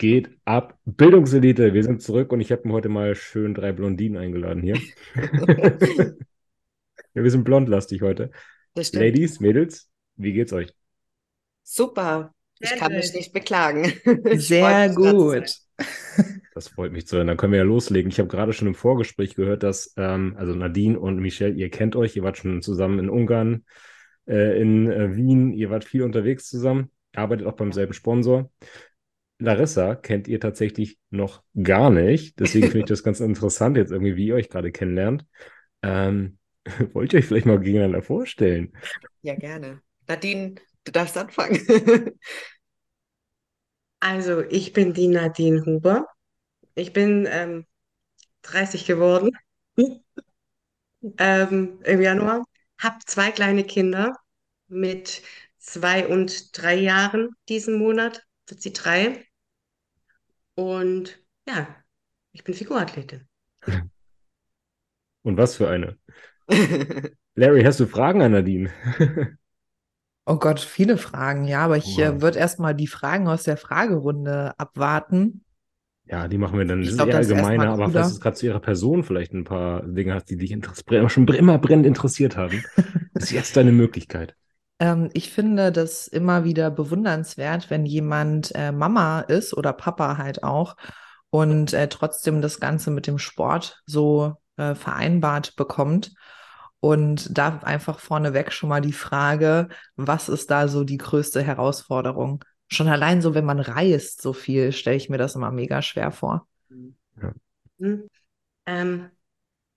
Geht ab? Bildungselite, wir sind zurück und ich habe mir heute mal schön drei Blondinen eingeladen hier. ja, wir sind blondlastig heute. Ladies, Mädels, wie geht's euch? Super. Ich kann mich nicht beklagen. Sehr gut. Das freut mich zu hören. Dann können wir ja loslegen. Ich habe gerade schon im Vorgespräch gehört, dass, ähm, also Nadine und Michelle, ihr kennt euch, ihr wart schon zusammen in Ungarn, äh, in äh, Wien, ihr wart viel unterwegs zusammen, arbeitet auch beim selben Sponsor. Larissa kennt ihr tatsächlich noch gar nicht. Deswegen finde ich das ganz interessant jetzt irgendwie, wie ihr euch gerade kennenlernt. Ähm, wollt ihr euch vielleicht mal gegeneinander vorstellen? Ja, gerne. Nadine, du darfst anfangen. also, ich bin die Nadine Huber. Ich bin ähm, 30 geworden ähm, im Januar. Habe zwei kleine Kinder mit zwei und drei Jahren diesen Monat. Wird sie drei. Und ja, ich bin Figurathletin. Und was für eine? Larry, hast du Fragen an Nadine? oh Gott, viele Fragen, ja, aber ich äh, würde erstmal die Fragen aus der Fragerunde abwarten. Ja, die machen wir dann. Das ist eher allgemeiner, aber falls du gerade zu ihrer Person vielleicht ein paar Dinge hast, die dich schon immer brennend interessiert haben, ist jetzt deine Möglichkeit. Ähm, ich finde das immer wieder bewundernswert, wenn jemand äh, Mama ist oder Papa halt auch und äh, trotzdem das Ganze mit dem Sport so äh, vereinbart bekommt. Und da einfach vorneweg schon mal die Frage, was ist da so die größte Herausforderung? Schon allein so, wenn man reist so viel, stelle ich mir das immer mega schwer vor. Ja. Hm. Ähm,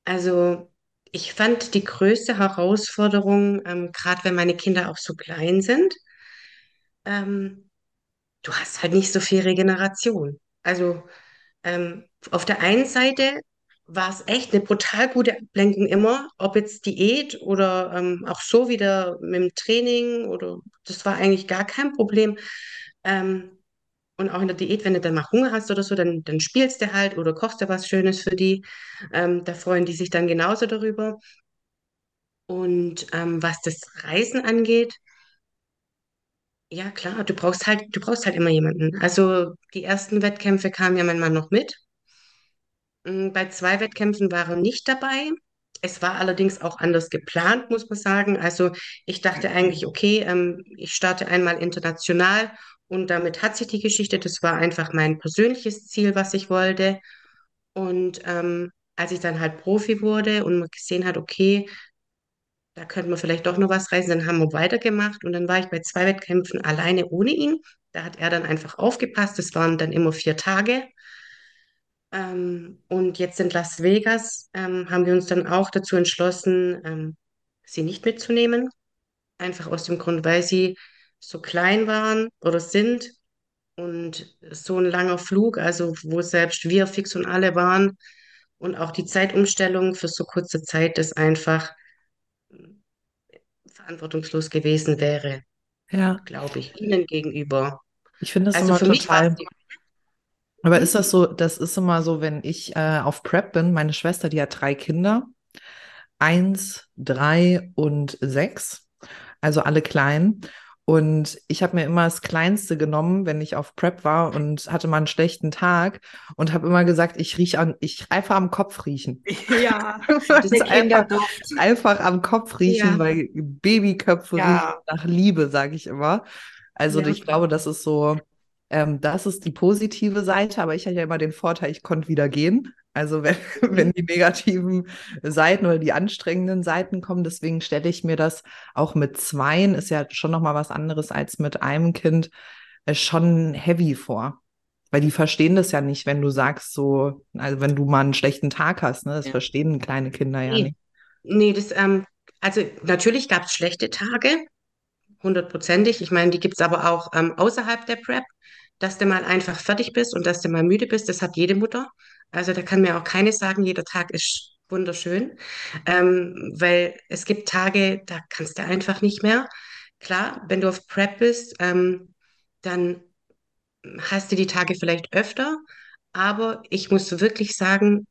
also ich fand die größte Herausforderung, ähm, gerade wenn meine Kinder auch so klein sind, ähm, du hast halt nicht so viel Regeneration. Also ähm, auf der einen Seite war es echt eine brutal gute Ablenkung immer, ob jetzt Diät oder ähm, auch so wieder mit dem Training oder das war eigentlich gar kein Problem. Ähm, und auch in der Diät, wenn du dann mal Hunger hast oder so, dann, dann spielst du halt oder kochst du was Schönes für die. Ähm, da freuen die sich dann genauso darüber. Und ähm, was das Reisen angeht, ja klar, du brauchst halt, du brauchst halt immer jemanden. Also die ersten Wettkämpfe kamen ja mein Mann noch mit. Mm, bei zwei Wettkämpfen war er nicht dabei. Es war allerdings auch anders geplant, muss man sagen. Also ich dachte eigentlich, okay, ähm, ich starte einmal international und damit hat sich die Geschichte. Das war einfach mein persönliches Ziel, was ich wollte. Und ähm, als ich dann halt Profi wurde und man gesehen hat, okay, da könnte man vielleicht doch noch was reisen. Dann haben wir weitergemacht und dann war ich bei zwei Wettkämpfen alleine ohne ihn. Da hat er dann einfach aufgepasst. Das waren dann immer vier Tage. Ähm, und jetzt in Las Vegas ähm, haben wir uns dann auch dazu entschlossen, ähm, sie nicht mitzunehmen. Einfach aus dem Grund, weil sie so klein waren oder sind und so ein langer Flug, also wo selbst wir fix und alle waren und auch die Zeitumstellung für so kurze Zeit ist einfach verantwortungslos gewesen wäre, ja. glaube ich, ihnen gegenüber. Ich finde das also immer für total. Mich aber ist das so, das ist immer so, wenn ich äh, auf Prep bin, meine Schwester, die hat drei Kinder, eins, drei und sechs, also alle klein. Und ich habe mir immer das Kleinste genommen, wenn ich auf Prep war und hatte mal einen schlechten Tag und habe immer gesagt, ich rieche an, ich einfach am Kopf riechen. Ja, das ist einfach, einfach am Kopf riechen, ja. weil Babyköpfe ja. riechen nach Liebe, sage ich immer. Also ja. ich glaube, das ist so, ähm, das ist die positive Seite, aber ich hatte ja immer den Vorteil, ich konnte wieder gehen. Also wenn, wenn die negativen Seiten oder die anstrengenden Seiten kommen, deswegen stelle ich mir das auch mit Zweien, ist ja schon nochmal was anderes als mit einem Kind, äh, schon heavy vor. Weil die verstehen das ja nicht, wenn du sagst so, also wenn du mal einen schlechten Tag hast, ne? Das ja. verstehen kleine Kinder ja nee. nicht. Nee, das, ähm, also natürlich gab es schlechte Tage, hundertprozentig. Ich meine, die gibt es aber auch ähm, außerhalb der Prep, dass du mal einfach fertig bist und dass du mal müde bist. Das hat jede Mutter. Also da kann mir auch keine sagen, jeder Tag ist wunderschön, ähm, weil es gibt Tage, da kannst du einfach nicht mehr. Klar, wenn du auf Prep bist, ähm, dann hast du die Tage vielleicht öfter, aber ich muss wirklich sagen,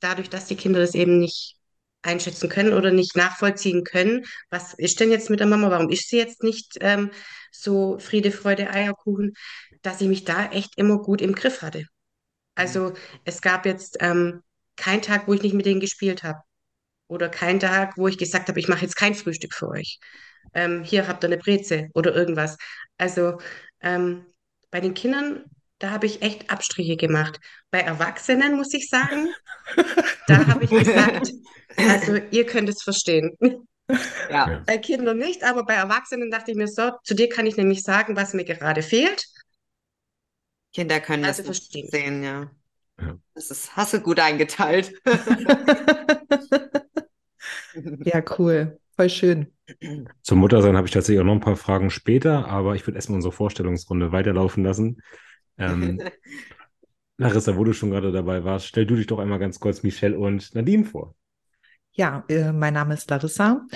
dadurch, dass die Kinder das eben nicht einschätzen können oder nicht nachvollziehen können, was ist denn jetzt mit der Mama, warum ist sie jetzt nicht ähm, so Friede, Freude, Eierkuchen, dass ich mich da echt immer gut im Griff hatte. Also es gab jetzt ähm, keinen Tag, wo ich nicht mit denen gespielt habe. Oder keinen Tag, wo ich gesagt habe, ich mache jetzt kein Frühstück für euch. Ähm, hier habt ihr eine Breze oder irgendwas. Also ähm, bei den Kindern, da habe ich echt Abstriche gemacht. Bei Erwachsenen muss ich sagen, da habe ich gesagt, also ihr könnt es verstehen. Ja. Bei Kindern nicht, aber bei Erwachsenen dachte ich mir so, zu dir kann ich nämlich sagen, was mir gerade fehlt. Kinder können also das verstehen. sehen, ja. ja. Das ist, hast du gut eingeteilt. ja, cool. Voll schön. Zum Muttersein habe ich tatsächlich auch noch ein paar Fragen später, aber ich würde erstmal unsere Vorstellungsrunde weiterlaufen lassen. Ähm, Larissa, wo du schon gerade dabei warst, stell du dich doch einmal ganz kurz Michelle und Nadine vor. Ja, äh, mein Name ist Larissa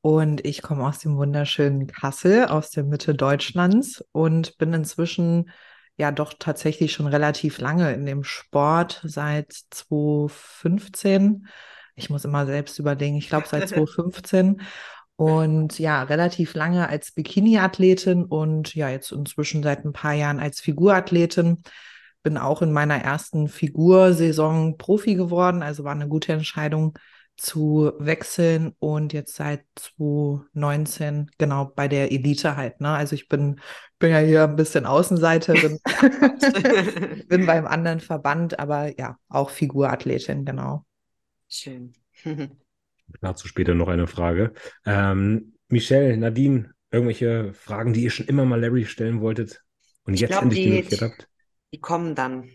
und ich komme aus dem wunderschönen Kassel, aus der Mitte Deutschlands und bin inzwischen ja doch tatsächlich schon relativ lange in dem Sport seit 2015. Ich muss immer selbst überlegen, ich glaube seit 2015. Und ja, relativ lange als Bikini-Athletin und ja, jetzt inzwischen seit ein paar Jahren als Figurathletin. Bin auch in meiner ersten Figursaison Profi geworden, also war eine gute Entscheidung zu wechseln und jetzt seit 2019 genau bei der Elite halt. Ne? Also ich bin, bin ja hier ein bisschen Außenseiterin, bin beim anderen Verband, aber ja, auch Figurathletin, genau. Schön. Dazu später noch eine Frage. Ähm, Michelle, Nadine, irgendwelche Fragen, die ihr schon immer mal Larry stellen wolltet und jetzt glaub, endlich die, die Möglichkeit habt? Die kommen dann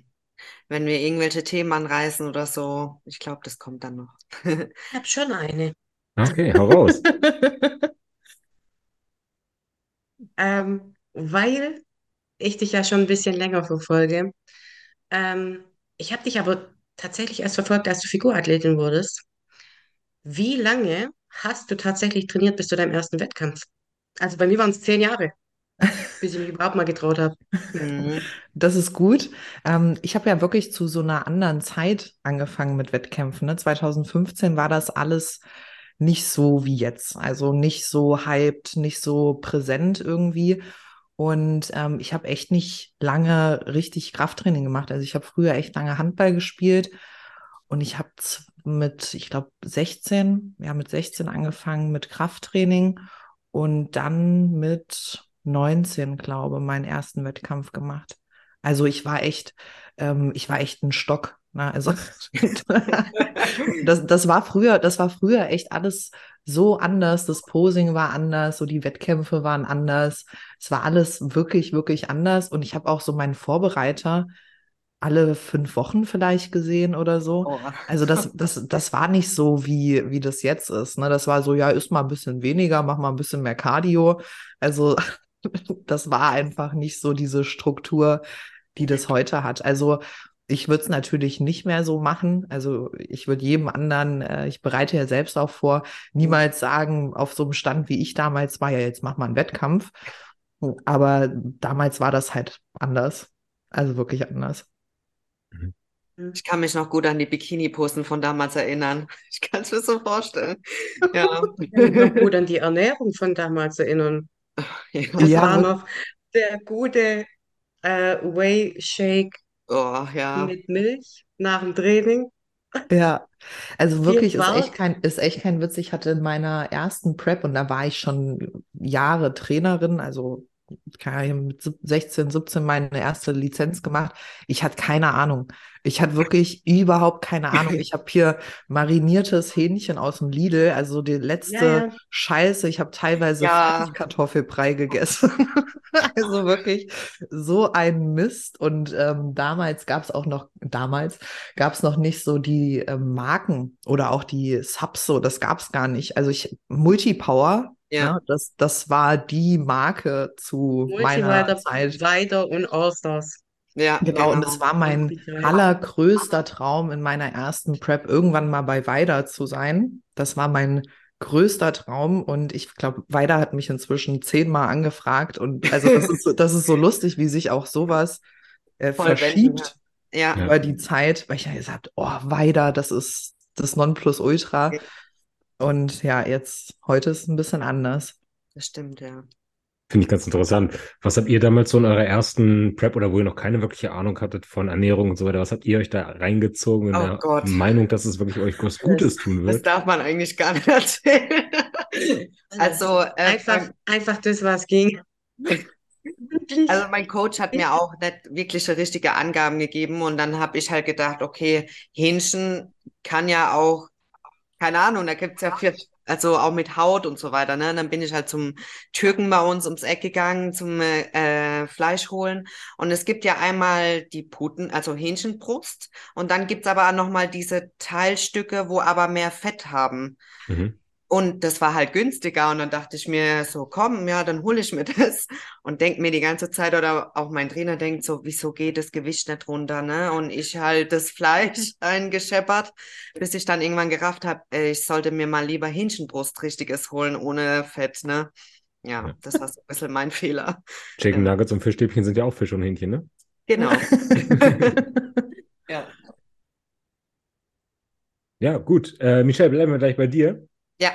wenn wir irgendwelche Themen anreißen oder so. Ich glaube, das kommt dann noch. ich habe schon eine. Okay, hau raus. ähm, weil ich dich ja schon ein bisschen länger verfolge. Ähm, ich habe dich aber tatsächlich erst verfolgt, als du Figurathletin wurdest. Wie lange hast du tatsächlich trainiert bis zu deinem ersten Wettkampf? Also bei mir waren es zehn Jahre bis ich mich überhaupt mal getraut habe. Mhm. Das ist gut. Ähm, ich habe ja wirklich zu so einer anderen Zeit angefangen mit Wettkämpfen. Ne? 2015 war das alles nicht so wie jetzt. Also nicht so hyped, nicht so präsent irgendwie. Und ähm, ich habe echt nicht lange richtig Krafttraining gemacht. Also ich habe früher echt lange Handball gespielt und ich habe mit, ich glaube, 16, ja, mit 16 angefangen mit Krafttraining und dann mit 19, glaube meinen ersten Wettkampf gemacht. Also ich war echt, ähm, ich war echt ein Stock. Ne? Also das, das war früher, das war früher echt alles so anders. Das Posing war anders, so die Wettkämpfe waren anders. Es war alles wirklich, wirklich anders. Und ich habe auch so meinen Vorbereiter alle fünf Wochen vielleicht gesehen oder so. Oh. Also das, das, das war nicht so, wie, wie das jetzt ist. Ne? Das war so, ja, isst mal ein bisschen weniger, mach mal ein bisschen mehr Cardio. Also das war einfach nicht so diese Struktur, die das heute hat. Also ich würde es natürlich nicht mehr so machen. Also ich würde jedem anderen, äh, ich bereite ja selbst auch vor, niemals sagen, auf so einem Stand wie ich damals war, ja, jetzt mach mal einen Wettkampf. Aber damals war das halt anders. Also wirklich anders. Mhm. Ich kann mich noch gut an die Bikini-Posen von damals erinnern. Ich kann es mir so vorstellen. Ja. Ich kann mich noch gut an die Ernährung von damals erinnern. Das ja, war noch der gute äh, Whey Shake oh, ja. mit Milch nach dem Training. Ja, also wirklich ist echt, kein, ist echt kein Witz. Ich hatte in meiner ersten Prep und da war ich schon Jahre Trainerin, also mit 16, 17 meine erste Lizenz gemacht. Ich hatte keine Ahnung. Ich hatte wirklich überhaupt keine Ahnung. Ich habe hier mariniertes Hähnchen aus dem Lidl, also die letzte ja. Scheiße. Ich habe teilweise ja. Kartoffelbrei gegessen. also wirklich so ein Mist. Und ähm, damals gab es auch noch, damals gab es noch nicht so die ähm, Marken oder auch die Subs so, das gab es gar nicht. Also ich, Multipower ja. ja. das, das war die Marke zu meiner Zeit. Weiter und Allstars. Ja, genau. genau. Und es war mein allergrößter Traum in meiner ersten Prep, irgendwann mal bei Weider zu sein. Das war mein größter Traum und ich glaube, Weider hat mich inzwischen zehnmal angefragt und also das ist, so, das ist so lustig, wie sich auch sowas äh, verschiebt ja. über die Zeit, weil ich ja gesagt oh, Weider, das ist das Nonplusultra. Und ja, jetzt, heute ist es ein bisschen anders. Das stimmt, ja. Finde ich ganz interessant. Was habt ihr damals so in eurer ersten Prep oder wo ihr noch keine wirkliche Ahnung hattet von Ernährung und so weiter, was habt ihr euch da reingezogen in Oh der Gott. Meinung, dass es wirklich euch was Gutes tun Das wird? darf man eigentlich gar nicht erzählen. Also, äh, Einfach, einfach das, was ging. Also mein Coach hat mir auch nicht wirklich richtige Angaben gegeben und dann habe ich halt gedacht, okay, Hähnchen kann ja auch, keine Ahnung, da gibt's ja viel, also auch mit Haut und so weiter, ne? Dann bin ich halt zum Türken bei uns ums Eck gegangen, zum äh, Fleisch holen und es gibt ja einmal die Puten, also Hähnchenbrust und dann gibt's aber auch nochmal diese Teilstücke, wo aber mehr Fett haben. Mhm. Und das war halt günstiger und dann dachte ich mir so, komm, ja, dann hole ich mir das und denk mir die ganze Zeit oder auch mein Trainer denkt so, wieso geht das Gewicht nicht runter, ne? Und ich halt das Fleisch eingescheppert, bis ich dann irgendwann gerafft habe, ich sollte mir mal lieber Hähnchenbrust richtiges holen ohne Fett, ne? Ja, Ja. das war so ein bisschen mein Fehler. Chicken. Nuggets und Fischstäbchen sind ja auch Fisch und Hähnchen, ne? Genau. Ja. Ja, gut. Äh, Michelle, bleiben wir gleich bei dir. Ja,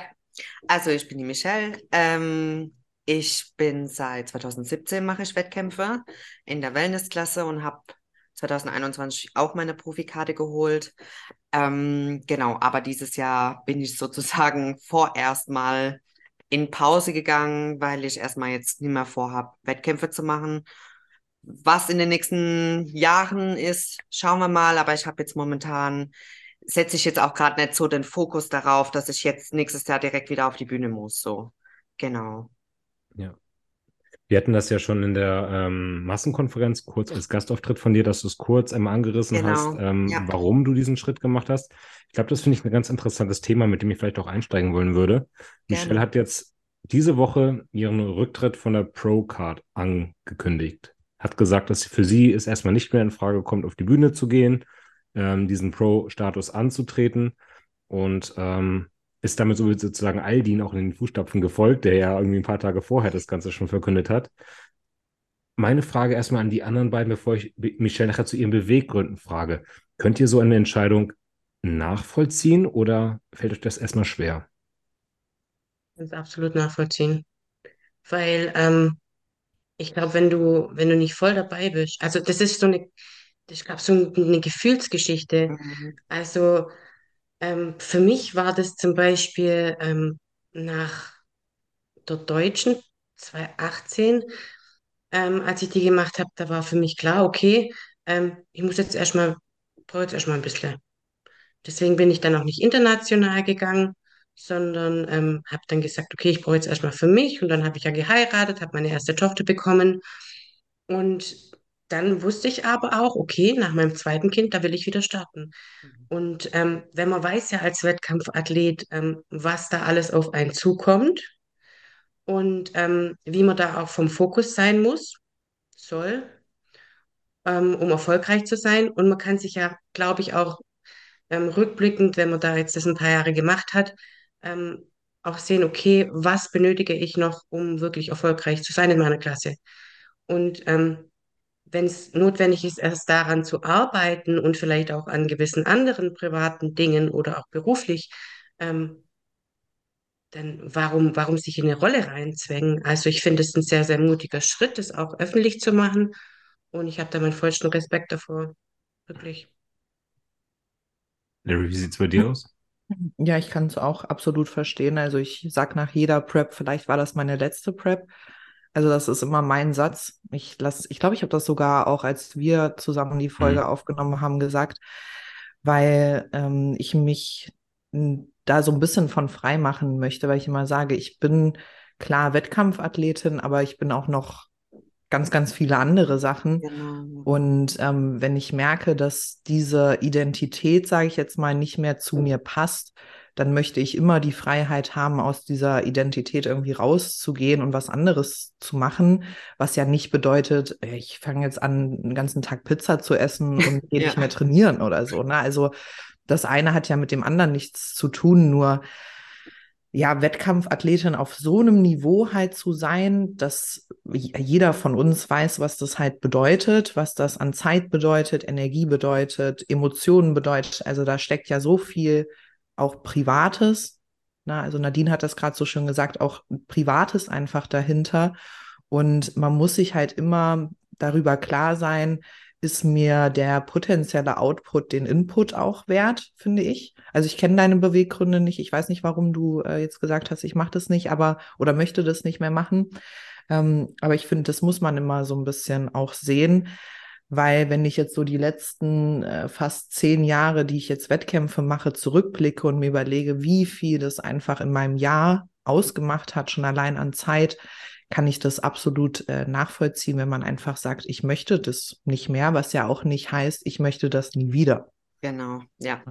also ich bin die Michelle. Ähm, ich bin seit 2017 mache ich Wettkämpfe in der Wellnessklasse und habe 2021 auch meine Profikarte geholt. Ähm, genau, aber dieses Jahr bin ich sozusagen vorerst mal in Pause gegangen, weil ich erstmal jetzt nicht mehr vorhab, Wettkämpfe zu machen. Was in den nächsten Jahren ist, schauen wir mal, aber ich habe jetzt momentan setze ich jetzt auch gerade nicht so den Fokus darauf, dass ich jetzt nächstes Jahr direkt wieder auf die Bühne muss. So, genau. Ja. Wir hatten das ja schon in der ähm, Massenkonferenz kurz als Gastauftritt von dir, dass du es kurz einmal angerissen Genau, hast, ähm, ja. warum du diesen Schritt gemacht hast. Ich glaube, das finde ich ein ganz interessantes Thema, mit dem ich vielleicht auch einsteigen wollen würde. Gerne. Michelle hat jetzt diese Woche ihren Rücktritt von der Pro-Card angekündigt. Hat gesagt, dass für sie es erstmal nicht mehr in Frage kommt, auf die Bühne zu gehen, ähm, diesen Pro-Status anzutreten und ähm, ist damit so sozusagen Aldin auch in den Fußstapfen gefolgt, der ja irgendwie ein paar Tage vorher das Ganze schon verkündet hat. Meine Frage erstmal an die anderen beiden, bevor ich Michelle nachher zu ihren Beweggründen frage. Könnt ihr so eine Entscheidung nachvollziehen oder fällt euch das erstmal schwer? Das ist absolut nachvollziehen. Weil ähm, ich glaube, wenn du, wenn du nicht voll dabei bist, also das ist so eine, ich glaube, so eine Gefühlsgeschichte. Mhm. Also ähm, für mich war das zum Beispiel ähm, nach der Deutschen 2018, ähm, als ich die gemacht habe, da war für mich klar, okay, ähm, ich muss jetzt erstmal, brauche jetzt erstmal ein bisschen. Deswegen bin ich dann auch nicht international gegangen, sondern ähm, habe dann gesagt, okay, ich brauche jetzt erstmal für mich. Und dann habe ich ja geheiratet, habe meine erste Tochter bekommen. Und dann wusste ich aber auch, okay, nach meinem zweiten Kind, da will ich wieder starten. Und ähm, wenn man weiß ja als Wettkampfathlet, ähm, was da alles auf einen zukommt und ähm, wie man da auch vom Fokus sein muss, soll, ähm, um erfolgreich zu sein. Und man kann sich ja, glaube ich, auch ähm, rückblickend, wenn man da jetzt das ein paar Jahre gemacht hat, ähm, auch sehen, okay, was benötige ich noch, um wirklich erfolgreich zu sein in meiner Klasse? Und ähm, wenn es notwendig ist, erst daran zu arbeiten und vielleicht auch an gewissen anderen privaten Dingen oder auch beruflich, ähm, dann warum, warum sich in eine Rolle reinzwängen? Also ich finde es ein sehr, sehr mutiger Schritt, das auch öffentlich zu machen. Und ich habe da meinen vollsten Respekt davor. Wirklich. Larry, wie sieht es bei dir aus? Ja, ich kann es auch absolut verstehen. Also ich sag nach jeder Prep, vielleicht war das meine letzte Prep. Also das ist immer mein Satz. Ich lass, ich glaube, ich habe das sogar auch, als wir zusammen die Folge Mhm. aufgenommen haben, gesagt, weil ähm, ich mich da so ein bisschen von frei machen möchte, weil ich immer sage, ich bin klar Wettkampfathletin, aber ich bin auch noch ganz, ganz viele andere Sachen. Genau. Und ähm, wenn ich merke, dass diese Identität, sage ich jetzt mal, nicht mehr zu mir passt, dann möchte ich immer die Freiheit haben, aus dieser Identität irgendwie rauszugehen und was anderes zu machen, was ja nicht bedeutet, äh, ich fange jetzt an, den ganzen Tag Pizza zu essen und gehe Ja. nicht mehr trainieren oder so. Ne? Also das eine hat ja mit dem anderen nichts zu tun, nur ja, Wettkampfathletin auf so einem Niveau halt zu sein, dass jeder von uns weiß, was das halt bedeutet, was das an Zeit bedeutet, Energie bedeutet, Emotionen bedeutet. Also da steckt ja so viel auch Privates Na, also Nadine hat das gerade so schön gesagt, auch Privates einfach dahinter. Und man muss sich halt immer darüber klar sein, ist mir der potenzielle Output den Input auch wert, finde ich. Also ich kenne deine Beweggründe nicht. Ich weiß nicht, warum du äh, jetzt gesagt hast, ich mache das nicht, aber oder möchte das nicht mehr machen. Ähm, aber ich finde, das muss man immer so ein bisschen auch sehen, weil wenn ich jetzt so die letzten äh, fast zehn Jahre, die ich jetzt Wettkämpfe mache, zurückblicke und mir überlege, wie viel das einfach in meinem Jahr ausgemacht hat, schon allein an Zeit, kann ich das absolut äh, nachvollziehen, wenn man einfach sagt, ich möchte das nicht mehr, was ja auch nicht heißt, ich möchte das nie wieder. Genau, ja.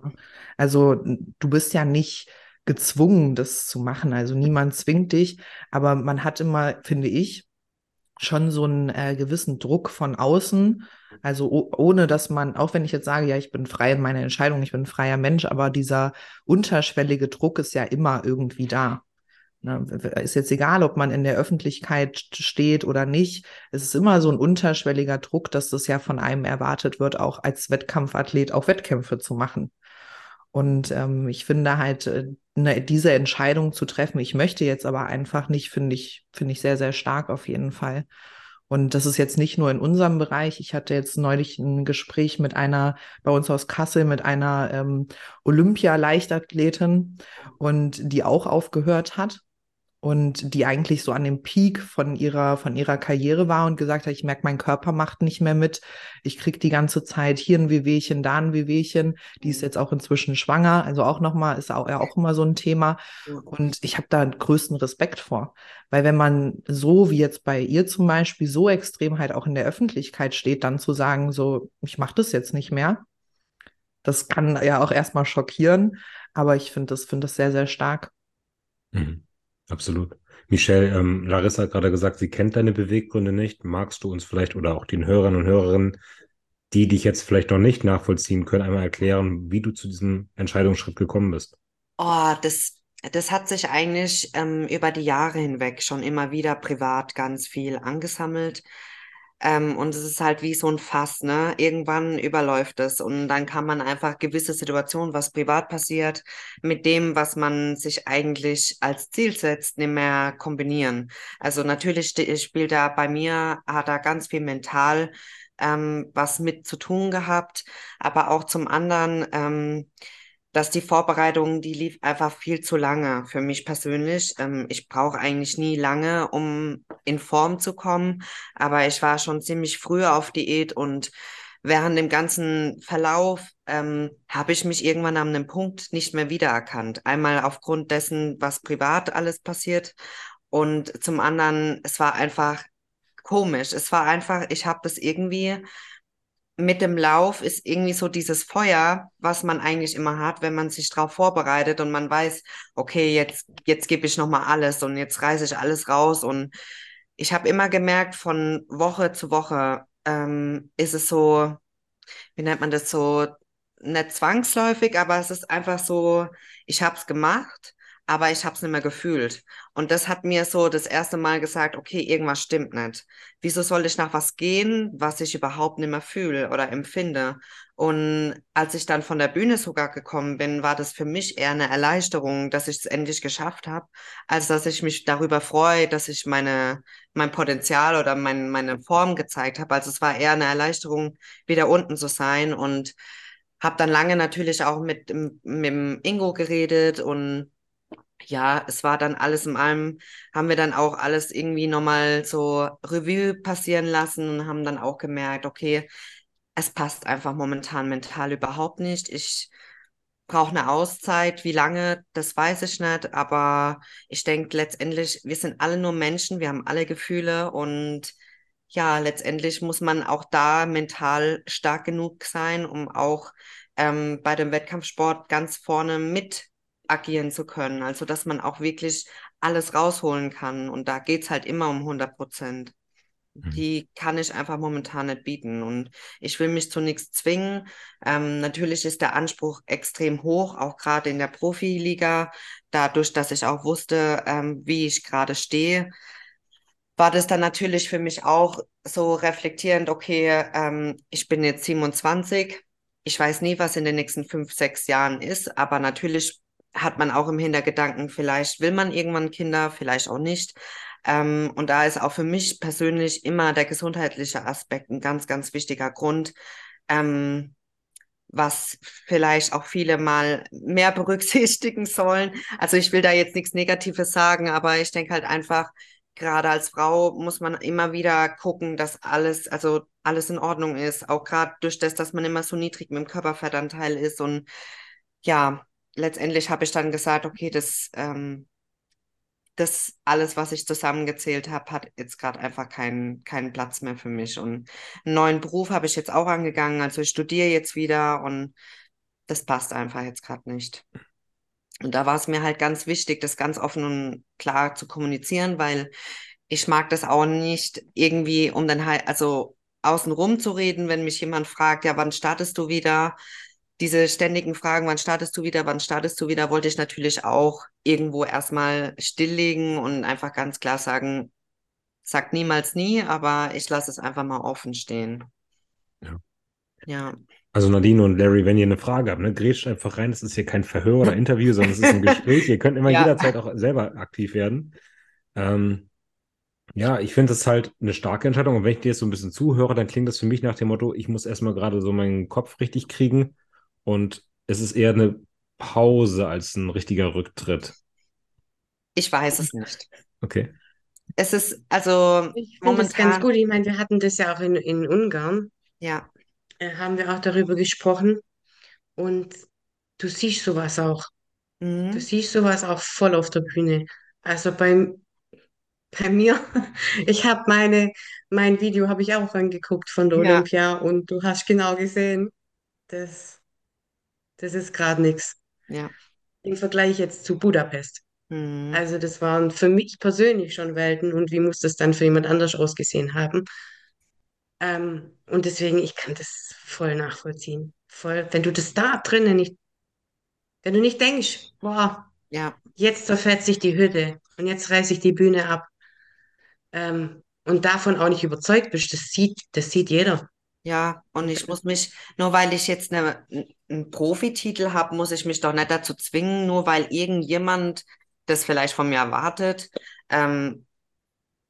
Also du bist ja nicht gezwungen, das zu machen. Also niemand zwingt dich, aber man hat immer, finde ich, schon so einen äh, gewissen Druck von außen. Also ohne dass man, auch wenn ich jetzt sage, ja, ich bin frei in meiner Entscheidung, ich bin ein freier Mensch, aber dieser unterschwellige Druck ist ja immer irgendwie da. Ne, ist jetzt egal, ob man in der Öffentlichkeit steht oder nicht. Es ist immer so ein unterschwelliger Druck, dass das ja von einem erwartet wird, auch als Wettkampfathlet auch Wettkämpfe zu machen. Und ähm, ich finde halt, äh, ne, diese Entscheidung zu treffen, ich möchte jetzt aber einfach nicht, finde ich, finde ich sehr, sehr stark auf jeden Fall. Und das ist jetzt nicht nur in unserem Bereich. Ich hatte jetzt neulich ein Gespräch mit einer bei uns aus Kassel mit einer ähm, Olympia-Leichtathletin und die auch aufgehört hat und die eigentlich so an dem Peak von ihrer, von ihrer Karriere war und gesagt hat, ich merke, mein Körper macht nicht mehr mit. Ich kriege die ganze Zeit hier ein Wehwehchen, da ein Wehwehchen. Die ist jetzt auch inzwischen schwanger, also auch nochmal, ist auch, ja auch immer so ein Thema. Und ich habe da größten Respekt vor. Weil wenn man so wie jetzt bei ihr zum Beispiel so extrem halt auch in der Öffentlichkeit steht, dann zu sagen, so, ich mache das jetzt nicht mehr, das kann ja auch erstmal schockieren. Aber ich finde das, finde das sehr, sehr stark. Mhm. Absolut. Michelle, ähm, Larissa hat gerade gesagt, sie kennt deine Beweggründe nicht. Magst du uns vielleicht oder auch den Hörern und Hörerinnen, die dich jetzt vielleicht noch nicht nachvollziehen können, einmal erklären, wie du zu diesem Entscheidungsschritt gekommen bist? Oh, das, das hat sich eigentlich ähm, über die Jahre hinweg schon immer wieder privat ganz viel angesammelt. Ähm, und es ist halt wie so ein Fass, ne? Irgendwann überläuft es und dann kann man einfach gewisse Situationen, was privat passiert, mit dem, was man sich eigentlich als Ziel setzt, nicht mehr kombinieren. Also natürlich spielt da bei mir, hat da ganz viel mental ähm, was mit zu tun gehabt, aber auch zum anderen, ähm, dass die Vorbereitung, die lief einfach viel zu lange für mich persönlich. Ähm, ich brauche eigentlich nie lange, um in Form zu kommen, aber ich war schon ziemlich früh auf Diät und während dem ganzen Verlauf ähm, habe ich mich irgendwann an einem Punkt nicht mehr wiedererkannt. Einmal aufgrund dessen, was privat alles passiert und zum anderen, es war einfach komisch. Es war einfach, ich habe das irgendwie mit dem Lauf ist irgendwie so dieses Feuer, was man eigentlich immer hat, wenn man sich darauf vorbereitet und man weiß, okay, jetzt, jetzt gebe ich nochmal alles und jetzt reiße ich alles raus. Und ich habe immer gemerkt, von Woche zu Woche ähm, ist es so, wie nennt man das so, nicht zwangsläufig, aber es ist einfach so, ich habe es gemacht aber ich habe es nicht mehr gefühlt. Und das hat mir so das erste Mal gesagt, okay, irgendwas stimmt nicht. Wieso soll ich nach was gehen, was ich überhaupt nicht mehr fühle oder empfinde? Und als ich dann von der Bühne sogar gekommen bin, war das für mich eher eine Erleichterung, dass ich es endlich geschafft habe, als dass ich mich darüber freue, dass ich meine, mein Potenzial oder mein, meine Form gezeigt habe. Also es war eher eine Erleichterung, wieder unten zu sein und habe dann lange natürlich auch mit, mit Ingo geredet und ja, es war dann alles in allem, haben wir dann auch alles irgendwie nochmal so Revue passieren lassen und haben dann auch gemerkt, okay, es passt einfach momentan mental überhaupt nicht. Ich brauche eine Auszeit. Wie lange, das weiß ich nicht, aber ich denke letztendlich, wir sind alle nur Menschen, wir haben alle Gefühle und ja, letztendlich muss man auch da mental stark genug sein, um auch ähm, bei dem Wettkampfsport ganz vorne mit agieren zu können. Also, dass man auch wirklich alles rausholen kann. Und da geht es halt immer um 100 Prozent. Mhm. Die kann ich einfach momentan nicht bieten. Und ich will mich zu nichts zwingen. Ähm, natürlich ist der Anspruch extrem hoch, auch gerade in der Profiliga. Dadurch, dass ich auch wusste, ähm, wie ich gerade stehe, war das dann natürlich für mich auch so reflektierend, okay, ähm, ich bin jetzt 27. Ich weiß nie, was in den nächsten fünf, sechs Jahren ist, aber natürlich hat man auch im Hintergedanken, vielleicht will man irgendwann Kinder, vielleicht auch nicht. Ähm, und da ist auch für mich persönlich immer der gesundheitliche Aspekt ein ganz, ganz wichtiger Grund, ähm, was vielleicht auch viele mal mehr berücksichtigen sollen. Also ich will da jetzt nichts Negatives sagen, aber ich denke halt einfach, gerade als Frau muss man immer wieder gucken, dass alles, also alles in Ordnung ist. Auch gerade durch das, dass man immer so niedrig mit dem Körperfettanteil ist. Und ja, letztendlich habe ich dann gesagt, okay, das ähm, das alles, was ich zusammengezählt habe, hat jetzt gerade einfach keinen keinen Platz mehr für mich. Und einen neuen Beruf habe ich jetzt auch angegangen. Also ich studiere jetzt wieder und das passt einfach jetzt gerade nicht. Und da war es mir halt ganz wichtig, das ganz offen und klar zu kommunizieren, weil ich mag das auch nicht irgendwie, um dann halt, also außenrum zu reden, wenn mich jemand fragt, ja, wann startest du wieder? Diese ständigen Fragen, wann startest du wieder, wann startest du wieder, wollte ich natürlich auch irgendwo erstmal stilllegen und einfach ganz klar sagen, sag niemals nie, aber ich lasse es einfach mal offen stehen. Ja. Ja. Also Nadine und Larry, wenn ihr eine Frage habt, ne, grätscht einfach rein. Es ist hier kein Verhör oder Interview, sondern es ist ein Gespräch. ihr könnt immer ja. jederzeit auch selber aktiv werden. Ähm, ja, ich finde es halt eine starke Entscheidung. Und wenn ich dir jetzt so ein bisschen zuhöre, dann klingt das für mich nach dem Motto, ich muss erstmal gerade so meinen Kopf richtig kriegen und es ist eher eine Pause als ein richtiger Rücktritt. Ich weiß es nicht. Okay. Es ist also ich momentan das ganz gut. Ich meine, wir hatten das ja auch in, in Ungarn. Ja. Äh, haben wir auch darüber gesprochen. Und du siehst sowas auch. Mhm. Du siehst sowas auch voll auf der Bühne. Also bei, bei mir, ich habe meine, mein Video habe ich auch angeguckt von der ja. Olympia und du hast genau gesehen, das das ist gerade nichts. Ja. Im Vergleich jetzt zu Budapest. Mhm. Also das waren für mich persönlich schon Welten und wie muss das dann für jemand anders ausgesehen haben? Ähm, und deswegen, ich kann das voll nachvollziehen. Voll, wenn du das da drinnen nicht, wenn du nicht denkst, boah, ja. jetzt zerfällt sich die Hütte und jetzt reiße ich die Bühne ab. Ähm, und davon auch nicht überzeugt bist, das sieht, das sieht jeder. Ja, und ich muss mich, nur weil ich jetzt eine, einen Profititel habe, muss ich mich doch nicht dazu zwingen, nur weil irgendjemand das vielleicht von mir erwartet. Ähm,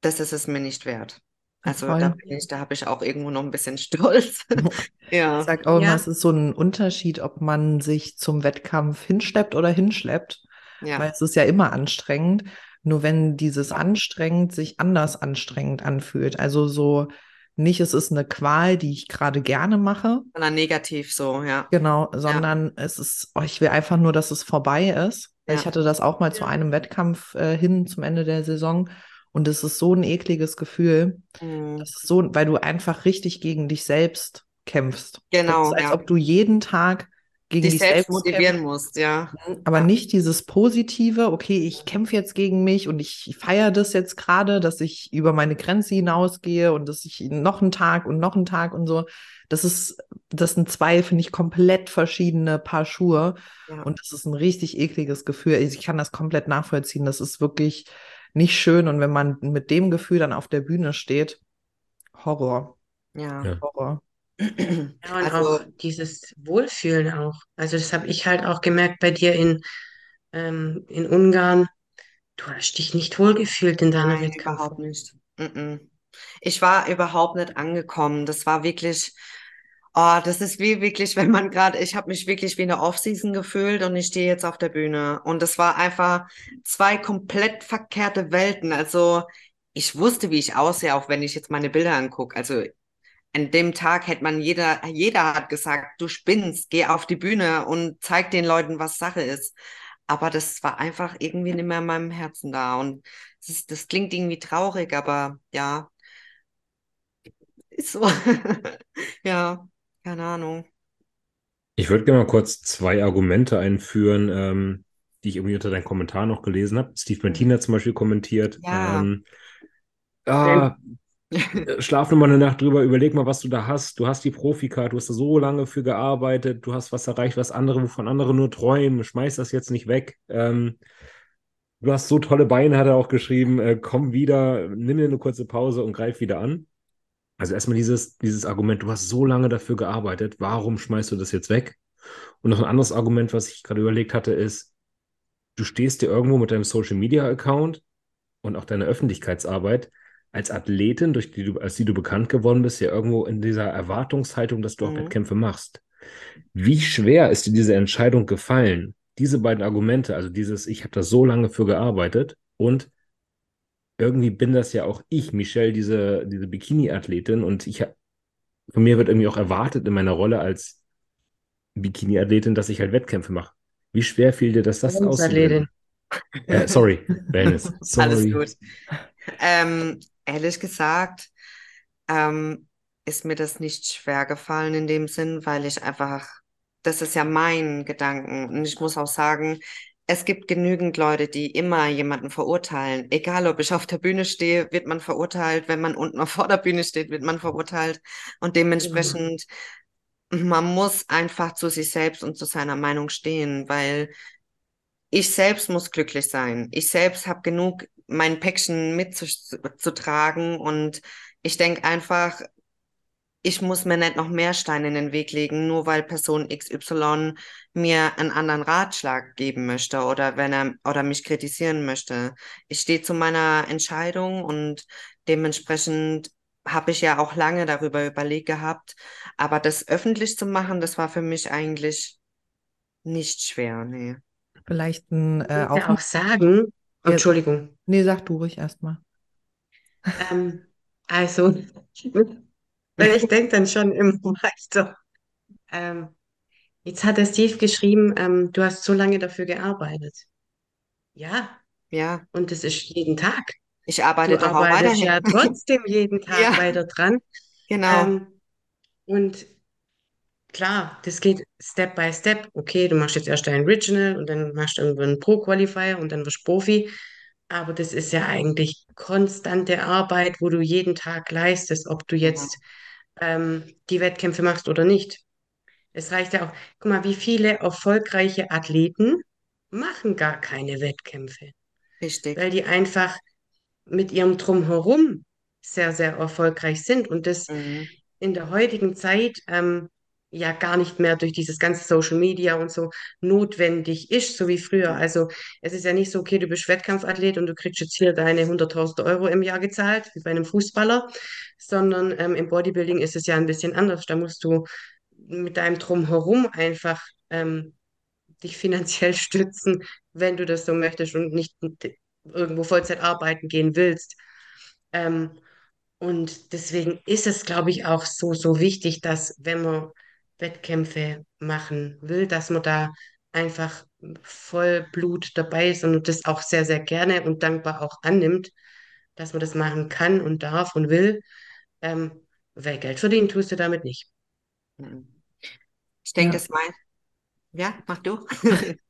das ist es mir nicht wert. Also Voll. da bin ich, da habe ich auch irgendwo noch ein bisschen Stolz. ja. Ich sag auch immer, ja. es ist so ein Unterschied, ob man sich zum Wettkampf hinschleppt oder hinschleppt. Ja. Weil es ist ja immer anstrengend. Nur wenn dieses anstrengend sich anders anstrengend anfühlt. Also so, nicht, es ist eine Qual, die ich gerade gerne mache. Sondern negativ so, ja. Genau, sondern ja. es ist, oh, ich will einfach nur, dass es vorbei ist. Ja. Ich hatte das auch mal ja. zu einem Wettkampf äh, hin zum Ende der Saison. Und es ist so ein ekliges Gefühl. Mhm. Das ist so, weil du einfach richtig gegen dich selbst kämpfst. Genau. Es ist, als ob du jeden Tag gegen dich selbst motivieren musst, ja. Mhm, aber ja. nicht dieses Positive, okay, ich kämpfe jetzt gegen mich und ich feiere das jetzt gerade, dass ich über meine Grenze hinausgehe und dass ich noch einen Tag und noch einen Tag und so. Das ist, das sind zwei, finde ich, komplett verschiedene Paar Schuhe. Ja. Und das ist ein richtig ekliges Gefühl. Ich kann das komplett nachvollziehen. Das ist wirklich nicht schön. Und wenn man mit dem Gefühl dann auf der Bühne steht, Horror. Ja. Horror. Ja, und also, auch dieses Wohlfühlen auch. Also das habe ich halt auch gemerkt bei dir in, ähm, in Ungarn. Du hast dich nicht wohlgefühlt in deiner Nein, überhaupt nicht. Ich war überhaupt nicht angekommen. Das war wirklich, oh, das ist wie wirklich, wenn man gerade, ich habe mich wirklich wie in der Offseason gefühlt und ich stehe jetzt auf der Bühne. Und das war einfach zwei komplett verkehrte Welten. Also ich wusste, wie ich aussehe, auch wenn ich jetzt meine Bilder angucke. Also an dem Tag hätte man jeder, jeder hat gesagt, du spinnst, geh auf die Bühne und zeig den Leuten, was Sache ist. Aber das war einfach irgendwie nicht mehr in meinem Herzen da. Und das, ist, das klingt irgendwie traurig, aber ja, ist so. ja, keine Ahnung. Ich würde gerne mal kurz zwei Argumente einführen, ähm, die ich irgendwie unter deinen Kommentar noch gelesen habe. Steve Martina zum Beispiel kommentiert. Ja. Ähm, ah, Schlaf nur mal eine Nacht drüber, überleg mal, was du da hast. Du hast die Profikarte, du hast da so lange für gearbeitet, du hast was erreicht, was andere, wovon andere nur träumen. Schmeiß das jetzt nicht weg. Ähm, du hast so tolle Beine, hat er auch geschrieben. Äh, komm wieder, nimm dir eine kurze Pause und greif wieder an. Also erstmal dieses, dieses Argument, du hast so lange dafür gearbeitet, warum schmeißt du das jetzt weg? Und noch ein anderes Argument, was ich gerade überlegt hatte, ist, du stehst dir irgendwo mit deinem Social Media Account und auch deiner Öffentlichkeitsarbeit als Athletin, durch die du, als die du bekannt geworden bist, ja irgendwo in dieser Erwartungshaltung, dass du auch mhm. Wettkämpfe machst. Wie schwer ist dir diese Entscheidung gefallen? Diese beiden Argumente, also dieses, ich habe da so lange für gearbeitet und irgendwie bin das ja auch ich, Michelle, diese, diese Bikini-Athletin und ich von mir wird irgendwie auch erwartet in meiner Rolle als Bikini-Athletin, dass ich halt Wettkämpfe mache. Wie schwer fiel dir das, das auszubilden? Äh, sorry, Wellness. Sorry. Alles gut. Ähm, ehrlich gesagt, ähm, ist mir das nicht schwer gefallen in dem Sinn, weil ich einfach, das ist ja mein Gedanken. Und ich muss auch sagen, es gibt genügend Leute, die immer jemanden verurteilen. Egal, ob ich auf der Bühne stehe, wird man verurteilt. Wenn man unten vor der Bühne steht, wird man verurteilt. Und dementsprechend, mhm. man muss einfach zu sich selbst und zu seiner Meinung stehen, weil ich selbst muss glücklich sein. Ich selbst habe genug mein Päckchen mitzutragen und ich denke einfach, ich muss mir nicht noch mehr Steine in den Weg legen, nur weil Person XY mir einen anderen Ratschlag geben möchte oder wenn er oder mich kritisieren möchte. Ich stehe zu meiner Entscheidung und dementsprechend habe ich ja auch lange darüber überlegt gehabt. Aber das öffentlich zu machen, das war für mich eigentlich nicht schwer, nee. Vielleicht ein äh, auch, auch sagen. Entschuldigung. Nee, sag du ruhig erstmal. Ähm, also, weil ich denke dann schon immer weiter. Ähm, jetzt hat der Steve geschrieben, ähm, du hast so lange dafür gearbeitet. Ja. Ja. Und das ist jeden Tag. Ich arbeite du doch auch weiterhin. ja trotzdem jeden Tag ja. weiter dran. Genau. Ähm, und klar, das geht Step by Step. Okay, du machst jetzt erst ein Original und dann machst du irgendwann einen Pro-Qualifier und dann wirst du Profi. Aber das ist ja eigentlich konstante Arbeit, wo du jeden Tag leistest, ob du jetzt ähm, die Wettkämpfe machst oder nicht. Es reicht ja auch, guck mal, wie viele erfolgreiche Athleten machen gar keine Wettkämpfe. Richtig. Weil die einfach mit ihrem Drumherum sehr, sehr erfolgreich sind und das mhm. in der heutigen Zeit ähm, ja gar nicht mehr durch dieses ganze Social Media und so notwendig ist, so wie früher. Also es ist ja nicht so, okay, du bist Wettkampfathlet und du kriegst jetzt hier deine 100.000 Euro im Jahr gezahlt, wie bei einem Fußballer, sondern ähm, im Bodybuilding ist es ja ein bisschen anders. Da musst du mit deinem Drumherum einfach ähm, dich finanziell stützen, wenn du das so möchtest und nicht irgendwo Vollzeit arbeiten gehen willst. Ähm, und deswegen ist es, glaube ich, auch so, so wichtig, dass wenn man Wettkämpfe machen will, dass man da einfach voll Blut dabei ist und das auch sehr, sehr gerne und dankbar auch annimmt, dass man das machen kann und darf und will. Ähm, weil Geld verdienen tust du damit nicht. Ich denke, ja. das mein. Ja, mach du.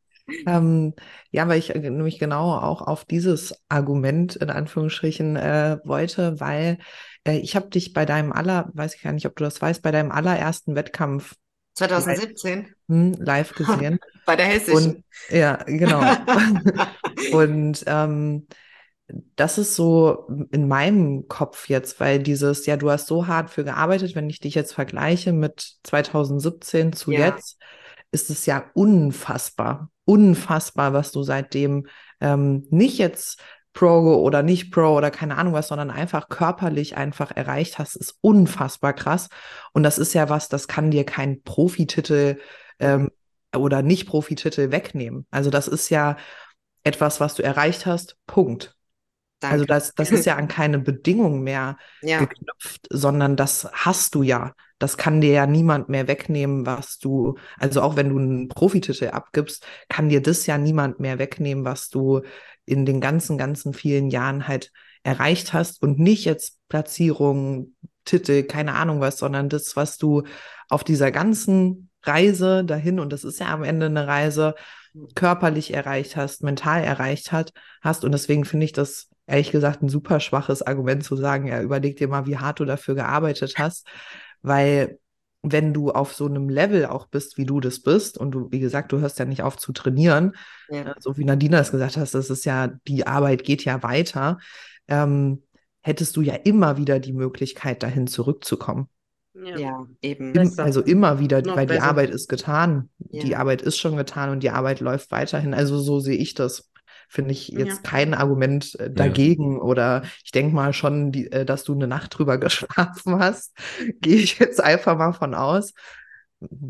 ähm, ja, weil ich äh, nämlich genau auch auf dieses Argument in Anführungsstrichen äh, wollte, weil äh, ich habe dich bei deinem aller, weiß ich gar nicht, ob du das weißt, bei deinem allerersten Wettkampf 2017 live, hm, live gesehen. bei der Hessischen. Und, ja, genau. und ähm, das ist so in meinem Kopf jetzt, weil dieses, ja, du hast so hart für gearbeitet, wenn ich dich jetzt vergleiche mit 2017 zu ja. jetzt, ist es ja unfassbar, unfassbar, was du seitdem ähm, nicht jetzt Pro oder nicht Pro oder keine Ahnung was, sondern einfach körperlich einfach erreicht hast, ist unfassbar krass. Und das ist ja was, das kann dir kein Profititel ähm, oder nicht Profititel wegnehmen. Also das ist ja etwas, was du erreicht hast, Punkt. Also Danke. Also das, das ist ja an keine Bedingung mehr ja. geknüpft, sondern das hast du ja. Das kann dir ja niemand mehr wegnehmen, was du, also auch wenn du einen Profititel abgibst, kann dir das ja niemand mehr wegnehmen, was du in den ganzen, ganzen vielen Jahren halt erreicht hast und nicht jetzt Platzierung, Titel, keine Ahnung was, sondern das, was du auf dieser ganzen Reise dahin, und das ist ja am Ende eine Reise, körperlich erreicht hast, mental erreicht hat, hast. Und deswegen finde ich das ehrlich gesagt ein super schwaches Argument zu sagen, ja, überleg dir mal, wie hart du dafür gearbeitet hast, weil wenn du auf so einem Level auch bist, wie du das bist, und du, wie gesagt, du hörst ja nicht auf zu trainieren, ja. so wie Nadina es gesagt hast, das ist ja, die Arbeit geht ja weiter, ähm, hättest du ja immer wieder die Möglichkeit, dahin zurückzukommen. Ja, ja eben. Im, also immer wieder, Noch weil besser. die Arbeit ist getan. Ja. Die Arbeit ist schon getan und die Arbeit läuft weiterhin. Also so sehe ich das. Finde ich jetzt ja. kein Argument äh, dagegen. Oder ich denke mal schon, die, äh, dass du eine Nacht drüber geschlafen hast. Gehe ich jetzt einfach mal von aus.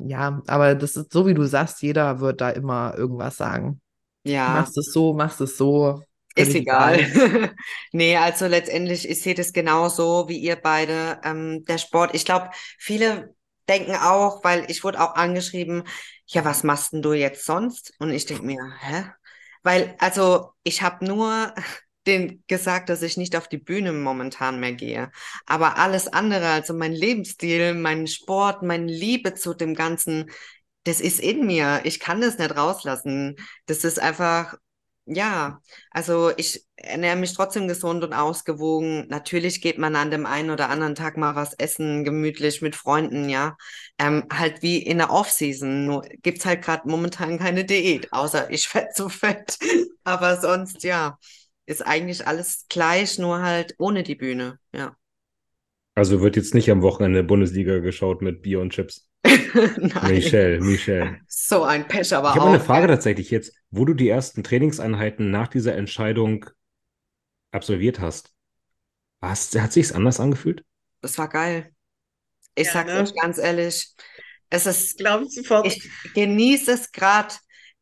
Ja, aber das ist so, wie du sagst, jeder wird da immer irgendwas sagen. Ja. Machst es so, machst es so. Ist egal. egal. nee, also letztendlich, ich sehe das genauso wie ihr beide. Ähm, der Sport, ich glaube, viele denken auch, weil ich wurde auch angeschrieben, ja, was machst denn du jetzt sonst? Und ich denke mir, hä? Weil, also, ich habe nur den gesagt, dass ich nicht auf die Bühne momentan mehr gehe. Aber alles andere, also mein Lebensstil, mein Sport, meine Liebe zu dem Ganzen, das ist in mir. Ich kann das nicht rauslassen. Das ist einfach ja, also ich ernähre mich trotzdem gesund und ausgewogen. Natürlich geht man an dem einen oder anderen Tag mal was essen, gemütlich mit Freunden, ja. Ähm, halt wie in der Off-Season. Nur gibt's halt gerade momentan keine Diät, außer ich fett zu fett. Aber sonst, ja, ist eigentlich alles gleich, nur halt ohne die Bühne, ja. Also wird jetzt nicht am Wochenende Bundesliga geschaut mit Bier und Chips. Michelle, Michelle. So ein Pech, aber Ich habe eine Frage tatsächlich jetzt, wo du die ersten Trainingseinheiten nach dieser Entscheidung absolviert hast. Was, hat sich's anders angefühlt? Das war geil. Ich ja, sag's ne? euch ganz ehrlich. Es ist, glaube ich sofort. Ich genieße es gerade,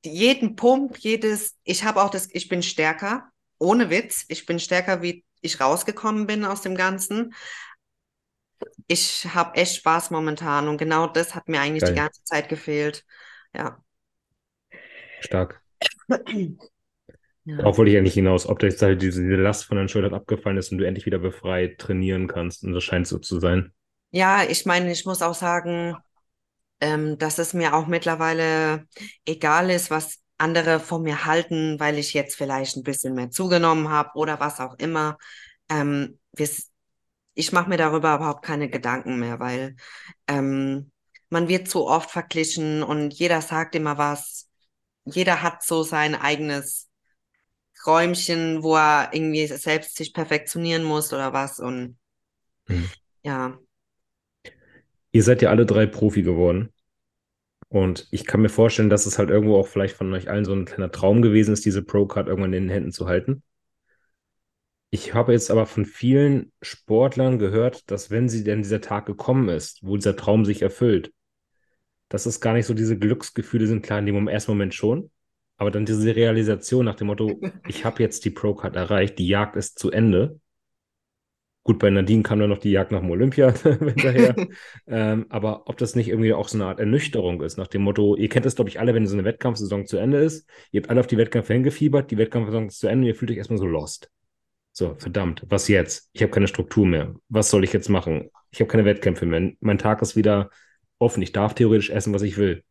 jeden Pump, jedes. Ich habe auch das, ich bin stärker, ohne Witz. Ich bin stärker, wie ich rausgekommen bin aus dem Ganzen ich habe echt Spaß momentan und genau das hat mir eigentlich Geil. die ganze Zeit gefehlt. Ja. Stark. Ja. Darauf wollte ich eigentlich hinaus, ob jetzt halt diese, diese Last von deinen Schultern abgefallen ist und du endlich wieder befreit trainieren kannst. Und das scheint so zu sein. Ja, ich meine, ich muss auch sagen, ähm, dass es mir auch mittlerweile egal ist, was andere von mir halten, weil ich jetzt vielleicht ein bisschen mehr zugenommen habe oder was auch immer. Ähm, wir, ich mache mir darüber überhaupt keine Gedanken mehr, weil ähm, man wird zu oft verglichen und jeder sagt immer was. Jeder hat so sein eigenes Räumchen, wo er irgendwie selbst sich perfektionieren muss oder was. Und mhm. ja. Ihr seid ja alle drei Profi geworden. Und ich kann mir vorstellen, dass es halt irgendwo auch vielleicht von euch allen so ein kleiner Traum gewesen ist, diese Pro-Card irgendwann in den Händen zu halten. Ich habe jetzt aber von vielen Sportlern gehört, dass wenn sie denn dieser Tag gekommen ist, wo dieser Traum sich erfüllt, dass es gar nicht so diese Glücksgefühle sind, klar in dem ersten Moment schon, aber dann diese Realisation nach dem Motto, ich habe jetzt die Pro-Card erreicht, die Jagd ist zu Ende. Gut, bei Nadine kam dann noch die Jagd nach dem Olympia hinterher. ähm, aber ob das nicht irgendwie auch so eine Art Ernüchterung ist, nach dem Motto, ihr kennt das, glaube ich, alle, wenn so eine Wettkampfsaison zu Ende ist, ihr habt alle auf die Wettkämpfe hingefiebert, die Wettkampfsaison ist zu Ende und ihr fühlt euch erstmal so lost. So, verdammt, was jetzt? Ich habe keine Struktur mehr. Was soll ich jetzt machen? Ich habe keine Wettkämpfe mehr. Mein Tag ist wieder offen. Ich darf theoretisch essen, was ich will.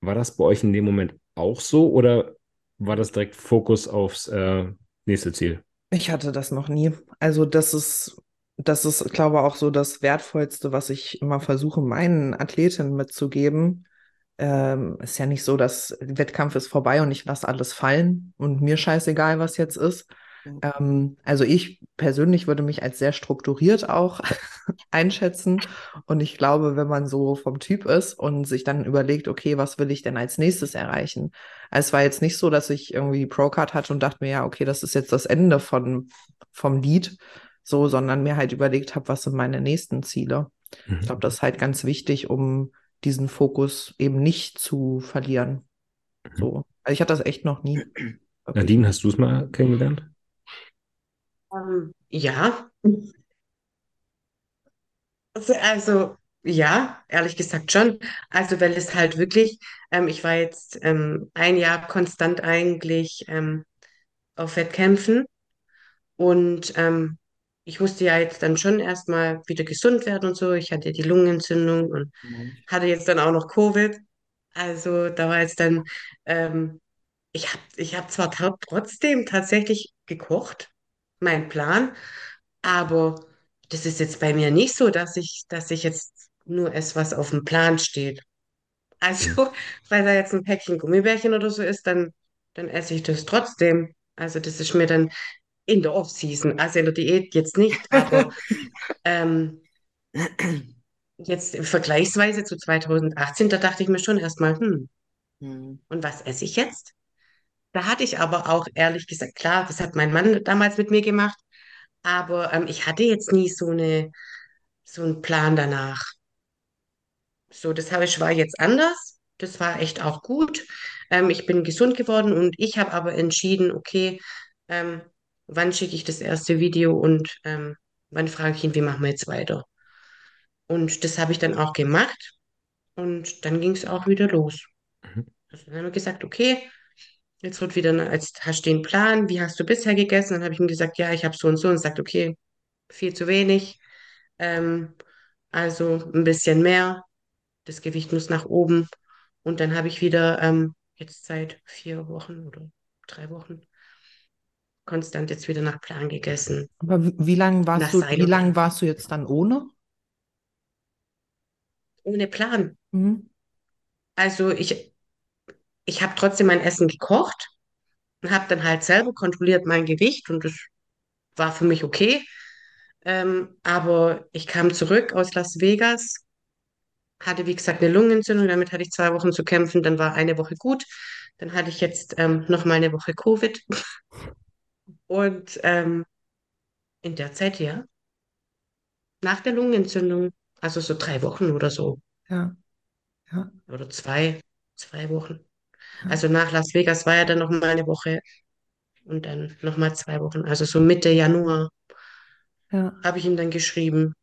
War das bei euch in dem Moment auch so oder war das direkt Fokus aufs äh, nächste Ziel? Ich hatte das noch nie. Also das ist, das ist, glaube ich, auch so das Wertvollste, was ich immer versuche, meinen Athletinnen mitzugeben ähm, ist ja nicht so, dass der Wettkampf ist vorbei und ich lasse alles fallen und mir scheißegal, was jetzt ist. Mhm. Ähm, also ich persönlich würde mich als sehr strukturiert auch einschätzen. Und ich glaube, wenn man so vom Typ ist und sich dann überlegt, okay, was will ich denn als nächstes erreichen? Also es war jetzt nicht so, dass ich irgendwie Procard hatte und dachte mir, ja, okay, das ist jetzt das Ende von, vom Lied, so, sondern mir halt überlegt habe, was sind meine nächsten Ziele. Mhm. Ich glaube, das ist halt ganz wichtig, um diesen Fokus eben nicht zu verlieren. Mhm. So. Also ich hatte das echt noch nie. Okay. Nadine, hast du es mal kennengelernt? Um, ähm, ja. Also, also, ja, ehrlich gesagt schon. Also weil es halt wirklich, ähm, ich war jetzt ähm, ein Jahr konstant eigentlich ähm, auf Wettkämpfen und ähm, ich musste ja jetzt dann schon erstmal wieder gesund werden und so. Ich hatte die Lungenentzündung und mhm. hatte jetzt dann auch noch Covid. Also da war jetzt dann, ähm, ich habe ich hab zwar trotzdem tatsächlich gekocht, mein Plan, aber das ist jetzt bei mir nicht so, dass ich, dass ich jetzt nur esse, was auf dem Plan steht. Also, weil da jetzt ein Päckchen Gummibärchen oder so ist, dann, dann esse ich das trotzdem. Also das ist mir dann in der Off-Season, also in der Diät jetzt nicht, aber ähm, Jetzt vergleichsweise zu 2018, da dachte ich mir schon erstmal, hm, hm, und was esse ich jetzt? Da hatte ich aber auch ehrlich gesagt, klar, das hat mein Mann damals mit mir gemacht, aber ähm, ich hatte jetzt nie so eine, so einen Plan danach. So, das habe ich war jetzt anders. Das war echt auch gut. Ähm, ich bin gesund geworden und ich habe aber entschieden, okay, ähm, wann schicke ich das erste Video und ähm, wann frage ich ihn, wie machen wir jetzt weiter? Und das habe ich dann auch gemacht und dann ging es auch wieder los. Mhm. Also dann haben wir gesagt, okay, jetzt wird wieder, jetzt hast du den Plan, wie hast du bisher gegessen? Dann habe ich ihm gesagt, ja, ich habe so und so und sagt, okay, viel zu wenig. Ähm, also ein bisschen mehr. Das Gewicht muss nach oben. Und dann habe ich wieder ähm, jetzt seit vier Wochen oder drei Wochen konstant jetzt wieder nach Plan gegessen. Aber wie lange warst du, wie lange warst du jetzt dann ohne? Ohne Plan. Mhm. Also ich, ich habe trotzdem mein Essen gekocht und habe dann halt selber kontrolliert mein Gewicht und das war für mich okay. Ähm, aber ich kam zurück aus Las Vegas, hatte wie gesagt eine Lungenentzündung, damit hatte ich zwei Wochen zu kämpfen, dann war eine Woche gut. Dann hatte ich jetzt ähm, noch mal eine Woche Covid. Und ähm, in der Zeit, ja, nach der Lungenentzündung, also so drei Wochen oder so. Ja. ja. Oder zwei, zwei Wochen. Ja. Also nach Las Vegas war ja dann noch mal eine Woche und dann noch mal zwei Wochen. Also so Mitte Januar ja. habe ich ihm dann geschrieben.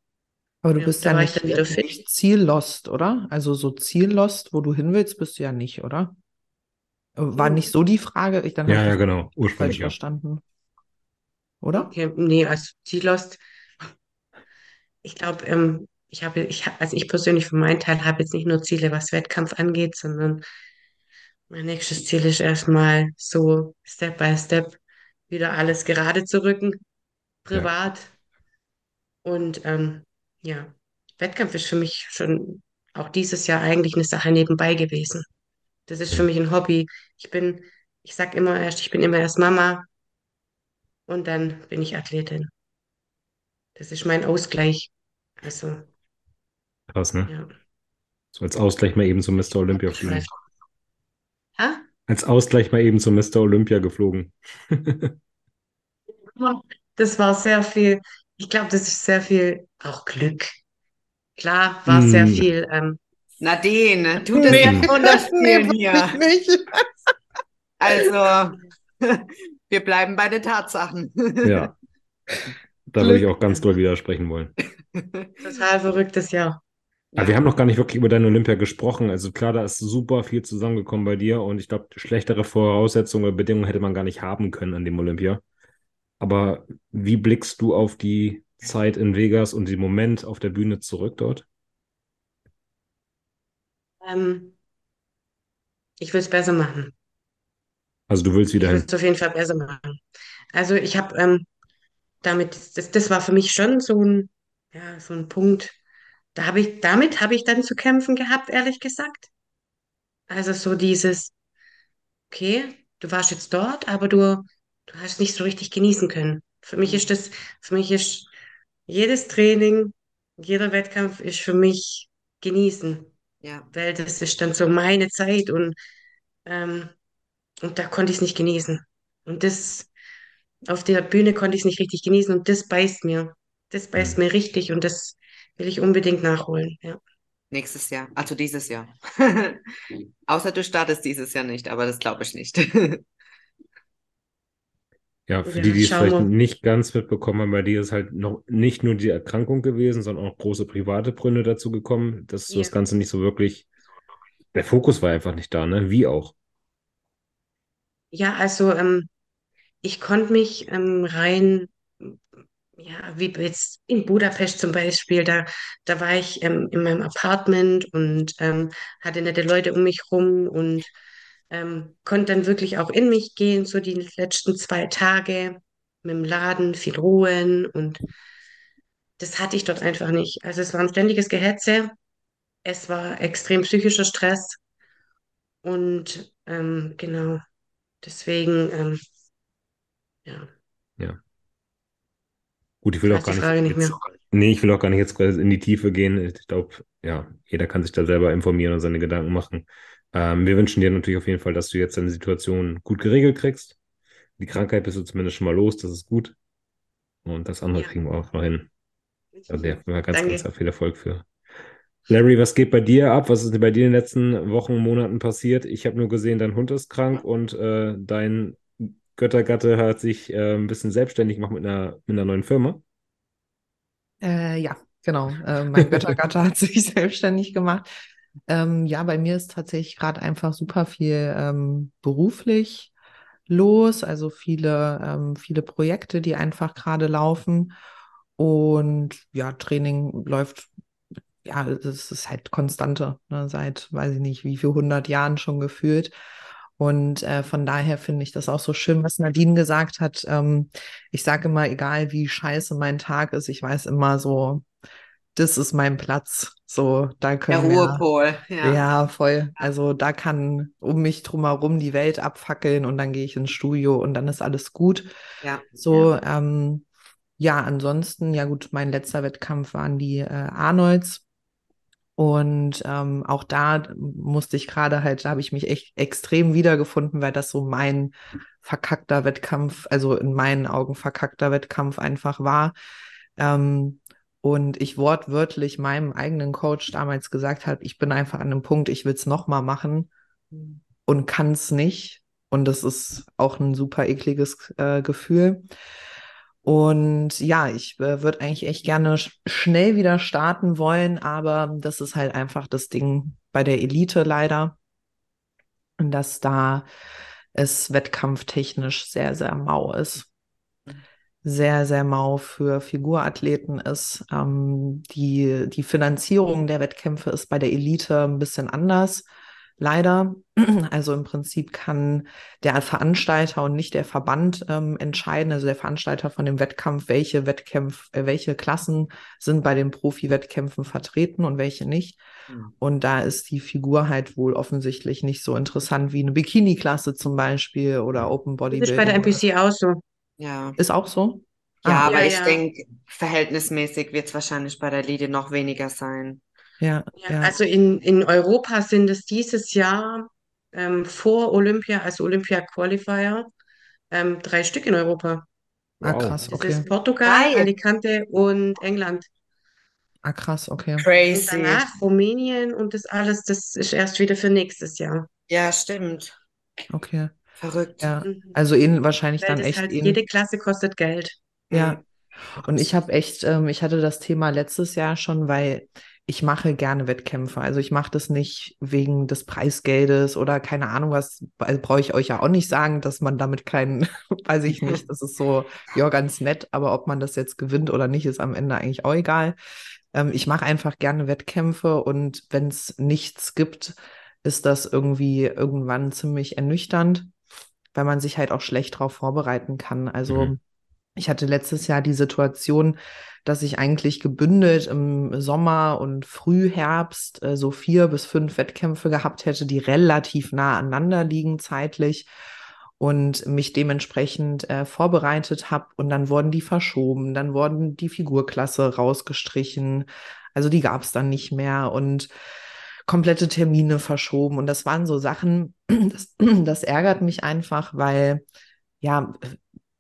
Aber du ja, bist ja nicht, nicht ziellost, oder? Also so ziellost, wo du hin willst, bist du ja nicht, oder? War hm. nicht so die Frage? Ich dann ja, ja, genau. Ursprünglich falsch ja. verstanden. Oder? Okay, nee, als ziellost. Ich glaube, ähm, ich habe, ich also ich persönlich für meinen Teil habe jetzt nicht nur Ziele, was Wettkampf angeht, sondern mein nächstes Ziel ist erstmal so Step by Step wieder alles gerade zu rücken, privat. Ja. Und ähm, ja, Wettkampf ist für mich schon auch dieses Jahr eigentlich eine Sache nebenbei gewesen. Das ist für mich ein Hobby. Ich bin, ich sag immer erst, ich bin immer erst Mama und dann bin ich Athletin. Das ist mein Ausgleich. Also. Krass, ne? Ja. So als Ausgleich mal eben zum Mr. Olympia fliegen. Ha? Als Ausgleich mal eben zum Mr. Olympia geflogen. das war sehr viel, ich glaube, das ist sehr viel auch Glück. Klar, war mm. sehr viel. Ähm, Nadine, du das nee, runterspielen nee, hier. Nicht. Also, wir bleiben bei den Tatsachen. Ja. Da würde ich auch ganz doll widersprechen wollen. Total verrücktes Jahr. Aber wir haben noch gar nicht wirklich über deine Olympia gesprochen. Also klar, da ist super viel zusammengekommen bei dir und ich glaube, schlechtere Voraussetzungen oder Bedingungen hätte man gar nicht haben können an dem Olympia. Aber wie blickst du auf die Zeit in Vegas und den Moment auf der Bühne zurück dort? Ähm, ich will es besser machen. Also du willst wieder Ich will es auf jeden Fall besser machen. Also ich habe ähm, damit, das, das war für mich schon so ein, ja, so ein Punkt. Da habe ich, damit habe ich dann zu kämpfen gehabt, ehrlich gesagt. Also so dieses, okay, du warst jetzt dort, aber du, du hast nicht so richtig genießen können. Für mich ist das, für mich ist jedes Training, jeder Wettkampf ist für mich genießen. Ja. Weil das ist dann so meine Zeit und, ähm, und da konnte ich es nicht genießen. Und das, auf der Bühne konnte ich es nicht richtig genießen und das beißt mir. Das beißt mhm. mir richtig und das will ich unbedingt nachholen. Ja. Nächstes Jahr, also dieses Jahr. Außer du startest dieses Jahr nicht, aber das glaube ich nicht. ja, für ja, die, die es vielleicht wir. nicht ganz mitbekommen haben, bei dir ist halt noch nicht nur die Erkrankung gewesen, sondern auch große private Gründe dazu gekommen, dass ja. das Ganze nicht so wirklich, der Fokus war einfach nicht da, ne? Wie auch. Ja, also ähm, ich konnte mich ähm, rein, ja, wie jetzt in Budapest zum Beispiel, da, da war ich ähm, in meinem Apartment und ähm, hatte nette Leute um mich rum und ähm, konnte dann wirklich auch in mich gehen, so die letzten zwei Tage mit dem Laden, viel ruhen und das hatte ich dort einfach nicht. Also es war ein ständiges Gehetze, es war extrem psychischer Stress und ähm, genau, deswegen ähm, ja. Ja. Gut, ich will auch gar nicht, nicht jetzt, Nee, ich will auch gar nicht jetzt in die Tiefe gehen. Ich glaube, ja, jeder kann sich da selber informieren und seine Gedanken machen. Ähm, wir wünschen dir natürlich auf jeden Fall, dass du jetzt deine Situation gut geregelt kriegst. Die Krankheit bist du zumindest schon mal los, das ist gut. Und das andere ja. kriegen wir auch noch hin. Also ja, ganz, Danke. ganz viel Erfolg für. Larry, was geht bei dir ab? Was ist bei dir in den letzten Wochen, Monaten passiert? Ich habe nur gesehen, dein Hund ist krank und äh, dein Göttergatte hat sich äh, ein bisschen selbstständig gemacht mit einer, mit einer neuen Firma. Äh, ja, genau. Äh, mein Göttergatte hat sich selbstständig gemacht. Ähm, ja, bei mir ist tatsächlich gerade einfach super viel ähm, beruflich los, also viele, ähm, viele Projekte, die einfach gerade laufen. Und ja, Training läuft, ja, das ist halt konstante, ne, seit, weiß ich nicht, wie viel hundert Jahren schon gefühlt. Und äh, von daher finde ich das auch so schön, was Nadine gesagt hat. Ähm, ich sage immer, egal wie scheiße mein Tag ist, ich weiß immer so, das ist mein Platz. So, da können Der Ruhepol, wir, ja. ja. voll. Also da kann um mich drumherum die Welt abfackeln und dann gehe ich ins Studio und dann ist alles gut. Ja. So, ja, ähm, ja ansonsten, ja gut, mein letzter Wettkampf waren die äh, Arnolds. Und ähm, auch da musste ich gerade halt, da habe ich mich echt extrem wiedergefunden, weil das so mein verkackter Wettkampf, also in meinen Augen verkackter Wettkampf einfach war. Ähm, und ich wortwörtlich meinem eigenen Coach damals gesagt habe, ich bin einfach an einem Punkt, ich will es nochmal machen und kann es nicht. Und das ist auch ein super ekliges äh, Gefühl. Und ja, ich äh, würde eigentlich echt gerne sch schnell wieder starten wollen, aber das ist halt einfach das Ding bei der Elite leider. Und dass da es wettkampftechnisch sehr, sehr mau ist sehr, sehr mau für Figurathleten ist. Ähm, die, die Finanzierung der Wettkämpfe ist bei der Elite ein bisschen anders. Leider. Also im Prinzip kann der Veranstalter und nicht der Verband ähm, entscheiden, also der Veranstalter von dem Wettkampf, welche Wettkämpfe, äh, welche Klassen sind bei den Profi-Wettkämpfen vertreten und welche nicht. Mhm. Und da ist die Figur halt wohl offensichtlich nicht so interessant wie eine Bikini-Klasse zum Beispiel oder Open. Das ist bei der NPC auch so. Ja. Ist auch so? Ja, ah, aber ja, ich ja. denke, verhältnismäßig wird es wahrscheinlich bei der Lide noch weniger sein. Ja, ja. Also in, in Europa sind es dieses Jahr ähm, vor Olympia, also Olympia Qualifier, ähm, drei Stück in Europa. Ah, krass, das okay. ist Portugal, Geil. Alicante und England. Ah, krass, okay. Crazy. Und danach Rumänien und das alles, das ist erst wieder für nächstes Jahr. Ja, stimmt. Okay. Verrückt. Ja, mhm. also in, wahrscheinlich Weil dann echt. Halt, in... Jede Klasse kostet Geld. Ja. Mhm. Und ich habe echt, ähm, ich hatte das Thema letztes Jahr schon, weil ich mache gerne Wettkämpfe. Also ich mache das nicht wegen des Preisgeldes oder keine Ahnung was, also brauche ich euch ja auch nicht sagen, dass man damit keinen, weiß ich nicht, das ist so, ja, ganz nett, aber ob man das jetzt gewinnt oder nicht, ist am Ende eigentlich auch egal. Ähm, ich mache einfach gerne Wettkämpfe und wenn es nichts gibt, ist das irgendwie irgendwann ziemlich ernüchternd weil man sich halt auch schlecht darauf vorbereiten kann. Also mhm. Ich hatte letztes Jahr die Situation, dass ich eigentlich gebündelt im Sommer und Frühherbst äh, so vier bis fünf Wettkämpfe gehabt hätte, die relativ nah aneinander liegen zeitlich und mich dementsprechend äh, vorbereitet habe und dann wurden die verschoben, dann wurden die Figurklasse rausgestrichen, also die gab es dann nicht mehr und komplette Termine verschoben. Und das waren so Sachen, das, das ärgert mich einfach, weil, ja,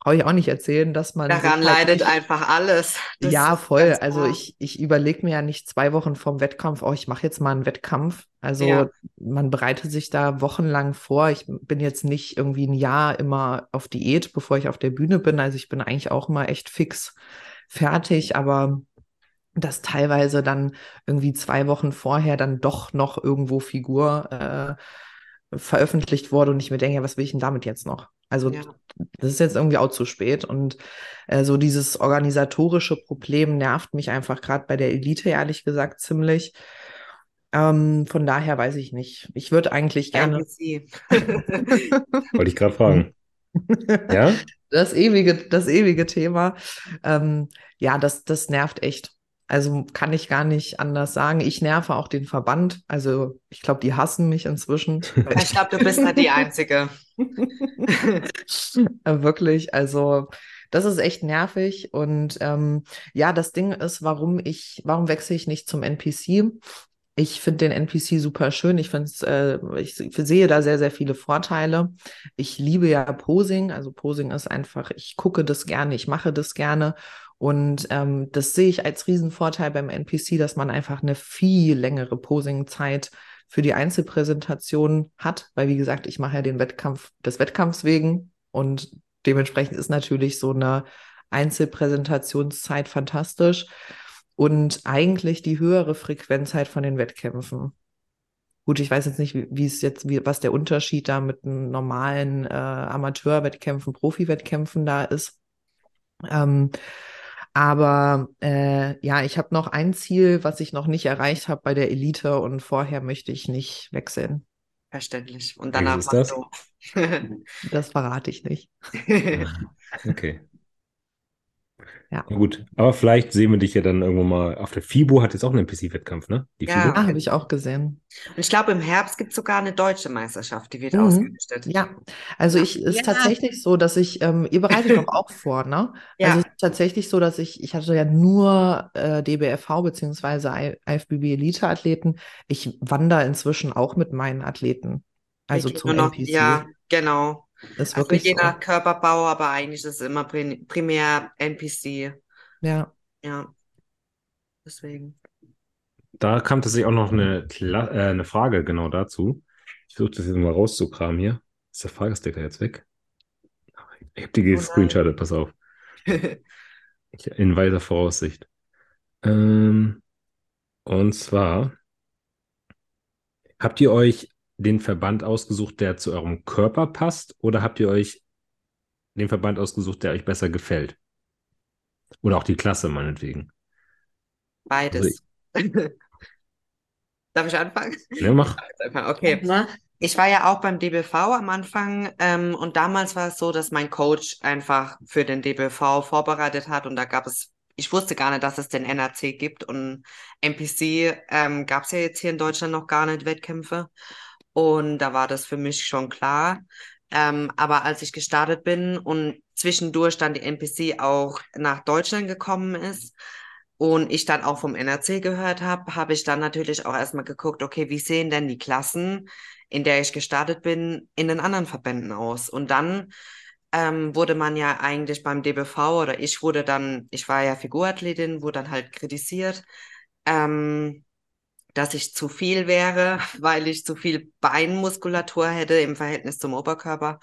brauche ich auch nicht erzählen, dass man. Daran halt leidet nicht, einfach alles. Das ja, voll. Also ich, ich überlege mir ja nicht zwei Wochen vorm Wettkampf, oh, ich mache jetzt mal einen Wettkampf. Also ja. man bereitet sich da wochenlang vor. Ich bin jetzt nicht irgendwie ein Jahr immer auf Diät, bevor ich auf der Bühne bin. Also ich bin eigentlich auch immer echt fix fertig, aber dass teilweise dann irgendwie zwei Wochen vorher dann doch noch irgendwo Figur äh, veröffentlicht wurde und ich mir denke, ja, was will ich denn damit jetzt noch? Also ja. das ist jetzt irgendwie auch zu spät und äh, so dieses organisatorische Problem nervt mich einfach gerade bei der Elite ehrlich gesagt ziemlich. Ähm, von daher weiß ich nicht. Ich würde eigentlich gerne. Wollte ich gerade fragen. ja? Das ewige, das ewige Thema. Ähm, ja, das, das nervt echt. Also kann ich gar nicht anders sagen. Ich nerve auch den Verband. Also ich glaube, die hassen mich inzwischen. Ich glaube, du bist nicht die Einzige. Wirklich. Also das ist echt nervig. Und ähm, ja, das Ding ist, warum ich, warum wechsle ich nicht zum NPC? Ich finde den NPC super schön. Ich finde äh, ich sehe da sehr, sehr viele Vorteile. Ich liebe ja Posing. Also Posing ist einfach, ich gucke das gerne, ich mache das gerne. Und ähm, das sehe ich als Riesenvorteil beim NPC, dass man einfach eine viel längere Posing-Zeit für die Einzelpräsentation hat, weil wie gesagt, ich mache ja den Wettkampf des Wettkampfs wegen und dementsprechend ist natürlich so eine Einzelpräsentationszeit fantastisch und eigentlich die höhere Frequenz halt von den Wettkämpfen. Gut, ich weiß jetzt nicht, wie, es jetzt, wie, was der Unterschied da mit normalen äh, Amateurwettkämpfen, Profi-Wettkämpfen da ist. Ähm, aber äh, ja, ich habe noch ein Ziel, was ich noch nicht erreicht habe bei der Elite und vorher möchte ich nicht wechseln. Verständlich. Und danach ist das? das verrate ich nicht. okay. Ja. ja. Gut, aber vielleicht sehen wir dich ja dann irgendwo mal auf der FIBO, hat jetzt auch einen NPC-Wettkampf, ne? Die ja, FIBO. Habe ich auch gesehen. Und ich glaube, im Herbst gibt es sogar eine deutsche Meisterschaft, die wird mhm. ausgerichtet. Ja, also ich ist ja. tatsächlich so, dass ich, ähm, ihr bereitet doch auch vor, ne? Ja. Also es ist tatsächlich so, dass ich, ich hatte ja nur äh, DBFV bzw. IFBB Elite-Athleten. Ich wandere inzwischen auch mit meinen Athleten. Also zum noch, NPC. Ja, genau. Ist also je nach Körperbau, aber eigentlich ist es immer primär NPC. Ja. Ja. Deswegen. Da kam tatsächlich auch noch eine, Kla äh, eine Frage genau dazu. Ich versuche das jetzt mal rauszukramen hier. Ist der Fragesticker jetzt weg? Ich habe die gescreenshottet, pass auf. In weiser Voraussicht. Ähm, und zwar habt ihr euch den Verband ausgesucht, der zu eurem Körper passt, oder habt ihr euch den Verband ausgesucht, der euch besser gefällt? Oder auch die Klasse meinetwegen? Beides. Also Darf ich anfangen? Ja, mach. Okay. Ich war ja auch beim DBV am Anfang ähm, und damals war es so, dass mein Coach einfach für den DBV vorbereitet hat und da gab es, ich wusste gar nicht, dass es den NAC gibt und NPC ähm, gab es ja jetzt hier in Deutschland noch gar nicht Wettkämpfe und da war das für mich schon klar. Ähm, aber als ich gestartet bin und zwischendurch dann die NPC auch nach Deutschland gekommen ist und ich dann auch vom NRC gehört habe, habe ich dann natürlich auch erstmal geguckt, okay, wie sehen denn die Klassen, in der ich gestartet bin, in den anderen Verbänden aus? Und dann ähm, wurde man ja eigentlich beim DBV oder ich wurde dann, ich war ja Figurathletin, wurde dann halt kritisiert. Ähm, dass ich zu viel wäre, weil ich zu viel Beinmuskulatur hätte im Verhältnis zum Oberkörper.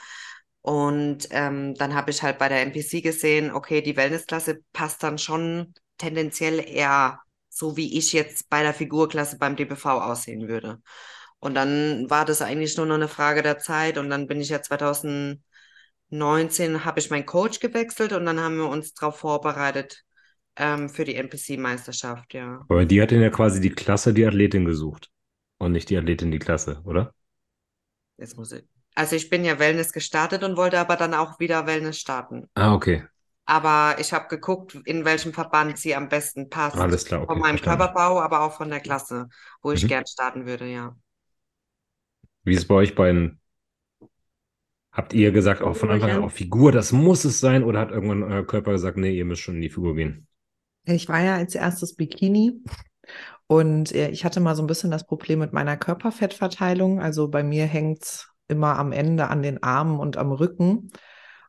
Und ähm, dann habe ich halt bei der NPC gesehen, okay, die Wellnessklasse passt dann schon tendenziell eher so, wie ich jetzt bei der Figurklasse beim DBV aussehen würde. Und dann war das eigentlich nur noch eine Frage der Zeit. Und dann bin ich ja 2019, habe ich meinen Coach gewechselt und dann haben wir uns darauf vorbereitet, ähm, für die NPC-Meisterschaft, ja. Aber die hat ja quasi die Klasse die Athletin gesucht und nicht die Athletin die Klasse, oder? Jetzt muss ich. Also ich bin ja Wellness gestartet und wollte aber dann auch wieder Wellness starten. Ah, okay. Aber ich habe geguckt, in welchem Verband sie am besten passt. Alles klar, okay. Von meinem verstanden. Körperbau, aber auch von der Klasse, wo ich mhm. gern starten würde, ja. Wie ist es bei euch beiden? Habt ihr gesagt, auch von Anfang an, auch Figur, das muss es sein? Oder hat irgendwann euer Körper gesagt, nee, ihr müsst schon in die Figur gehen? Ich war ja als erstes Bikini und äh, ich hatte mal so ein bisschen das Problem mit meiner Körperfettverteilung. Also bei mir hängt es immer am Ende an den Armen und am Rücken.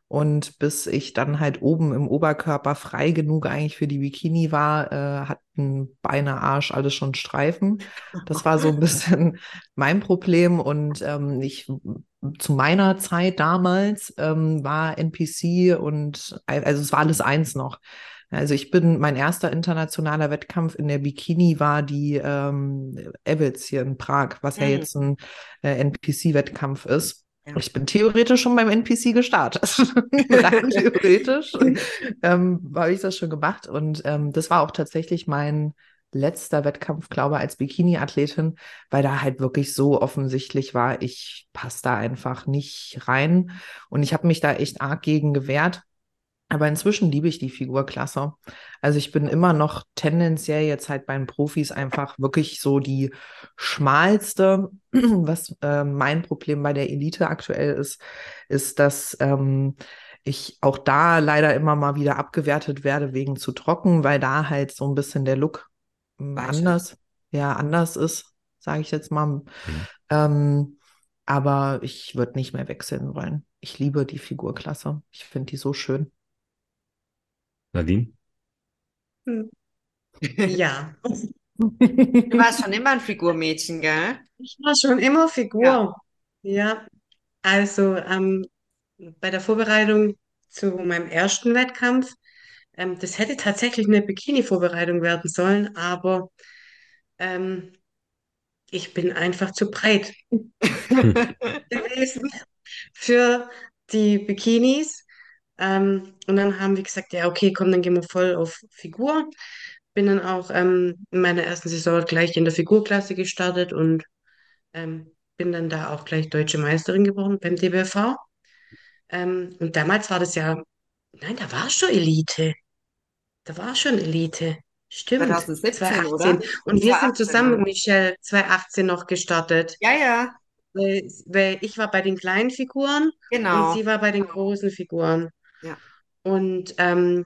Und bis ich dann halt oben im Oberkörper frei genug eigentlich für die Bikini war, äh, hatten Beine, Arsch, alles schon Streifen. Das war so ein bisschen mein Problem. Und ähm, ich zu meiner Zeit damals ähm, war NPC und also es war alles eins noch. Also ich bin, mein erster internationaler Wettkampf in der Bikini war die ähm, Evels hier in Prag, was mhm. ja jetzt ein äh, NPC-Wettkampf ist. Ja. Ich bin theoretisch schon beim NPC gestartet. Rein theoretisch ähm, habe ich das schon gemacht. Und ähm, das war auch tatsächlich mein letzter Wettkampf, glaube ich, als Bikini-Athletin, weil da halt wirklich so offensichtlich war, ich passe da einfach nicht rein. Und ich habe mich da echt arg gegen gewehrt. Aber inzwischen liebe ich die Figurklasse. Also ich bin immer noch tendenziell jetzt halt bei den Profis einfach wirklich so die schmalste. Was äh, mein Problem bei der Elite aktuell ist, ist, dass ähm, ich auch da leider immer mal wieder abgewertet werde wegen zu trocken, weil da halt so ein bisschen der Look hm, anders, ja, anders ist, sage ich jetzt mal. Mhm. Ähm, aber ich würde nicht mehr wechseln wollen. Ich liebe die Figurklasse. Ich finde die so schön. Nadine? Hm. Ja. Du warst schon immer ein Figurmädchen, gell? Ich war schon immer Figur. Ja, ja. also ähm, bei der Vorbereitung zu meinem ersten Wettkampf, ähm, das hätte tatsächlich eine Bikini-Vorbereitung werden sollen, aber ähm, ich bin einfach zu breit gewesen für die Bikinis. Ähm, und dann haben wir gesagt, ja, okay, komm, dann gehen wir voll auf Figur. Bin dann auch ähm, in meiner ersten Saison gleich in der Figurklasse gestartet und ähm, bin dann da auch gleich deutsche Meisterin geworden beim DBV. Ähm, und damals war das ja, nein, da war schon Elite. Da war schon Elite. Stimmt. 2017, 2018. Oder? Und wir 2018, sind zusammen mit Michelle 2018 noch gestartet. Ja, ja. Weil, weil ich war bei den kleinen Figuren genau. und sie war bei den großen Figuren. Ja. Und ähm,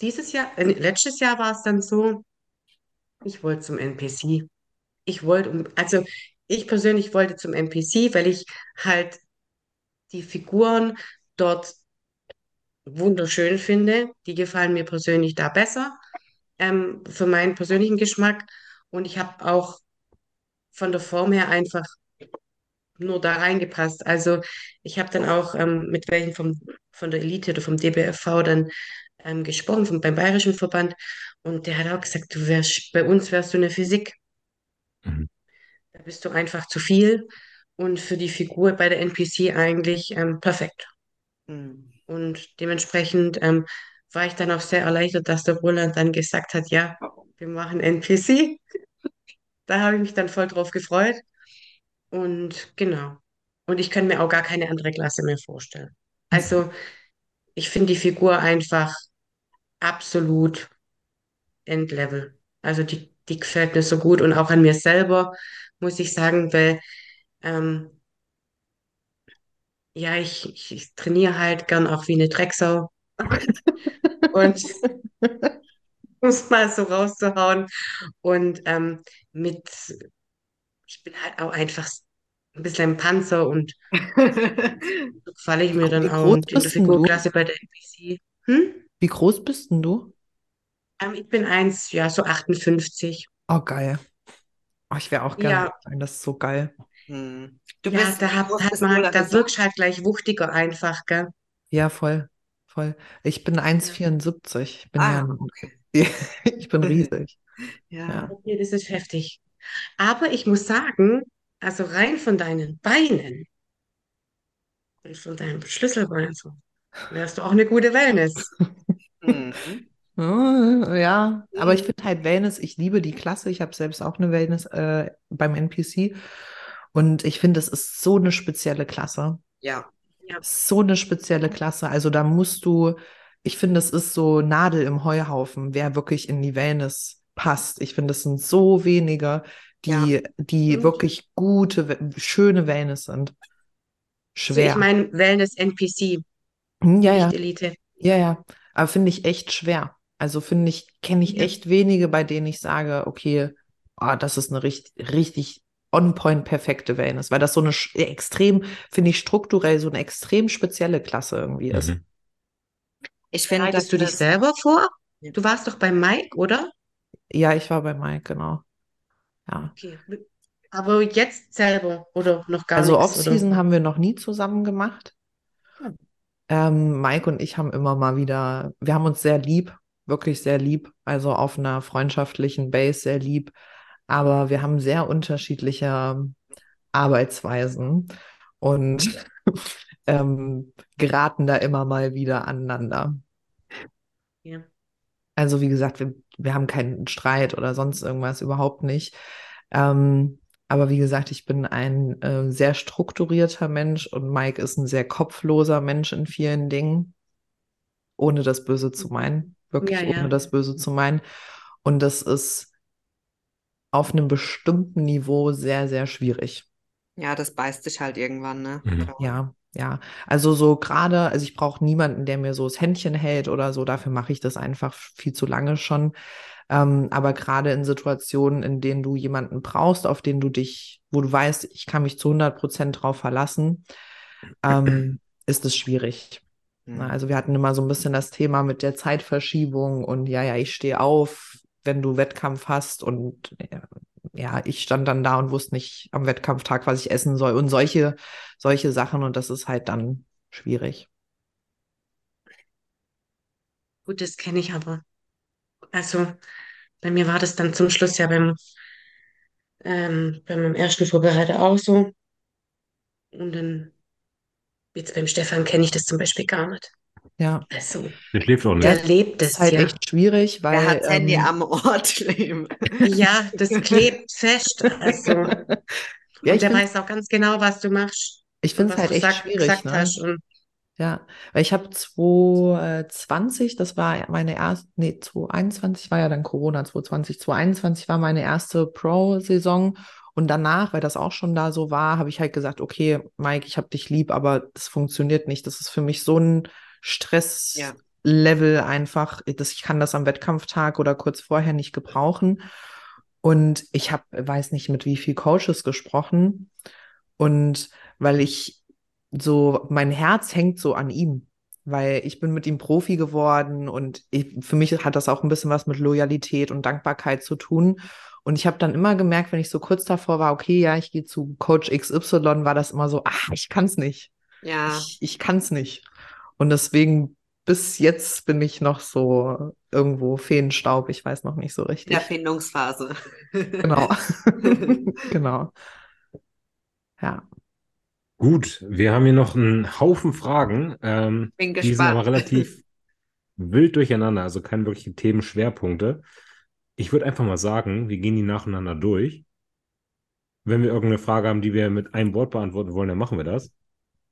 dieses Jahr, äh, letztes Jahr war es dann so, ich wollte zum NPC. Ich wollte, also ich persönlich wollte zum NPC, weil ich halt die Figuren dort wunderschön finde. Die gefallen mir persönlich da besser, ähm, für meinen persönlichen Geschmack. Und ich habe auch von der Form her einfach nur da reingepasst. Also ich habe dann auch ähm, mit welchen vom, von der Elite oder vom DBFV dann ähm, gesprochen, vom, beim Bayerischen Verband. Und der hat auch gesagt, du wärst, bei uns wärst du eine Physik. Mhm. Da bist du einfach zu viel und für die Figur bei der NPC eigentlich ähm, perfekt. Mhm. Und dementsprechend ähm, war ich dann auch sehr erleichtert, dass der Roland dann gesagt hat, ja, wir machen NPC. da habe ich mich dann voll drauf gefreut. Und genau. Und ich kann mir auch gar keine andere Klasse mehr vorstellen. Also ich finde die Figur einfach absolut Endlevel. Also die, die gefällt mir so gut und auch an mir selber, muss ich sagen, weil ähm, ja, ich, ich, ich trainiere halt gern auch wie eine Drecksau. und muss mal so rauszuhauen. Und ähm, mit, ich bin halt auch einfach ein bisschen ein Panzer und so falle ich mir dann auch und in der Figurklasse bei der NPC. Hm? Wie groß bist denn du? Ähm, ich bin eins, ja, so 58. Oh, geil. Oh, ich wäre auch gerne ja. sein, das ist so geil. Hm. Du ja, bist, da, hat, hat man, da wirkst halt gleich wuchtiger einfach, gell? Ja, voll, voll. Ich bin 1,74. Ich bin ah, ja, okay. ich bin riesig. ja. ja. Okay, das ist heftig. Aber ich muss sagen, also rein von deinen Beinen und von deinem Schlüsselbein so, wärst du auch eine gute Wellness. mhm. Ja, aber ich finde halt Wellness, ich liebe die Klasse. Ich habe selbst auch eine Wellness äh, beim NPC. Und ich finde, es ist so eine spezielle Klasse. Ja. ja. So eine spezielle Klasse. Also da musst du, ich finde, es ist so Nadel im Heuhaufen, wer wirklich in die Wellness passt. Ich finde, es sind so wenige, die, ja. die mhm. wirklich gute, schöne Wellness sind. Schwer. Also ich meine Wellness NPC. Hm, ja, ja. Nicht Elite. Ja, ja. Aber finde ich echt schwer. Also finde ich, kenne ich ja. echt wenige, bei denen ich sage, okay, oh, das ist eine richtig, richtig on-point perfekte Wellness, weil das so eine extrem, finde ich, strukturell so eine extrem spezielle Klasse irgendwie ist. Mhm. Ich finde, dass du dich selber vor? Du warst doch bei Mike, oder? Ja, ich war bei Mike, genau. Ja. Okay. Aber jetzt selber oder noch gar also nichts? Also Off-Season haben wir noch nie zusammen gemacht. Hm. Ähm, Mike und ich haben immer mal wieder, wir haben uns sehr lieb, wirklich sehr lieb, also auf einer freundschaftlichen Base sehr lieb. Aber wir haben sehr unterschiedliche Arbeitsweisen und ähm, geraten da immer mal wieder aneinander. Ja. Also wie gesagt, wir, wir haben keinen Streit oder sonst irgendwas, überhaupt nicht. Ähm, aber wie gesagt, ich bin ein äh, sehr strukturierter Mensch und Mike ist ein sehr kopfloser Mensch in vielen Dingen, ohne das Böse zu meinen, wirklich ja, ja. ohne das Böse zu meinen. Und das ist auf einem bestimmten Niveau sehr, sehr schwierig. Ja, das beißt sich halt irgendwann, ne? Mhm. Ja, ja, also so gerade, also ich brauche niemanden, der mir so das Händchen hält oder so. Dafür mache ich das einfach viel zu lange schon. Ähm, aber gerade in Situationen, in denen du jemanden brauchst, auf den du dich, wo du weißt, ich kann mich zu 100 Prozent drauf verlassen, ähm, ist es schwierig. Mhm. Also wir hatten immer so ein bisschen das Thema mit der Zeitverschiebung und ja, ja, ich stehe auf, wenn du Wettkampf hast und ja, ich stand dann da und wusste nicht am Wettkampftag, was ich essen soll und solche, solche Sachen und das ist halt dann schwierig. Gut, das kenne ich aber. Also bei mir war das dann zum Schluss ja beim, ähm, bei meinem ersten Vorbereiter auch so. Und dann, jetzt beim Stefan kenne ich das zum Beispiel gar nicht. Ja. Also, der schläft auch nicht. Der lebt es ist halt ja. echt schwierig, weil. Er hat das Handy ähm, am Ort kleben. Ja, das klebt fest. Also, ja, der find- weiß auch ganz genau, was du machst. ich finde es halt du echt sag, schwierig. gesagt Ne? hast. Und Ja, weil ich habe 2020, das war meine erste, nee, 2021 war ja dann Corona, 2020, 2021 war meine erste Pro-Saison und danach, weil das auch schon da so war, habe ich halt gesagt, okay, Mike, ich habe dich lieb, aber das funktioniert nicht. Das ist für mich so ein Ja. Stresslevel einfach, dass ich kann das am Wettkampftag oder kurz vorher nicht gebrauchen. Und ich habe, weiß nicht, mit wie viel Coaches gesprochen und weil ich so, mein Herz hängt so an ihm, weil ich bin mit ihm Profi geworden und ich, für mich hat das auch ein bisschen was mit Loyalität und Dankbarkeit zu tun. Und ich habe dann immer gemerkt, wenn ich so kurz davor war, okay, ja, ich gehe zu Coach XY, war das immer so, ach, ich kann es nicht. Ja. Ich, ich kann es nicht. Und deswegen bis jetzt bin ich noch so irgendwo Feenstaub, ich weiß noch nicht so In richtig. der Findungsphase. Genau. genau. Ja. Gut, wir haben hier noch einen Haufen Fragen. Ähm, Bin die sind aber gespannt. relativ wild durcheinander, also keine wirklichen Themenschwerpunkte. Ich würde einfach mal sagen, wir gehen die nacheinander durch. Wenn wir irgendeine Frage haben, die wir mit einem Wort beantworten wollen, dann machen wir das.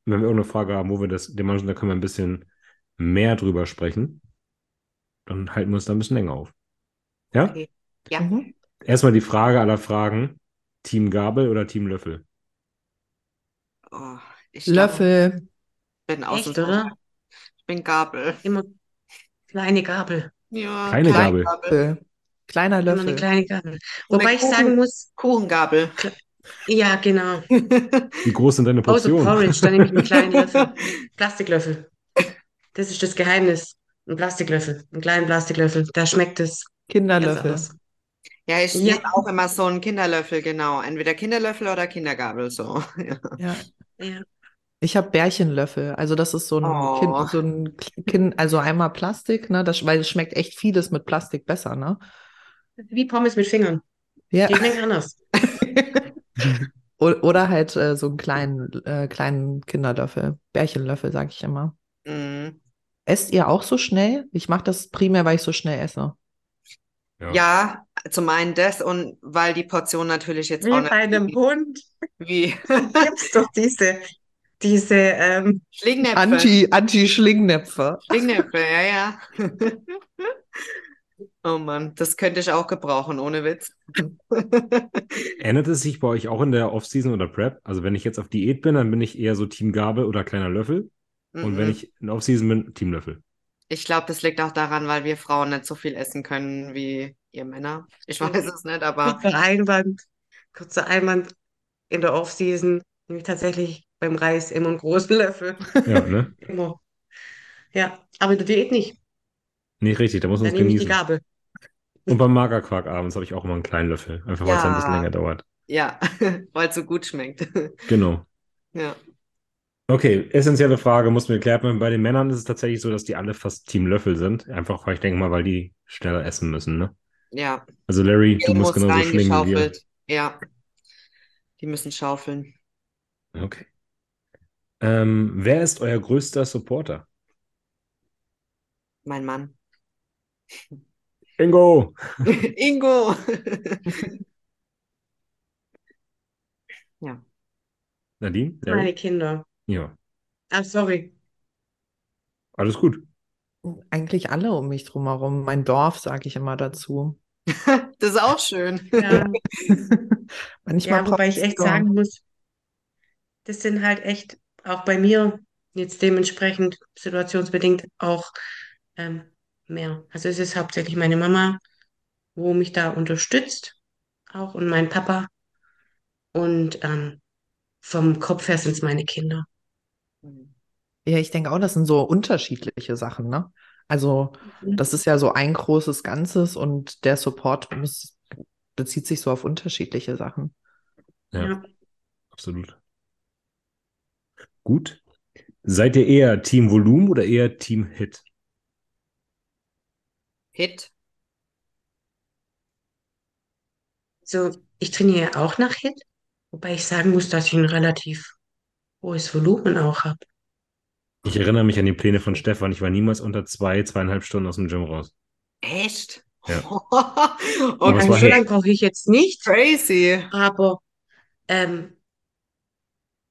Und wenn wir irgendeine Frage haben, wo wir das, den manchen, da können wir ein bisschen mehr drüber sprechen, dann halten wir uns da ein bisschen länger auf. Ja? Okay. Ja. Mhm. Erstmal die Frage aller Fragen: Team Gabel oder Team Löffel? Oh, Löffel. ich bin echt, Außenseiter. oder? Ich bin Gabel. Immer kleine Gabel. Ja, Kleine Gabel. Löffel. Kleiner Immer eine Löffel. kleine Gabel. So eine Wobei ich Kuchen- sagen muss, Kuchengabel. Ja, genau. Wie groß sind deine Außer Portionen? Porridge, dann nehme ich einen kleinen Löffel. Plastiklöffel. Das ist das Geheimnis. Ein Plastiklöffel. Einen kleinen Plastiklöffel. Da schmeckt es Kinderlöffel. Ja, ich Ja. nehme auch immer so einen Kinderlöffel, genau. Entweder Kinderlöffel oder Kindergabel, so. Ja. Ja. Ja. Ich habe Bärchenlöffel. Also das ist so ein Oh. Kind, so ein Kind, also einmal Plastik, ne? Das, weil es schmeckt echt vieles mit Plastik besser, ne? Wie Pommes mit Fingern. Ja. Die schmecken anders. Oder halt äh, so einen kleinen, äh, kleinen Kinderlöffel. Bärchenlöffel, sage ich immer. Mm. Esst ihr auch so schnell? Ich mache das primär, weil ich so schnell esse. Ja, zum einen das und weil die Portion natürlich jetzt Wie auch bei nicht einem Hund wie gibt's doch diese, diese, ähm, Schlingnäpfe. Anti, Anti-Schlingnäpfe. Schlingnäpfe, ja, ja. Oh Mann, das könnte ich auch gebrauchen, ohne Witz. Ändert es sich bei euch auch in der Off-Season oder Prep? Also wenn ich jetzt auf Diät bin, dann bin ich eher so Team Gabel oder kleiner Löffel. Und wenn Mhm. ich in Off-Season bin, Team Löffel. Ich glaube, das liegt auch daran, weil wir Frauen nicht so viel essen können wie ihr Männer. Ich weiß es nicht, aber kurzer Einwand, kurzer Einwand in der Off-Season, nämlich tatsächlich beim Reis immer einen großen Löffel. Ja, ne? Immer. Ja, aber in der Diät nicht. Nicht richtig, da muss man es nehme ich die genießen. Gabel. Und beim Magerquark abends habe ich auch immer einen kleinen Löffel. Einfach weil es ein bisschen Ja. länger dauert. ja, weil es so gut schmeckt. Genau. Ja. Okay, essentielle Frage muss mir geklärt werden. Bei den Männern ist es tatsächlich so, dass die alle fast Team Löffel sind. Einfach, weil ich denke mal, weil die schneller essen müssen, ne? Ja, Also Larry, du Viel musst muss genauso schlingen wie wir. Ja, die müssen schaufeln. Okay. Ähm, wer ist euer größter Supporter? Mein Mann. Ingo! Ingo! Nadine? Larry? Meine Kinder. Ja, Ah, sorry. alles gut. Eigentlich alle um mich drumherum. Mein Dorf, sage ich immer dazu. Das ist auch schön. Ja, Manchmal ja, wobei ich echt Dorf. sagen muss, das sind halt echt auch bei mir jetzt dementsprechend situationsbedingt auch ähm, mehr. Also es ist hauptsächlich meine Mama, wo mich da unterstützt, auch und mein Papa. Und ähm, vom Kopf her sind es meine Kinder. Ja, ich denke auch, das sind so unterschiedliche Sachen, ne? Also, mhm. das ist ja so ein großes Ganzes und der Support muss, bezieht sich so auf unterschiedliche Sachen. Ja, ja. absolut. Gut. Seid ihr eher Team Volumen oder eher Team Hit? Hit. So, ich trainiere auch nach Hit, wobei ich sagen muss, dass ich ein relativ hohes Volumen auch habe. Ich erinnere mich an die Pläne von Stefan. Ich war niemals unter zwei, zweieinhalb Stunden aus dem Gym raus. Echt? Ja. okay, so lange brauche ich jetzt nicht. Crazy. Aber, ähm,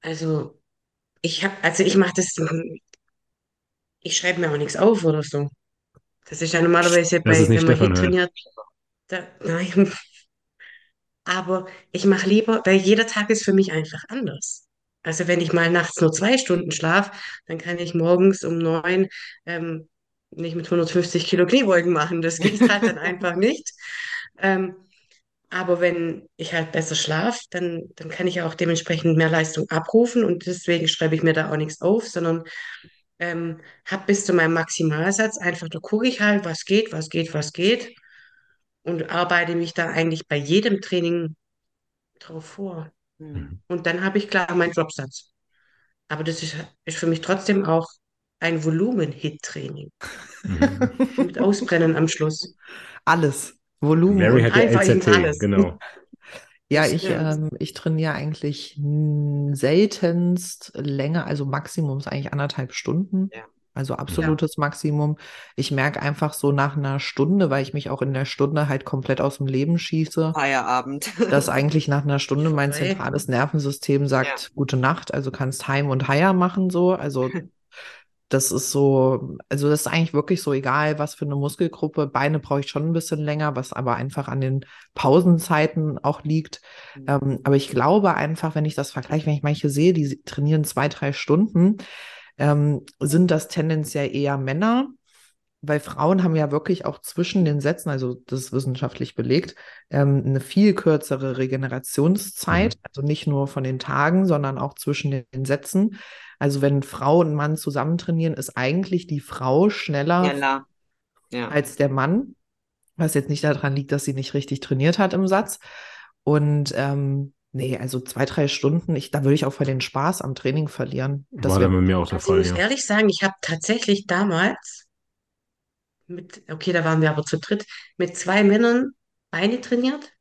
also, ich habe, also ich mache das, ich schreibe mir auch nichts auf oder so. Das ist ja normalerweise bei, wenn man hier trainiert. Da, nein. Aber ich mache lieber, weil jeder Tag ist für mich einfach anders. Also wenn ich mal nachts nur zwei Stunden schlafe, dann kann ich morgens um neun ähm, nicht mit 150 Kilo Kniebeugen machen. Das geht halt dann einfach nicht. Ähm, aber wenn ich halt besser schlafe, dann, dann kann ich auch dementsprechend mehr Leistung abrufen und deswegen schreibe ich mir da auch nichts auf, sondern ähm, habe bis zu meinem Maximalsatz einfach, da gucke ich halt, was geht, was geht, was geht und arbeite mich da eigentlich bei jedem Training drauf vor. Mhm. Und dann habe ich klar meinen Dropsatz. Aber das ist, ist für mich trotzdem auch ein Volumen-Hit-Training. Mhm. Mit Ausbrennen am Schluss. Alles. Volumen. Mary hat ja LZT, alles. genau. Ja, ich, ähm, ich trainiere eigentlich seltenst länger, also Maximum ist eigentlich anderthalb Stunden. Ja. Also absolutes ja. Maximum. Ich merke einfach so nach einer Stunde, weil ich mich auch in der Stunde halt komplett aus dem Leben schieße. Feierabend. dass eigentlich nach einer Stunde mein zentrales Nervensystem sagt, ja. gute Nacht, also kannst Heim und Heier machen so. Also das ist so, also das ist eigentlich wirklich so egal, was für eine Muskelgruppe. Beine brauche ich schon ein bisschen länger, was aber einfach an den Pausenzeiten auch liegt. Mhm. Ähm, aber ich glaube einfach, wenn ich das vergleiche, wenn ich manche sehe, die trainieren zwei, drei Stunden, ähm, sind das tendenziell eher Männer, weil Frauen haben ja wirklich auch zwischen den Sätzen, also das ist wissenschaftlich belegt, ähm, eine viel kürzere Regenerationszeit, mhm. also nicht nur von den Tagen, sondern auch zwischen den Sätzen. Also wenn Frau und Mann zusammen trainieren, ist eigentlich die Frau schneller, schneller. Ja. als der Mann, was jetzt nicht daran liegt, dass sie nicht richtig trainiert hat im Satz. Und ähm, Nee, also zwei, drei Stunden, ich, da würde ich auch voll den Spaß am Training verlieren. Das War dann bei mir auch der Fall. Ich muss ja. ehrlich sagen, ich habe tatsächlich damals mit, okay, da waren wir aber zu dritt, mit zwei Männern Beine trainiert.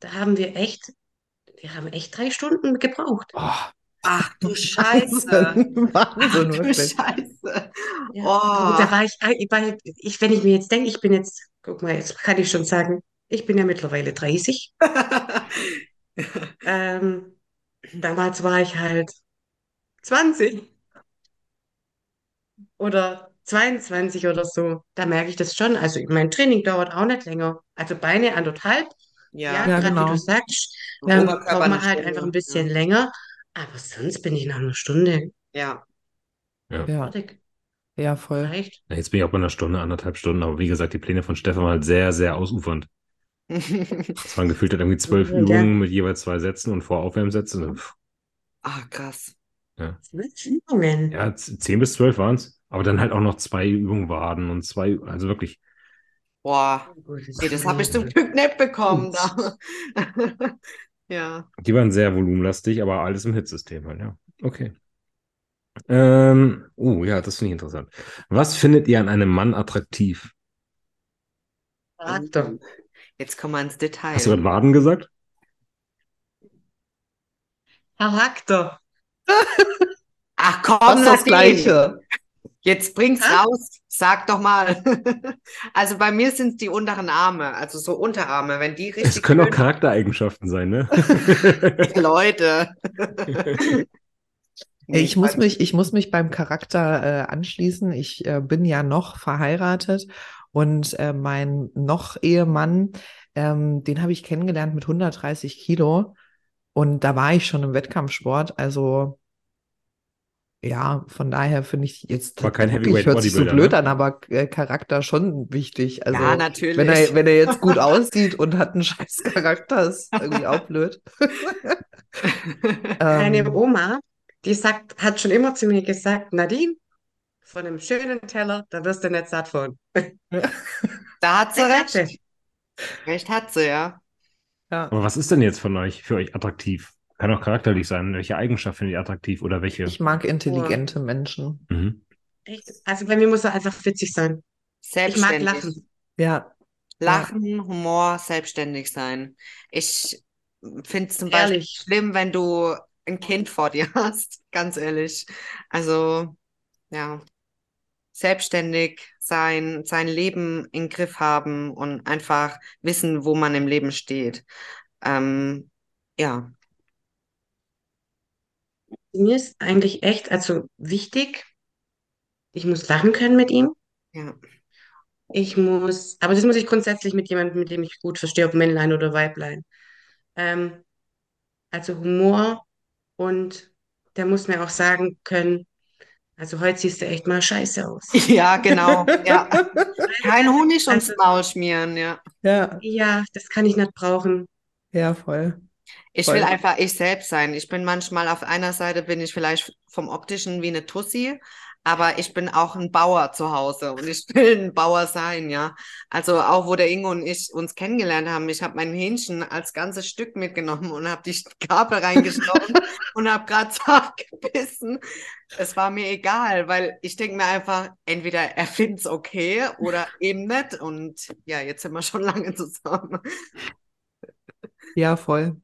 Da haben wir echt, wir haben echt drei Stunden gebraucht. Oh. Ach du Scheiße. Wahnsinn, Ach du Scheiße. Ja, oh. Da war ich, weil ich, wenn ich mir jetzt denke, ich bin jetzt, guck mal, jetzt kann ich schon sagen, ich bin ja mittlerweile 30. ähm, damals war ich halt 20 oder 22 oder so. Da merke ich das schon. Also mein Training dauert auch nicht länger. Also Beine anderthalb. Ja, ja, ja gerade genau. wie du sagst, dann braucht man halt Stunde. einfach ein bisschen ja. länger. Aber sonst bin ich nach einer Stunde. Ja. Ja. Ja, ja voll. Reicht. Jetzt bin ich auch bei einer Stunde, anderthalb Stunden. Aber wie gesagt, die Pläne von Stefan waren halt sehr, sehr ausufernd. Es waren gefühlt halt irgendwie zwölf ja. Übungen mit jeweils zwei Sätzen und Voraufwärmsätzen. Ah, krass. Ja. Übungen. Ja, zehn bis zwölf waren es. Aber dann halt auch noch zwei Übungen Waden und zwei, also wirklich. Boah, okay, das habe ich zum Glück nicht bekommen. Da. ja. Die waren sehr volumenlastig, aber alles im Hitsystem halt, ja. Okay. Ähm, oh ja, das finde ich interessant. Was findet ihr an einem Mann attraktiv? Charakter. Jetzt kommen wir ins Detail. Hast du gerade Waden gesagt? Charakter. Ach komm, das, das Gleiche. Jetzt bring's ha? raus. Sag doch mal. also bei mir sind es die unteren Arme, also so Unterarme, wenn die richtig. Es können auch Charaktereigenschaften sein, ne? Leute. Nee, ich muss mich, ich muss mich beim Charakter äh, anschließen. Ich äh, bin ja noch verheiratet und äh, mein noch Ehemann, ähm, den habe ich kennengelernt mit 130 Kilo. Und da war ich schon im Wettkampfsport. Also ja, von daher finde ich jetzt War kein wirklich Heavyweight hört sich so blöd ne? an, aber äh, Charakter schon wichtig. Also Ja, natürlich. wenn er, wenn er jetzt gut aussieht und hat einen scheiß Charakter, ist irgendwie auch blöd. Meine Ähm, Oma, die sagt, hat schon immer zu mir gesagt, Nadine, von einem schönen Teller, da wirst du nicht satt von. Da hat sie Recht hat recht. Recht hat sie, ja. ja. Aber was ist denn jetzt von euch, für euch attraktiv? Kann auch charakterlich sein. Welche Eigenschaft findet ihr attraktiv oder welche? Ich mag intelligente Menschen. Mhm. Echt? Also bei mir muss er einfach witzig sein. Ich mag lachen. Ja, Lachen, Humor, selbstständig sein. Ich finde es zum Beispiel Ehrlich. schlimm, wenn du ein Kind vor dir hast, ganz ehrlich. Also, ja, selbstständig sein, sein Leben im Griff haben und einfach wissen, wo man im Leben steht. Ähm, ja, Mir ist eigentlich echt, also wichtig, ich muss lachen können mit ihm. ja. Ich muss, aber das muss ich grundsätzlich mit jemandem, mit dem ich gut verstehe, ob Männlein oder Weiblein. Ähm, also Humor und der muss mir auch sagen können, also heute siehst du echt mal scheiße aus. Ja, genau. Ja. Kein Honig ums Also- Maul schmieren, ja. ja, Ja, das kann ich nicht brauchen. ja, voll. Ich will einfach ich selbst sein. Ich bin manchmal auf einer Seite bin ich vielleicht vom Optischen wie eine Tussi, aber ich bin auch ein Bauer zu Hause und ich will ein Bauer sein, ja. Also auch wo der Ingo und ich uns kennengelernt haben, ich habe mein Hähnchen als ganzes Stück mitgenommen und habe die Gabel reingestochen und habe gerade so abgebissen. Es war mir egal, weil ich denke mir einfach, entweder er findet es okay oder eben nicht. Und ja, jetzt sind wir schon lange zusammen. Ja, voll.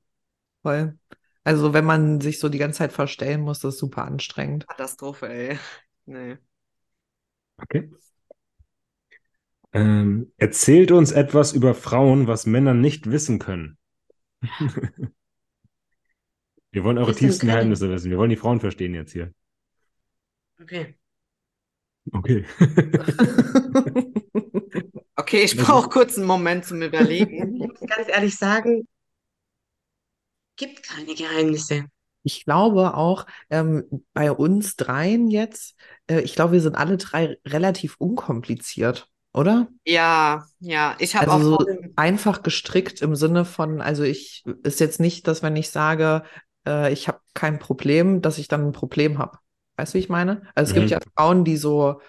Voll. Also wenn man sich so die ganze Zeit verstellen muss, das ist super anstrengend. Katastrophe, ey. Nee. Okay. Ähm, erzählt uns etwas über Frauen, was Männer nicht wissen können. Wir wollen eure Wissen tiefsten können. Geheimnisse wissen. Wir wollen die Frauen verstehen jetzt hier. Okay. Okay. Okay, ich Das brauche kurz einen Moment zum Ich Überlegen. muss ganz ehrlich sagen, gibt keine Geheimnisse. Ich glaube auch ähm, bei uns dreien jetzt, äh, ich glaube, wir sind alle drei relativ unkompliziert, oder? Ja, ja, ich habe Also auch so einfach gestrickt im Sinne von, also ich ist jetzt nicht, dass wenn ich sage, äh, ich habe kein Problem, dass ich dann ein Problem habe. Weißt du, wie ich meine? Also es gibt Mhm. ja Frauen, die so,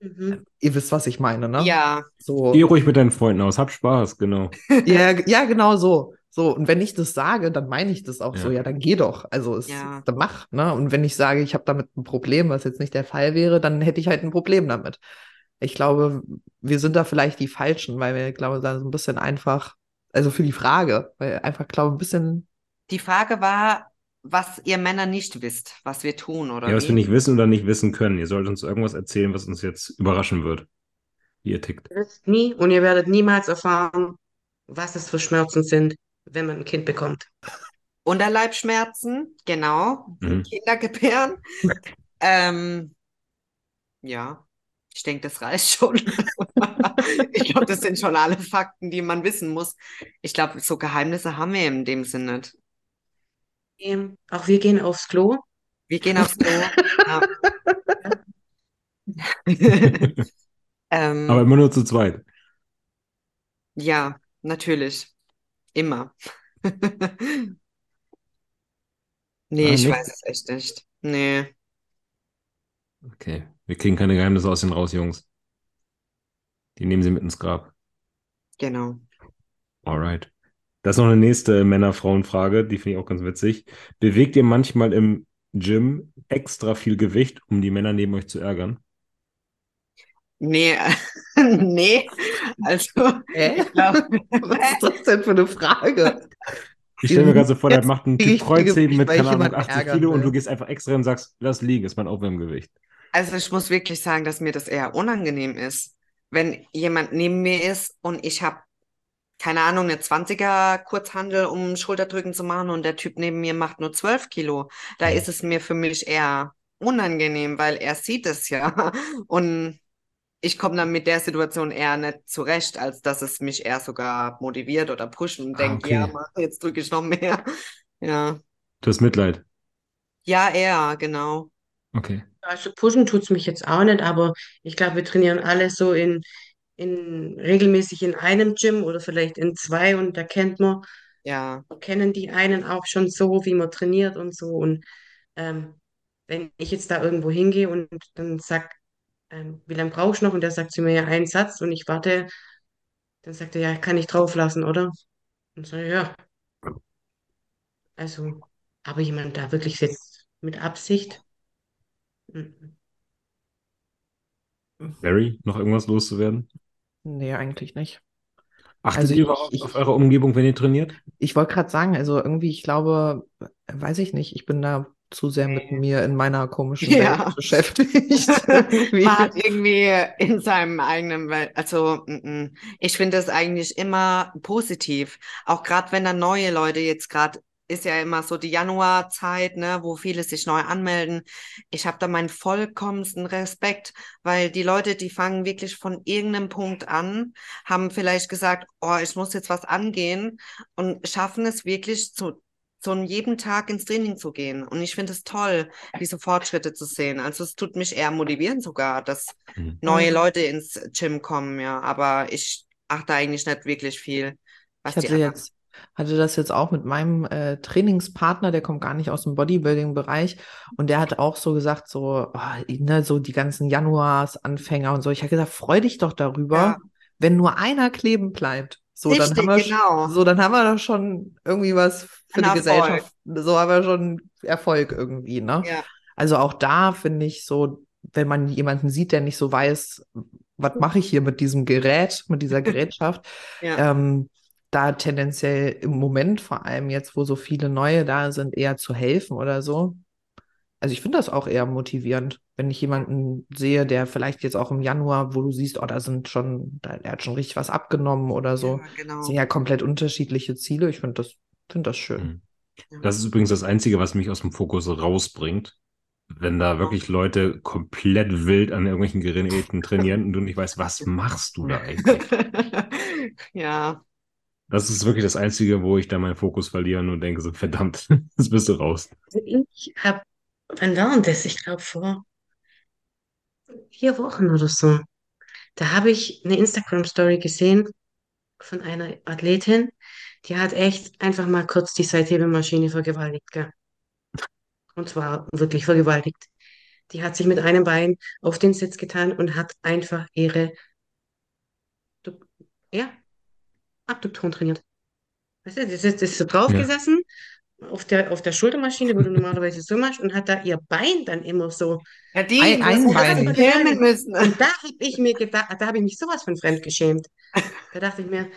Mhm. ihr wisst, was ich meine, ne? ja, So, Geh ruhig mit deinen Freunden aus. Hab Spaß, genau. ja, ja, genau so. So, und wenn ich das sage, dann meine ich das auch Ja. so, ja, dann geh doch. Also es Ja. dann mach, ne? Und wenn ich sage, ich habe damit ein Problem, was jetzt nicht der Fall wäre, dann hätte ich halt ein Problem damit. Ich glaube, wir sind da vielleicht die Falschen, weil wir, glaube da so ein bisschen einfach, also für die Frage, weil einfach, glaube ein bisschen, die Frage war, was ihr Männer nicht wisst, was wir tun, oder Ja, was wie? wir nicht wissen oder nicht wissen können. Ihr sollt uns irgendwas erzählen, was uns jetzt überraschen wird. Wie ihr tickt. Ihr wisst nie und ihr werdet niemals erfahren, was es für Schmerzen sind, wenn man ein Kind bekommt. Unterleibschmerzen, genau, Mhm. Kinder gebären. ähm, ja, ich denke, das reicht schon. ich glaube, das sind schon alle Fakten, die man wissen muss. Ich glaube, so Geheimnisse haben wir in dem Sinne nicht. Ähm, Auch wir gehen aufs Klo. Wir gehen aufs Klo. Ja. ähm, Aber immer nur zu zweit. ja, natürlich. Immer. Nee, Ah, ich nicht? weiß es echt nicht. Nee. Okay. Wir kriegen keine Geheimnisse aus denen raus, Jungs. Die nehmen sie mit ins Grab. Genau. Alright. Das ist noch eine nächste Männer-Frauen-Frage, die finde ich auch ganz witzig. Bewegt ihr manchmal im Gym extra viel Gewicht, um die Männer neben euch zu ärgern? Nee, nee. Also, hä? ich glaube, Was ist das denn für eine Frage? Ich stelle mir gerade so vor, Jetzt macht ein kriege Typ Kreuzheben mit, keine Ahnung, jemanden 80 ärgern Kilo und will. du gehst einfach extra und sagst, lass liegen, ist mein Aufwärmgewicht. also ich muss wirklich sagen, dass mir das eher unangenehm ist, wenn jemand neben mir ist und ich habe, keine Ahnung, eine 20er Kurzhandel, um Schulterdrücken zu machen und der Typ neben mir macht nur 12 Kilo. Da ist es mir für mich eher unangenehm, weil er sieht es ja und ich komme dann mit der Situation eher nicht zurecht, als dass es mich eher sogar motiviert oder pusht und Ah, denkt, okay. ja, Mann, jetzt drücke ich noch mehr. Ja. Du hast Mitleid. Ja, eher, genau. Okay. Also pushen tut es mich jetzt auch nicht, aber ich glaube, wir trainieren alle so in, in regelmäßig in einem Gym oder vielleicht in zwei und da kennt man, Ja. kennen die einen auch schon so, wie man trainiert und so. Und ähm, wenn ich jetzt da irgendwo hingehe und dann sag, ähm, wie lange brauchst du noch? Und der sagt zu mir ja einen Satz und ich warte, dann sagt er, ja, kann ich drauf lassen, oder? Und so, ja. Also, aber jemand da wirklich jetzt mit Absicht? Mhm. Barry, noch irgendwas loszuwerden? Nee, eigentlich nicht. Achtet Also ihr ich- überhaupt ich- auf eure Umgebung, wenn ihr trainiert? Ich wollte gerade sagen, also irgendwie, ich glaube, weiß ich nicht, ich bin da zu sehr mit mir in meiner komischen Ja. Welt beschäftigt. Irgendwie. Man hat irgendwie in seinem eigenen Welt, also ich finde es eigentlich immer positiv. Auch gerade wenn da neue Leute jetzt gerade ist ja immer so die Januarzeit, ne, wo viele sich neu anmelden. Ich habe da meinen vollkommensten Respekt, weil die Leute, die fangen wirklich von irgendeinem Punkt an, haben vielleicht gesagt, oh, ich muss jetzt was angehen und schaffen es wirklich zu so jeden Tag ins Training zu gehen. Und ich finde es toll, diese Fortschritte zu sehen. Also es tut mich eher motivieren sogar, dass Mhm. neue Mhm. Leute ins Gym kommen, ja. Aber ich achte eigentlich nicht wirklich viel, was Ich die hatte anderen. jetzt, hatte das jetzt auch mit meinem äh, Trainingspartner, der kommt gar nicht aus dem Bodybuilding-Bereich und der hat auch so gesagt, so, oh, ne, so die ganzen Januarsanfänger und so. Ich habe gesagt, freu dich doch darüber, Ja. wenn nur einer kleben bleibt. So, dann Richtig, haben wir, genau. so, dann haben wir doch schon irgendwie was für Ein die Erfolg. Gesellschaft. So haben wir schon Erfolg irgendwie, ne? Ja. Also auch da finde ich so, wenn man jemanden sieht, der nicht so weiß, was mache ich hier mit diesem Gerät, mit dieser Gerätschaft, Ja. ähm, da tendenziell im Moment, vor allem jetzt, wo so viele neue da sind, eher zu helfen oder so. Also ich finde das auch eher motivierend, wenn ich jemanden sehe, der vielleicht jetzt auch im Januar, wo du siehst, oh, da sind schon, da, der hat schon richtig was abgenommen oder so. Ja, genau. Das sind ja komplett unterschiedliche Ziele. Ich finde das, finde das schön. Mhm. Das ist übrigens das Einzige, was mich aus dem Fokus rausbringt. Wenn da wirklich Leute komplett wild an irgendwelchen Geräten trainieren und du nicht weißt, was machst du da eigentlich? ja. Das ist wirklich das Einzige, wo ich da meinen Fokus verliere und nur denke so, verdammt, jetzt bist du raus. Also ich habe, wann war denn das? Ich glaube vor vier Wochen oder so. Da habe ich eine Instagram-Story gesehen von einer Athletin, die hat echt einfach mal kurz die Seithebemaschine vergewaltigt, gell? Und zwar wirklich vergewaltigt. Die hat sich mit einem Bein auf den Sitz getan und hat einfach ihre, ja, Abduktoren trainiert. Weißt du, das ist, das ist so drauf Ja. Auf der, auf der Schultermaschine, wo du normalerweise so machst, und hat da ihr Bein dann immer so. Ja, die Ein- das einbeinig. filmen müssen. Und da habe ich mir gedacht, da habe ich mich sowas von fremd geschämt. Da dachte ich mir,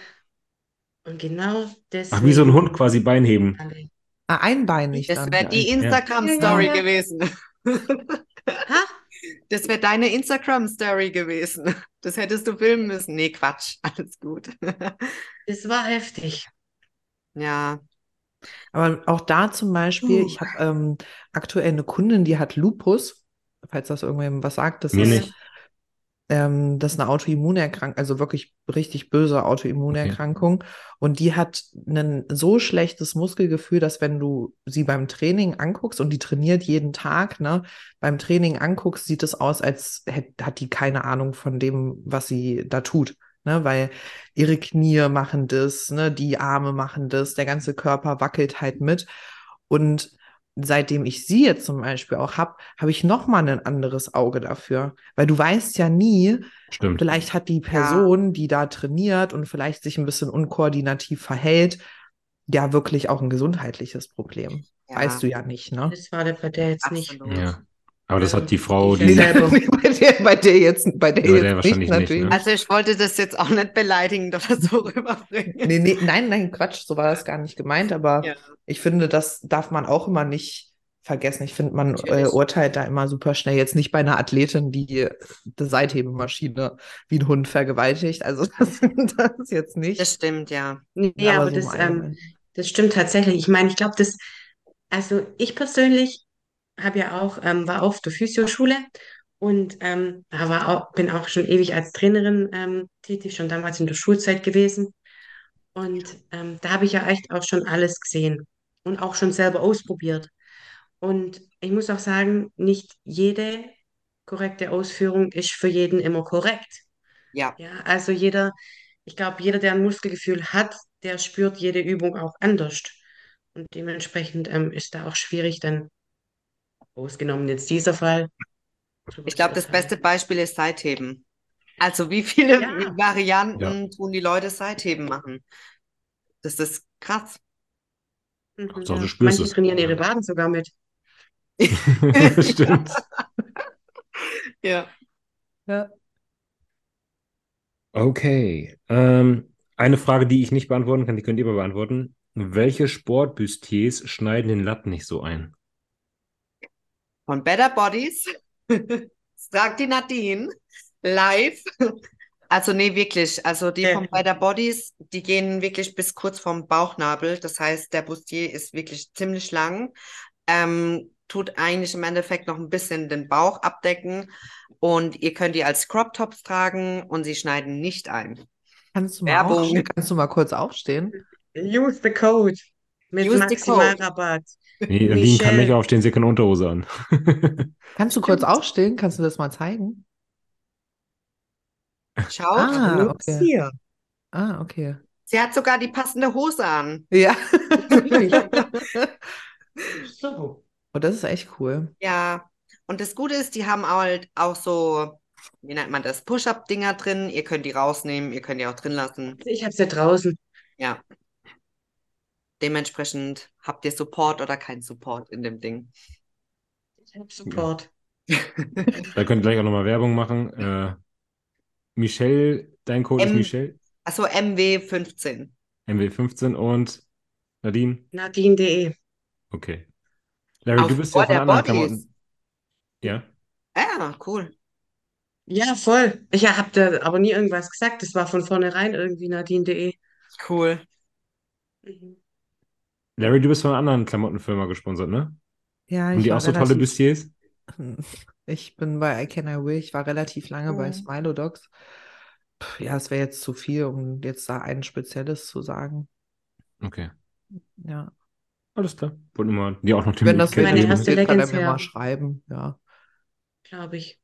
und genau deswegen. Ach, wie so ein Hund quasi Bein heben. alle. Ah, einbeinig Das wäre die. Instagram-Story Ja, ja. gewesen. Ha? Das wäre deine Instagram-Story gewesen. Das hättest du filmen müssen. Nee, Quatsch. Alles gut. Das war heftig. Ja. Aber auch da zum Beispiel, Uh. ich habe ähm, aktuell eine Kundin, die hat Lupus, falls das irgendwem was sagt. Das Mir ist, nicht. Ähm, das ist eine Autoimmunerkrankung, also wirklich richtig böse Autoimmunerkrankung. Und die hat ein so schlechtes Muskelgefühl, dass wenn du sie beim Training anguckst und die trainiert jeden Tag, ne, beim Training anguckst, sieht es aus, als hätt, hat die keine Ahnung von dem, was sie da tut. Ne, weil ihre Knie machen das, ne, die Arme machen das, der ganze Körper wackelt halt mit. Und seitdem ich sie jetzt zum Beispiel auch habe, habe ich noch mal ein anderes Auge dafür, weil du weißt ja nie, Stimmt. vielleicht hat die Person, die da trainiert und vielleicht sich ein bisschen unkoordinativ verhält, ja wirklich auch ein gesundheitliches Problem. Ja. Weißt du ja nicht, ne? Das war der bei der jetzt nicht. Absolut. Ja. Aber das hat die Frau, die selber. bei, der, bei der jetzt, bei der Ja, der jetzt wahrscheinlich nicht nicht, natürlich. ne? Also ich wollte das jetzt auch nicht beleidigend oder so rüberbringen. Nee, nee, nein, nein, Quatsch, so war das gar nicht gemeint, aber Ja. ich finde, das darf man auch immer nicht vergessen. Ich finde, man äh, urteilt da immer super schnell. Jetzt nicht bei einer Athletin, die die Seithebemaschine wie ein Hund vergewaltigt. Also das, das ist jetzt nicht. Das stimmt, ja. Nee, Ja, aber so das, ähm, das stimmt tatsächlich. Ich meine, ich glaube, das, also ich persönlich habe ja auch, ähm, war auf der Physioschule und ähm, war auch, bin auch schon ewig als Trainerin ähm, tätig, schon damals in der Schulzeit gewesen. Und ähm, da habe ich ja echt auch schon alles gesehen und auch schon selber ausprobiert. Und ich muss auch sagen, nicht jede korrekte Ausführung ist für jeden immer korrekt. Ja. Ja, also jeder, ich glaube, jeder, der ein Muskelgefühl hat, der spürt jede Übung auch anders. Und dementsprechend ähm, ist da auch schwierig, dann ausgenommen jetzt dieser Fall. Ich glaube, das beste Beispiel ist Seitheben. Also wie viele Ja. Varianten Ja. tun die Leute Seitheben machen? Das ist krass. Mhm, spürst Manche es. trainieren ihre Waden sogar mit. Stimmt. Ja. Ja. Okay. Ähm, eine Frage, die ich nicht beantworten kann, die könnt ihr aber beantworten. Welche Sportbustiers schneiden den Latt nicht so ein? Von Better Bodies. Das sagt die Nadine. Live. Also nee, wirklich. Also die Ja. von Better Bodies, die gehen wirklich bis kurz vorm Bauchnabel. Das heißt, der Bustier ist wirklich ziemlich lang. Ähm, tut eigentlich im Endeffekt noch ein bisschen den Bauch abdecken. Und ihr könnt die als Crop Tops tragen und sie schneiden nicht ein. Kannst du mal Werbung. aufstehen? Kannst du mal kurz aufstehen? Use the code mit Use Maximalrabatt. Nee, Nadine kann nicht aufstehen, sie kann Unterhose an. Kannst du kurz Stimmt. aufstehen? Kannst du das mal zeigen? Schaut, Ah, okay. hier. Ah, okay. Sie hat sogar die passende Hose an. Ja. So. Oh, das ist echt cool. Ja, und das Gute ist, die haben halt auch so, wie nennt man das, Push-Up-Dinger drin. Ihr könnt die rausnehmen, ihr könnt die auch drin lassen. Ich habe sie draußen. Ja. Dementsprechend habt ihr Support oder kein Support in dem Ding. Ich habe Support. Da könnt ihr gleich auch nochmal Werbung machen. Äh, Michelle, dein Code ist M- Michelle, Achso, MW15. MW15 und Nadine? Nadine.de. Okay. Larry, Auf du bist ja von anderen. Klamotten. Ja. Ja, cool. Ja, voll. Ich habe da aber nie irgendwas gesagt. Das war von vornherein irgendwie Nadine.de. Cool. Mhm. Larry, du bist von einer anderen Klamottenfirma gesponsert, ne? Ja, ich die war auch so tolle Bustiers? ich bin bei I Can I Will. Ich war relativ lange bei Mhm. Smilo Dogs. Ja, es wäre jetzt zu viel, um jetzt da ein spezielles zu sagen. Okay. Ja. Alles klar. Wollte mal dir auch noch die Wenn das Meine geben. erste interessiert, kann er Leggings mir mal schreiben. Ja. Glaube ich.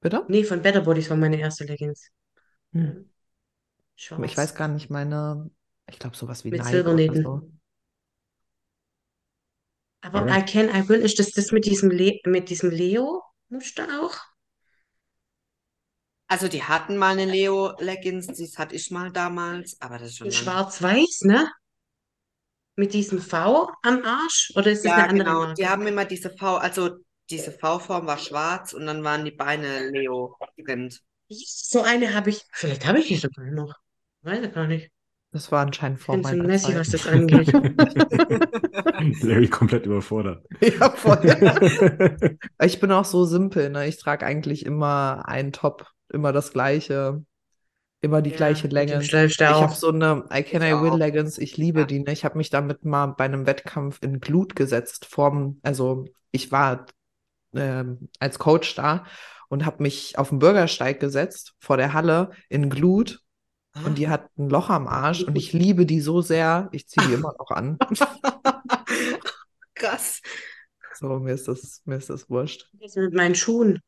Bitte? Nee, von Better Bodies war meine erste Leggings. Hm. Ich weiß gar nicht, meine, ich glaube sowas wie Mit Nike Silbernähten. oder so. Aber. I Can, I Will, ist das das mit diesem, Le mit diesem Leo-Muster auch? Also die hatten mal eine Leo-Leggings, das hatte ich mal damals, aber das ist schon schwarz-weiß, ne? Mit diesem V am Arsch? Oder ist das Ja, eine andere genau. Marke? Die haben immer diese V, also diese V-Form war schwarz und dann waren die Beine Leo drin. So eine habe ich, vielleicht habe ich die sogar noch. Weiß ich gar nicht. Das war anscheinend vor meiner Zeit. was das angeht. Larry komplett überfordert. Ja, voll. Ich bin auch so simpel, ne? Ich trage eigentlich immer einen Top, immer das gleiche, immer die Ja, gleiche du Ich habe auch. so eine I Can Ich I Will auch. Leggings, ich liebe Ja. die, ne? Ich habe mich damit mal bei einem Wettkampf in Glut gesetzt, vorm, also ich war ähm, als Coach da und habe mich auf den Bürgersteig gesetzt vor der Halle in Glut und die hat ein Loch am Arsch und ich liebe die so sehr, ich ziehe die immer noch an. Krass. So, mir ist das, mir ist das wurscht. Das mit meinen Schuhen.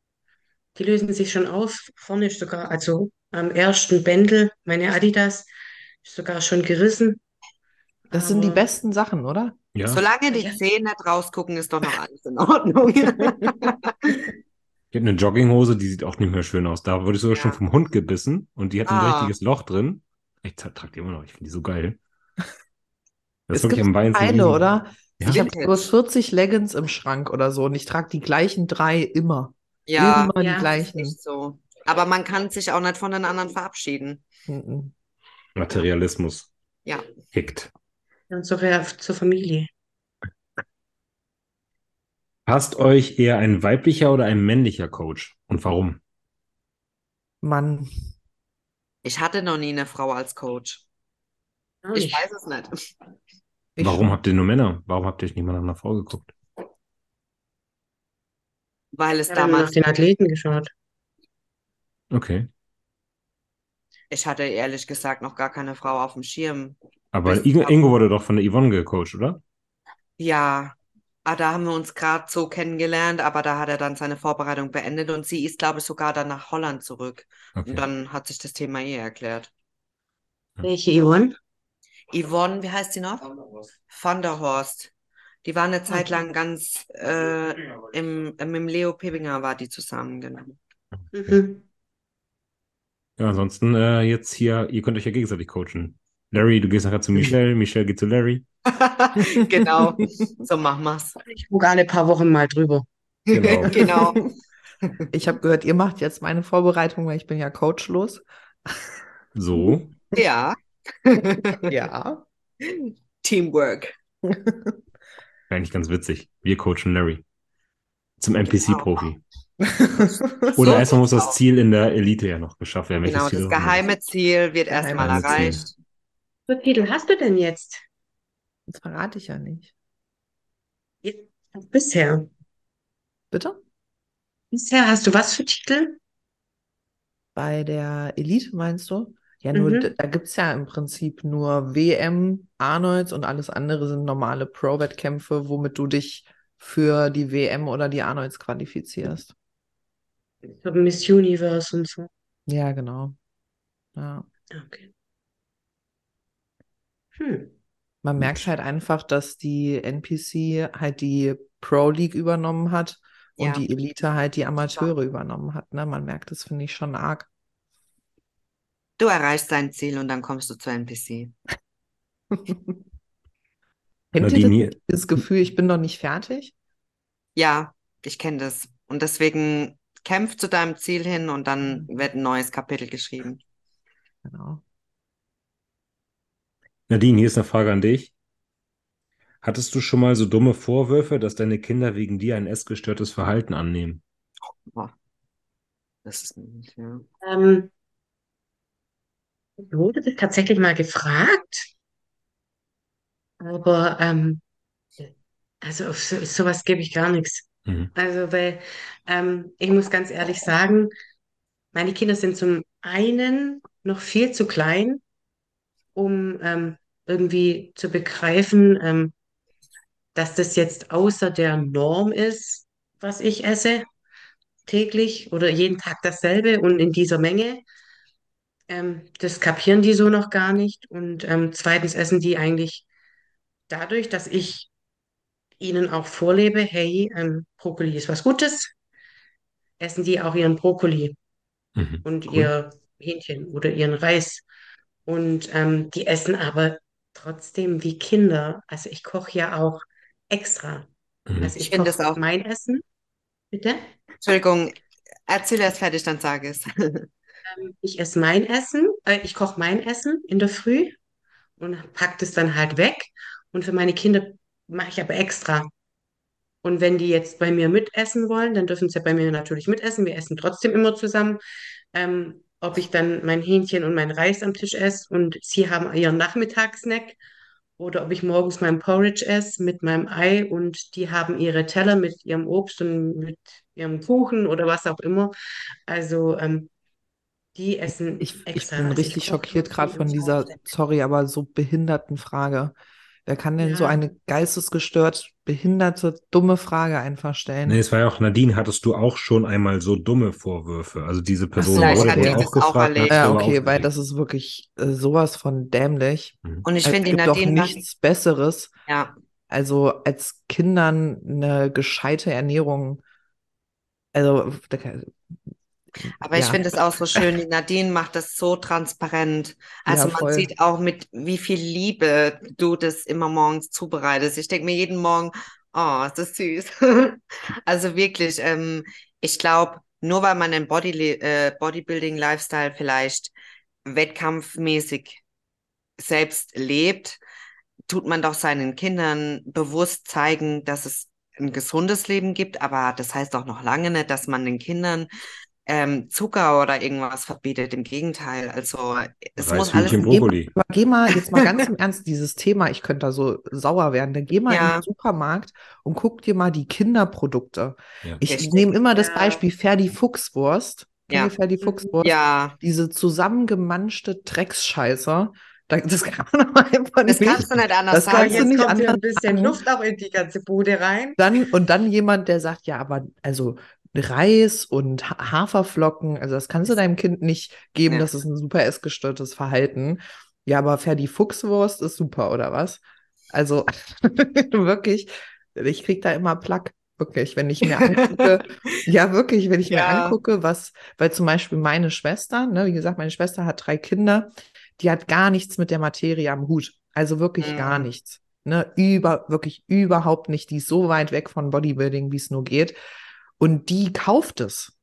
Die lösen sich schon auf. Vorne ist sogar, also am ersten Bändel, meine Adidas, ist sogar schon gerissen. Das sind die Aber- besten Sachen, oder? Ja. Solange die. Zehen nicht rausgucken, ist doch noch alles in Ordnung. Ich habe eine Jogginghose, die sieht auch nicht mehr schön aus. Da wurde ich sogar Ja. schon vom Hund gebissen und die hat ein Ah. richtiges Loch drin. Ich tra- trage die immer noch, ich finde die so geil. Das Es ist wirklich gibt am Bein lieben. oder? Ja. Ich habe über 40 Leggings im Schrank oder so und ich trage die gleichen drei immer. Ja, Immer Ja, die gleichen. ist so. Aber man kann sich auch nicht von den anderen verabschieden. Mhm. Materialismus. Ja. Hickt. Und zur, zur Familie. Passt euch eher ein weiblicher oder ein männlicher Coach? Und warum? Mann, Ich hatte noch nie eine Frau als Coach. Auch Ich weiß es nicht. ich warum habt ihr nur Männer? Warum habt ihr euch nicht mal nach einer Frau geguckt? Weil es Ich habe immer nach damals, den Athleten geschaut. Okay. ich hatte ehrlich gesagt noch gar keine Frau auf dem Schirm. Aber Ingo, Ingo wurde doch von der Yvonne gecoacht, oder? Ja, Ah, da haben wir uns gerade so kennengelernt, aber da hat er dann seine Vorbereitung beendet und sie ist, glaube ich, sogar dann nach Holland zurück. Okay. Und dann hat sich das Thema eh erklärt. Welche Yvonne? Yvonne, wie heißt sie noch? Van der Horst. Die war eine Zeit lang ganz äh, im, mit Leo Pebinger war die zusammen, genau. Mhm. Ja, ansonsten äh, jetzt hier, ihr könnt euch ja gegenseitig coachen. Larry, du gehst nachher zu Michelle, Michelle geht zu Larry. genau, so machen wir's. Ich gucke alle paar Wochen mal drüber. Genau. genau. Ich habe gehört, ihr macht jetzt meine Vorbereitung, weil ich bin ja coachlos. So. Ja, Ja. Teamwork. Eigentlich ganz witzig. Wir coachen Larry. Zum NPC-Profi. So Oder erstmal muss das. Ziel in der Elite ja noch geschafft werden. Genau, das geheime Ziel wird erstmal Geheime Ziel. Für Titel hast du denn jetzt? Das verrate ich ja nicht. Bisher. Bitte? Bisher hast du was für Titel? Bei der Elite meinst du? Ja, nur Mhm. da gibt es ja im Prinzip nur WM, Arnolds und alles andere sind normale Pro-Wettkämpfe, womit du dich für die WM oder die Arnolds qualifizierst. So Miss Universe und so. Ja, genau. Ja. Okay. Hm. Man merkt halt einfach, dass die NPC halt die Pro League übernommen hat und Ja. die Elite halt die Amateure übernommen hat. Ne? Man merkt das, finde ich, schon arg. Du erreichst dein Ziel und dann kommst du zur NPC. Kennt ihr das, das Gefühl, ich bin noch nicht fertig? Ja, ich kenne das. Und deswegen kämpf zu deinem Ziel hin und dann wird ein neues Kapitel geschrieben. Genau. Nadine, hier ist eine Frage an dich. Hattest du schon mal so dumme Vorwürfe, dass deine Kinder wegen dir ein essgestörtes Verhalten annehmen? Das ist nicht, ja. Ähm, wurde das tatsächlich mal gefragt? Aber ähm, also auf so, sowas gebe ich gar nichts. Mhm. Also, weil ähm, ich muss ganz ehrlich sagen, meine Kinder sind zum einen noch viel zu klein, um ähm, irgendwie zu begreifen, ähm, dass das jetzt außer der Norm ist, was ich esse, täglich oder jeden Tag dasselbe und in dieser Menge. Ähm, das kapieren die so noch gar nicht. Und ähm, zweitens essen die eigentlich dadurch, dass ich ihnen auch vorlebe, hey, ähm, Brokkoli ist was Gutes, essen die auch ihren Brokkoli Mhm. und Cool. ihr Hähnchen oder ihren Reis. Und ähm, die essen aber trotzdem wie Kinder. Also ich koche ja auch extra. Mhm. Also Ich ich finde koche das auch. mein Essen. Bitte? Entschuldigung, erzähl erst fertig, dann sag es. Ähm, ich esse mein Essen, äh, ich koche mein Essen in der Früh und pack das dann halt weg. Und für meine Kinder mache ich aber extra. Und wenn die jetzt bei mir mitessen wollen, dann dürfen sie bei mir natürlich mitessen. Wir essen trotzdem immer zusammen. Ähm, ob ich dann mein Hähnchen und mein Reis am Tisch esse und sie haben ihren Nachmittagssnack oder ob ich morgens mein Porridge esse mit meinem Ei und die haben ihre Teller mit ihrem Obst und mit ihrem Kuchen oder was auch immer. Also ähm, die essen Ich, ich extra. bin ich richtig koche schockiert gerade von dieser, sorry, aber so behinderten Frage. Wer kann denn so Ja. eine geistesgestört, behinderte, dumme Frage einfach stellen? Nee, es war ja auch, Nadine, hattest du auch schon einmal so dumme Vorwürfe? Also diese Person Vielleicht wurde hat wohl die auch das auch gefragt. du Ja, okay, weil das ist wirklich äh, sowas von dämlich. Und ich Es finde, die gibt doch Nadine macht, nichts Besseres, ja, also als Kindern eine gescheite Ernährung. Also, aber ich ja, finde es auch so schön, die Nadine macht das so transparent. Also Ja, man sieht auch mit wie viel Liebe du das immer morgens zubereitest. Ich denke mir jeden Morgen, oh, ist das süß. Also wirklich, ähm, ich glaube, nur weil man den Body, äh, Bodybuilding-Lifestyle vielleicht wettkampfmäßig selbst lebt, tut man doch seinen Kindern bewusst zeigen, dass es ein gesundes Leben gibt, aber das heißt auch noch lange nicht, dass man den Kindern ähm, Zucker oder irgendwas verbietet. Im Gegenteil, also es Reis, muss alles Hühnchen, Geh mal, Brokkoli. aber geh mal jetzt mal ganz im Ernst, dieses Thema, ich könnte da so sauer werden. Dann geh mal in Ja. den Supermarkt und guck dir mal die Kinderprodukte. Ja. Ich Richtig. nehme immer das Ja. Beispiel Ferdi Fuchswurst. Ja. Ferdi Fuchswurst? Ja, Diese zusammengemanschte Drecksscheiße. Das kann man einfach nicht. Das kannst du nicht anders das sagen. Kannst Jetzt du nicht kommt anders ein bisschen Luft auch in die ganze Bude rein. Dann, und dann jemand, der sagt, ja, aber also Reis und Haferflocken, also das kannst du deinem Kind nicht geben, ja. das ist ein super essgestörtes Verhalten. Ja, aber Ferdi Fuchswurst ist super, oder was? Also wirklich, ich krieg da immer Plack. Wirklich, wenn ich mir angucke, ja, wirklich, wenn ich ja. mir angucke, was, weil zum Beispiel meine Schwester, ne, wie gesagt, meine Schwester hat drei Kinder, die hat gar nichts mit der Materie am Hut. Also wirklich mhm. gar nichts. Ne, über, wirklich überhaupt nicht. Die ist so weit weg von Bodybuilding, wie es nur geht. Und die kauft es.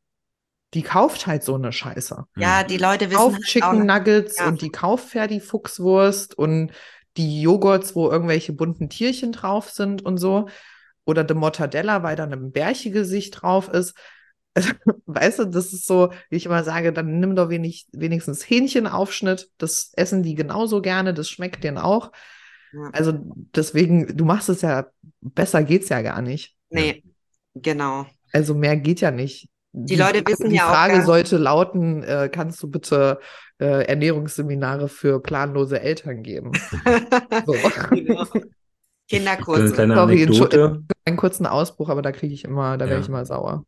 Die kauft halt so eine Scheiße. Ja, die Leute wissen. Kauft halt Chicken Nuggets ja. und die kauft Ferdi Fuchswurst und die Joghurts, wo irgendwelche bunten Tierchen drauf sind und so. Oder de Mortadella, weil da ein Bärchegesicht drauf ist. Weißt du, das ist so, wie ich immer sage, dann nimm doch wenig, wenigstens Hähnchenaufschnitt. Das essen die genauso gerne, das schmeckt denen auch. Ja. Also deswegen, du machst es ja, besser geht's ja gar nicht. Nee, genau. Also mehr geht ja nicht. Die, die Leute wissen die ja auch. Die Frage sollte lauten: äh, Kannst du bitte äh, Ernährungsseminare für planlose Eltern geben? so. genau. Kinderkurse. Eine Sorry, Anekdote. einen kurzen Ausbruch, aber da kriege ich immer, da ja. werde ich immer sauer.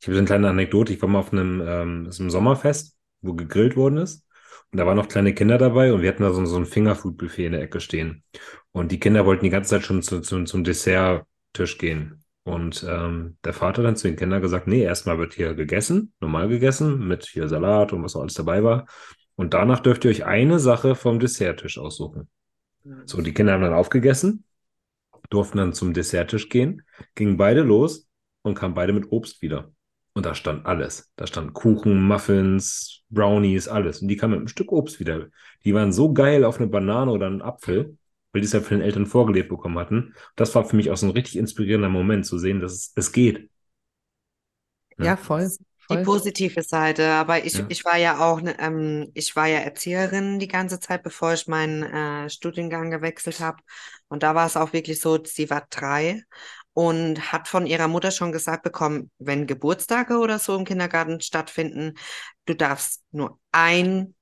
Ich habe eine kleine Anekdote. Ich war mal auf einem, ähm, einem Sommerfest, wo gegrillt worden ist. Und da waren noch kleine Kinder dabei und wir hatten da so, so ein Fingerfood-Buffet in der Ecke stehen. Und die Kinder wollten die ganze Zeit schon zu, zu, zum Desserttisch gehen. Und ähm, der Vater dann zu den Kindern gesagt, nee, erstmal wird hier gegessen, normal gegessen, mit hier Salat und was auch alles dabei war. Und danach dürft ihr euch eine Sache vom Desserttisch aussuchen. So, die Kinder haben dann aufgegessen, durften dann zum Desserttisch gehen, gingen beide los und kamen beide mit Obst wieder. Und da stand alles. Da stand Kuchen, Muffins, Brownies, alles. Und die kamen mit einem Stück Obst wieder. Die waren so geil auf eine Banane oder einen Apfel weil die es ja von den Eltern vorgelebt bekommen hatten. Das war für mich auch so ein richtig inspirierender Moment zu sehen, dass es, es geht. Ja, ja voll. Die positive Seite, aber ich, ja. ich war ja auch, ne, ähm, ich war ja Erzieherin die ganze Zeit, bevor ich meinen äh, Studiengang gewechselt habe. Und da war es auch wirklich so, sie war drei und hat von ihrer Mutter schon gesagt bekommen, wenn Geburtstage oder so im Kindergarten stattfinden, du darfst nur ein,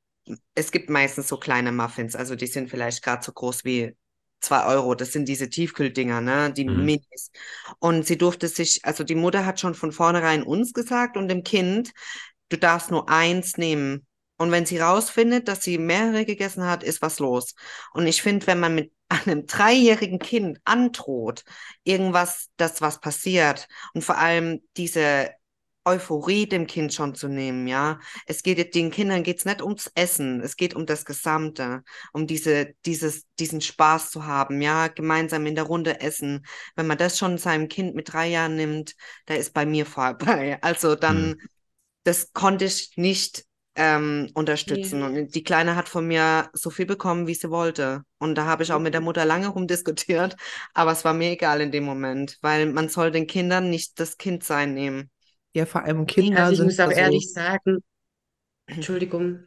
es gibt meistens so kleine Muffins, also die sind vielleicht gerade so groß wie zwei Euro. Das sind diese Tiefkühldinger, ne? Die mhm. Minis. Und sie durfte sich, also die Mutter hat schon von vornherein uns gesagt und dem Kind, du darfst nur eins nehmen. Und wenn sie rausfindet, dass sie mehrere gegessen hat, ist was los. Und ich finde, wenn man mit einem dreijährigen Kind androht, irgendwas, dass was passiert und vor allem diese Euphorie dem Kind schon zu nehmen, ja. Es geht den Kindern geht's nicht ums Essen, es geht um das Gesamte, um diese, dieses, diesen Spaß zu haben, ja, gemeinsam in der Runde essen. Wenn man das schon seinem Kind mit drei Jahren nimmt, da ist bei mir vorbei. Also dann, mhm. das konnte ich nicht ähm, unterstützen. Ja. Und die Kleine hat von mir so viel bekommen, wie sie wollte. Und da habe ich auch mit der Mutter lange rumdiskutiert, aber es war mir egal in dem Moment, weil man soll den Kindern nicht das Kindsein nehmen. Ja, vor allem Kinder also ich sind. Ich muss auch ehrlich sagen, Entschuldigung.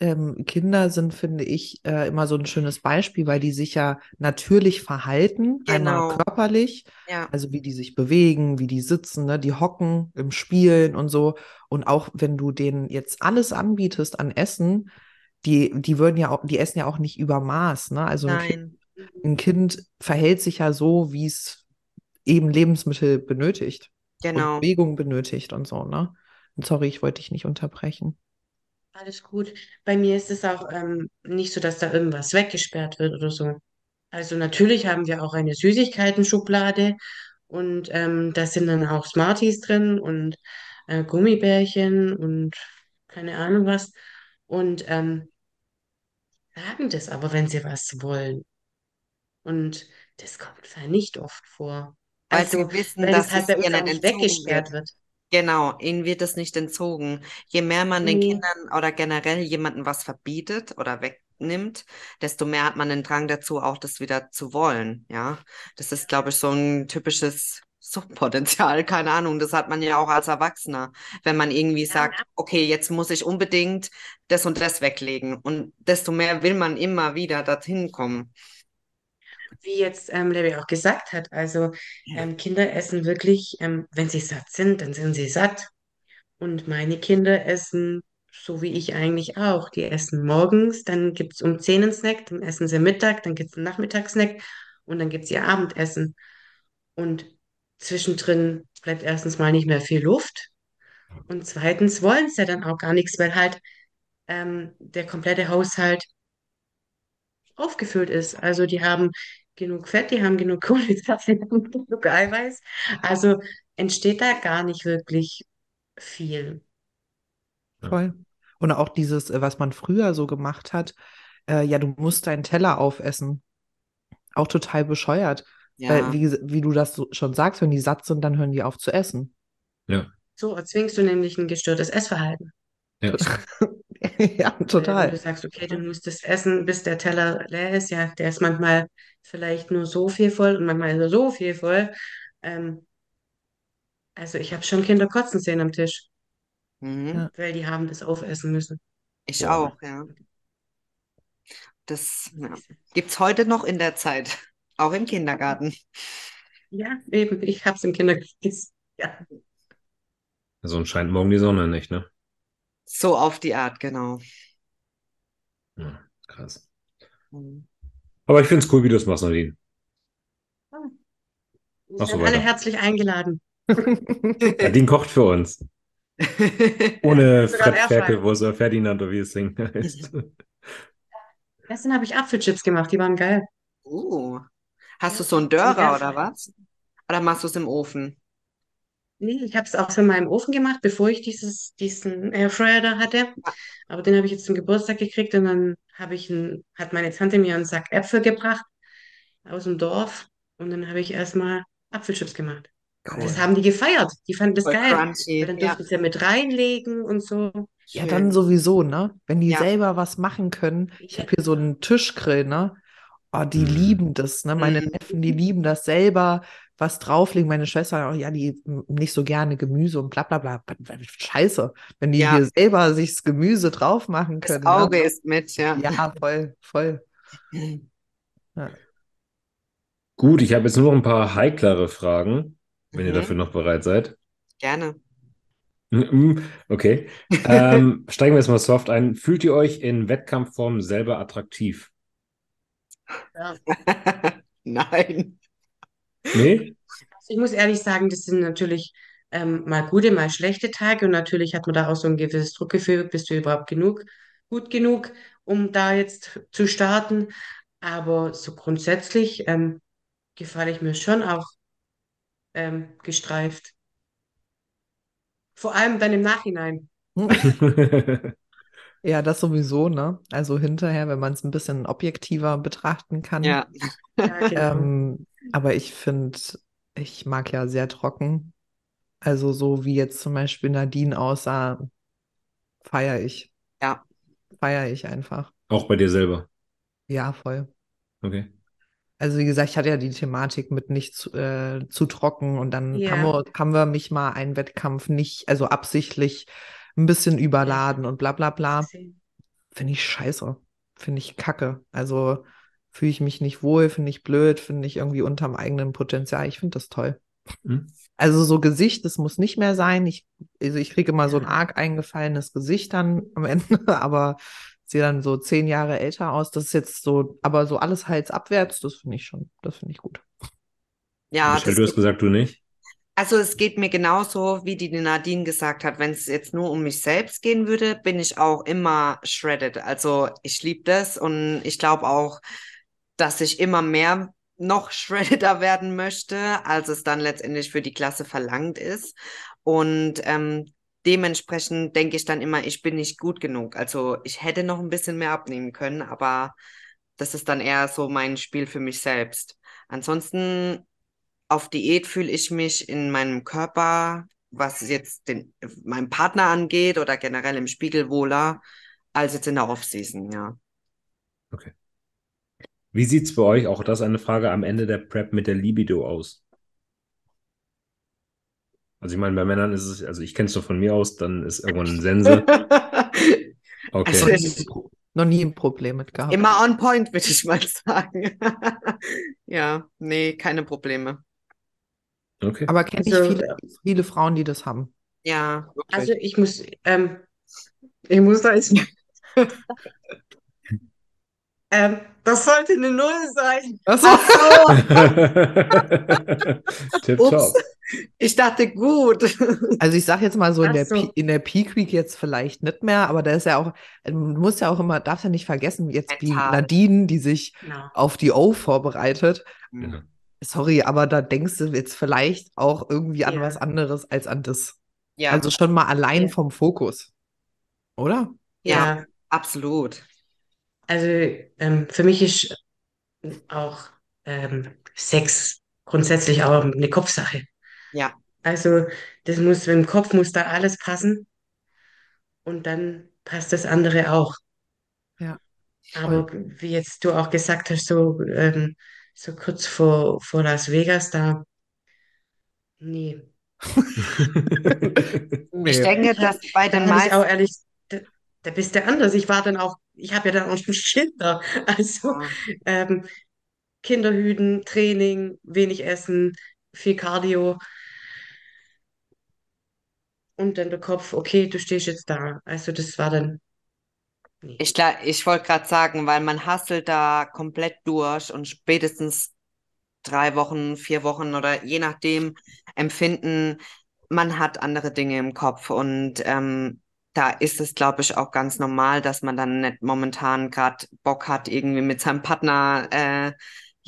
Ähm, Kinder sind, finde ich, äh, immer so ein schönes Beispiel, weil die sich ja natürlich verhalten, genau. einmal körperlich, ja. also wie die sich bewegen, wie die sitzen, ne, die hocken im Spielen und so. Und auch wenn du denen jetzt alles anbietest an Essen, die, die würden ja auch, die essen ja auch nicht über Maß, ne? Also ein kind, ein kind verhält sich ja so, wie es eben Lebensmittel benötigt genau. Bewegung benötigt und so, ne? Und sorry, ich wollte dich nicht unterbrechen. Alles gut. Bei mir ist es auch ähm, nicht so, dass da irgendwas weggesperrt wird oder so. Also natürlich haben wir auch eine Süßigkeiten-Schublade und ähm, da sind dann auch Smarties drin und äh, Gummibärchen und keine Ahnung was. Und ähm, sagen das aber, wenn sie was wollen. Und das kommt nicht oft vor. Weil also, sie wissen, dass halt es ihnen weggesperrt wird. Genau, ihnen wird es nicht entzogen. Je mehr man den Nee. Kindern oder generell jemandem was verbietet oder wegnimmt, desto mehr hat man den Drang dazu, auch das wieder zu wollen. Ja, das ist, glaube ich, so ein typisches Suchtpotenzial. Keine Ahnung, das hat man ja auch als Erwachsener, wenn man irgendwie Ja, sagt, okay, jetzt muss ich unbedingt das und das weglegen. Und desto mehr will man immer wieder dorthin kommen wie jetzt ähm, Levi auch gesagt hat, also ähm, Kinder essen wirklich, ähm, wenn sie satt sind, dann sind sie satt. Und meine Kinder essen so wie ich eigentlich auch. Die essen morgens, dann gibt es um 10 einen Snack, dann essen sie Mittag, dann gibt es einen Nachmittagssnack und dann gibt es ihr Abendessen. Und zwischendrin bleibt erstens mal nicht mehr viel Luft und zweitens wollen sie dann auch gar nichts, weil halt ähm, der komplette Haushalt aufgefüllt ist. Also die haben genug Fett, die haben genug Kohlenhydrate, die haben genug Eiweiß. Also entsteht da gar nicht wirklich viel. Voll. Und auch dieses, äh, was man früher so gemacht hat, äh, ja, du musst deinen Teller aufessen. Auch total bescheuert. Ja. Weil, wie, wie du das so schon sagst, wenn die satt sind, dann hören die auf zu essen. Ja. So erzwingst du nämlich ein gestörtes Essverhalten. Ja. ja, total. Wenn du sagst, okay, du musst das essen, bis der Teller leer ist, ja, der ist manchmal vielleicht nur so viel voll und manchmal ist er so viel voll. Ähm, also ich habe schon Kinder kotzen sehen am Tisch, Mhm. weil die haben das aufessen müssen. Ich Ja. auch, ja. Das ja. gibt es heute noch in der Zeit, auch im Kindergarten. Ja, eben, ich habe es im Kindergarten gesehen. Ja. Sonst scheint morgen die Sonne nicht, ne? So auf die Art, genau. Ja, krass. Mhm. Aber ich finde es cool, wie du es machst, Nadine. Die Mach so sind alle herzlich eingeladen. Nadine kocht für uns. Ohne Fred Ferkel, wo es Ferdinand oder wie es Ding heißt. Gestern habe ich Apfelchips gemacht, die waren geil. Uh. Hast du so einen Dörrer oder was? Oder machst du es im Ofen? Nee, ich habe es auch so in meinem Ofen gemacht, bevor ich dieses, diesen Airfryer da hatte. Aber den habe ich jetzt zum Geburtstag gekriegt und dann habe ich einen, hat meine Tante mir einen Sack Äpfel gebracht aus dem Dorf und dann habe ich erstmal Apfelchips gemacht. Und das Cool. haben die gefeiert. Die fanden das Voll geil. crunchy. Weil dann Ja, durften sie ja mit reinlegen und so. Ja, schön. dann sowieso, ne? Wenn die Ja. selber was machen können. Ich Ja. habe hier so einen Tischgrill, ne? Oh, die Mhm. lieben das, ne? Meine Mhm. Neffen, die lieben das selber, was drauflegen. Meine Schwester, ja, die nicht so gerne Gemüse und bla bla bla. Scheiße, wenn die Ja. hier selber sich das Gemüse drauf machen Das können, ne? Auge ist mit, ja. Ja, voll, voll. Ja. Gut, ich habe jetzt nur noch ein paar heiklere Fragen, wenn ihr Mhm. dafür noch bereit seid. Gerne. Okay. Ähm, steigen wir jetzt mal soft ein. Fühlt ihr euch in Wettkampfform selber attraktiv? Ja. Nein. Nee? Also ich muss ehrlich sagen, das sind natürlich ähm, mal gute, mal schlechte Tage und natürlich hat man da auch so ein gewisses Druckgefühl, bist du überhaupt genug, gut genug, um da jetzt zu starten. Aber so grundsätzlich ähm, gefalle ich mir schon auch ähm, gestreift. Vor allem dann im Nachhinein. Ja, das sowieso, ne? Also hinterher, wenn man es ein bisschen objektiver betrachten kann. Ja. Genau. Ähm, aber ich finde, ich mag ja sehr trocken. Also so wie jetzt zum Beispiel Nadine aussah, feiere ich. Ja. Feiere ich einfach. Auch bei dir selber. Ja, voll. Okay. Also wie gesagt, ich hatte ja die Thematik mit nicht zu, äh, zu trocken und dann Ja. haben wir, haben wir mich mal einen Wettkampf nicht, also absichtlich ein bisschen überladen und bla bla bla. Finde ich scheiße. Finde ich kacke. Also fühle ich mich nicht wohl, finde ich blöd, finde ich irgendwie unterm eigenen Potenzial. Ich finde das toll. Hm? Also so Gesicht, das muss nicht mehr sein. Ich, also ich kriege immer so ein arg eingefallenes Gesicht dann am Ende, aber sehe dann so zehn Jahre älter aus. Das ist jetzt so, aber so alles halsabwärts, das finde ich schon, das finde ich gut. Ja, Michelle, das du hast gesagt, du nicht? Also es geht mir genauso, wie die Nadine gesagt hat. Wenn es jetzt nur um mich selbst gehen würde, bin ich auch immer shredded. Also ich liebe das und ich glaube auch, dass ich immer mehr noch shredder werden möchte, als es dann letztendlich für die Klasse verlangt ist. Und ähm, dementsprechend denke ich dann immer, ich bin nicht gut genug. Also ich hätte noch ein bisschen mehr abnehmen können, aber das ist dann eher so mein Spiel für mich selbst. Ansonsten auf Diät fühle ich mich in meinem Körper, was jetzt den, meinen Partner angeht oder generell im Spiegel wohler, als jetzt in der Off-Season, ja. Wie sieht es bei euch, auch das eine Frage, am Ende der Prep mit der Libido aus? Also ich meine, bei Männern ist es, also ich kenne es nur von mir aus, dann ist irgendwann ein Sense. Okay. Also Noch ich- nie, noch nie ein Problem mit gehabt. Immer on point, würde ich mal sagen. Ja, nee, keine Probleme. Okay. Aber kenne ich Also- viele, viele Frauen, die das haben. Ja, Wirklich. Also ich muss, ähm, Ich muss da jetzt. ähm, das sollte eine Null sein. Ach so. Tip Ups. top. Ich dachte, gut. Also ich sag jetzt mal so in Ach der, so. Pe- in der Peak Week jetzt vielleicht nicht mehr, aber da ist ja auch, du musst ja auch immer, darfst ja nicht vergessen, jetzt die Mental. Nadine, die sich Genau. auf die O vorbereitet. Ja. Sorry, aber da denkst du jetzt vielleicht auch irgendwie an Ja. was anderes als an das. Ja, Also schon mal allein Ja. vom Fokus. Oder? ja, Ja, absolut. also ähm, für mich ist auch ähm, Sex grundsätzlich auch eine Kopfsache. Ja, Also das muss, im Kopf muss da alles passen und dann passt das andere auch. Ja. Aber wie jetzt du auch gesagt hast, so, ähm, so kurz vor, vor Las Vegas, da, nee. Nee. ich denke, dass bei Da den ich auch meisten. ehrlich, da, da bist du anders. Ich war dann auch, ich habe ja dann auch schon Kinder. Also Ja. ähm, Kinderhüten, Training, wenig Essen, viel Cardio. Und dann der Kopf, okay, du stehst jetzt da. Also das war dann, nee. Ich, gla- ich wollte gerade sagen, weil man hasselt da komplett durch und spätestens drei Wochen, vier Wochen oder je nachdem empfinden, man hat andere Dinge im Kopf und ähm, da ist es, glaube ich, auch ganz normal, dass man dann nicht momentan gerade Bock hat, irgendwie mit seinem Partner äh,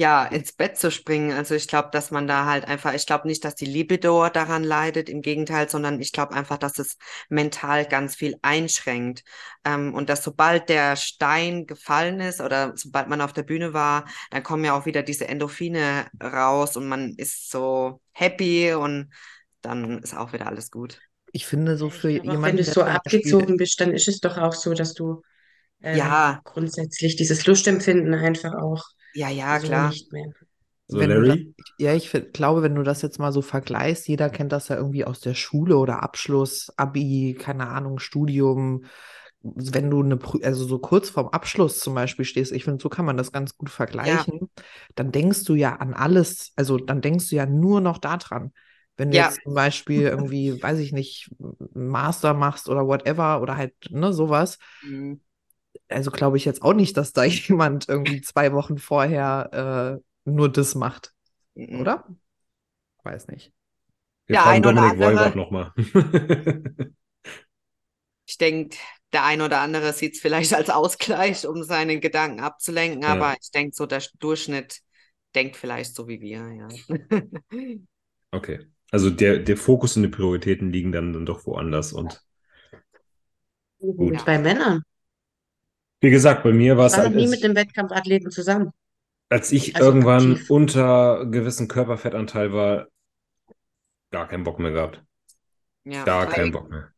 ja ins Bett zu springen. Also ich glaube, dass man da halt einfach, ich glaube nicht, dass die Libido daran leidet, im Gegenteil, sondern ich glaube einfach, dass es mental ganz viel einschränkt. Ähm, und dass sobald der Stein gefallen ist oder sobald man auf der Bühne war, dann kommen ja auch wieder diese Endorphine raus und man ist so happy und dann ist auch wieder alles gut. Ich finde so für glaube auch, wenn jemanden, du der so abgezogen bist, dann ist es doch auch so, dass du ähm, Ja. grundsätzlich dieses Lustempfinden einfach auch Ja, ja, so klar. nicht mehr. So, wenn du das, Larry? ja, ich find- glaube, wenn du das jetzt mal so vergleichst, jeder kennt das ja irgendwie aus der Schule oder Abschluss, Abi, keine Ahnung, Studium. Wenn du eine, Prü- also so kurz vorm Abschluss zum Beispiel stehst, ich finde, so kann man das ganz gut vergleichen, dann denkst du ja an alles, also dann denkst du ja nur noch daran. Wenn du Ja. jetzt zum Beispiel irgendwie, weiß ich nicht, einen Master machst oder whatever oder halt, ne, sowas, Mhm. Also glaube ich jetzt auch nicht, dass da jemand irgendwie zwei Wochen vorher äh, nur das macht, Mhm. oder? Weiß nicht. Wir Der ein oder Dominik andere- Wolbert nochmal. Ich denke, der ein oder andere sieht es vielleicht als Ausgleich, um seine Gedanken abzulenken, Ja. aber ich denke, so der Durchschnitt denkt vielleicht so wie wir, ja. okay. Also der, der Fokus und die Prioritäten liegen dann, dann doch woanders. Und Und Ja. bei Männern. Wie gesagt, bei mir war Ich es war noch halt, nie mit dem Wettkampfathleten zusammen. als ich also irgendwann aktiv. unter gewissen Körperfettanteil war, gar keinen Bock mehr gehabt. Ja. Gar keinen Bock mehr.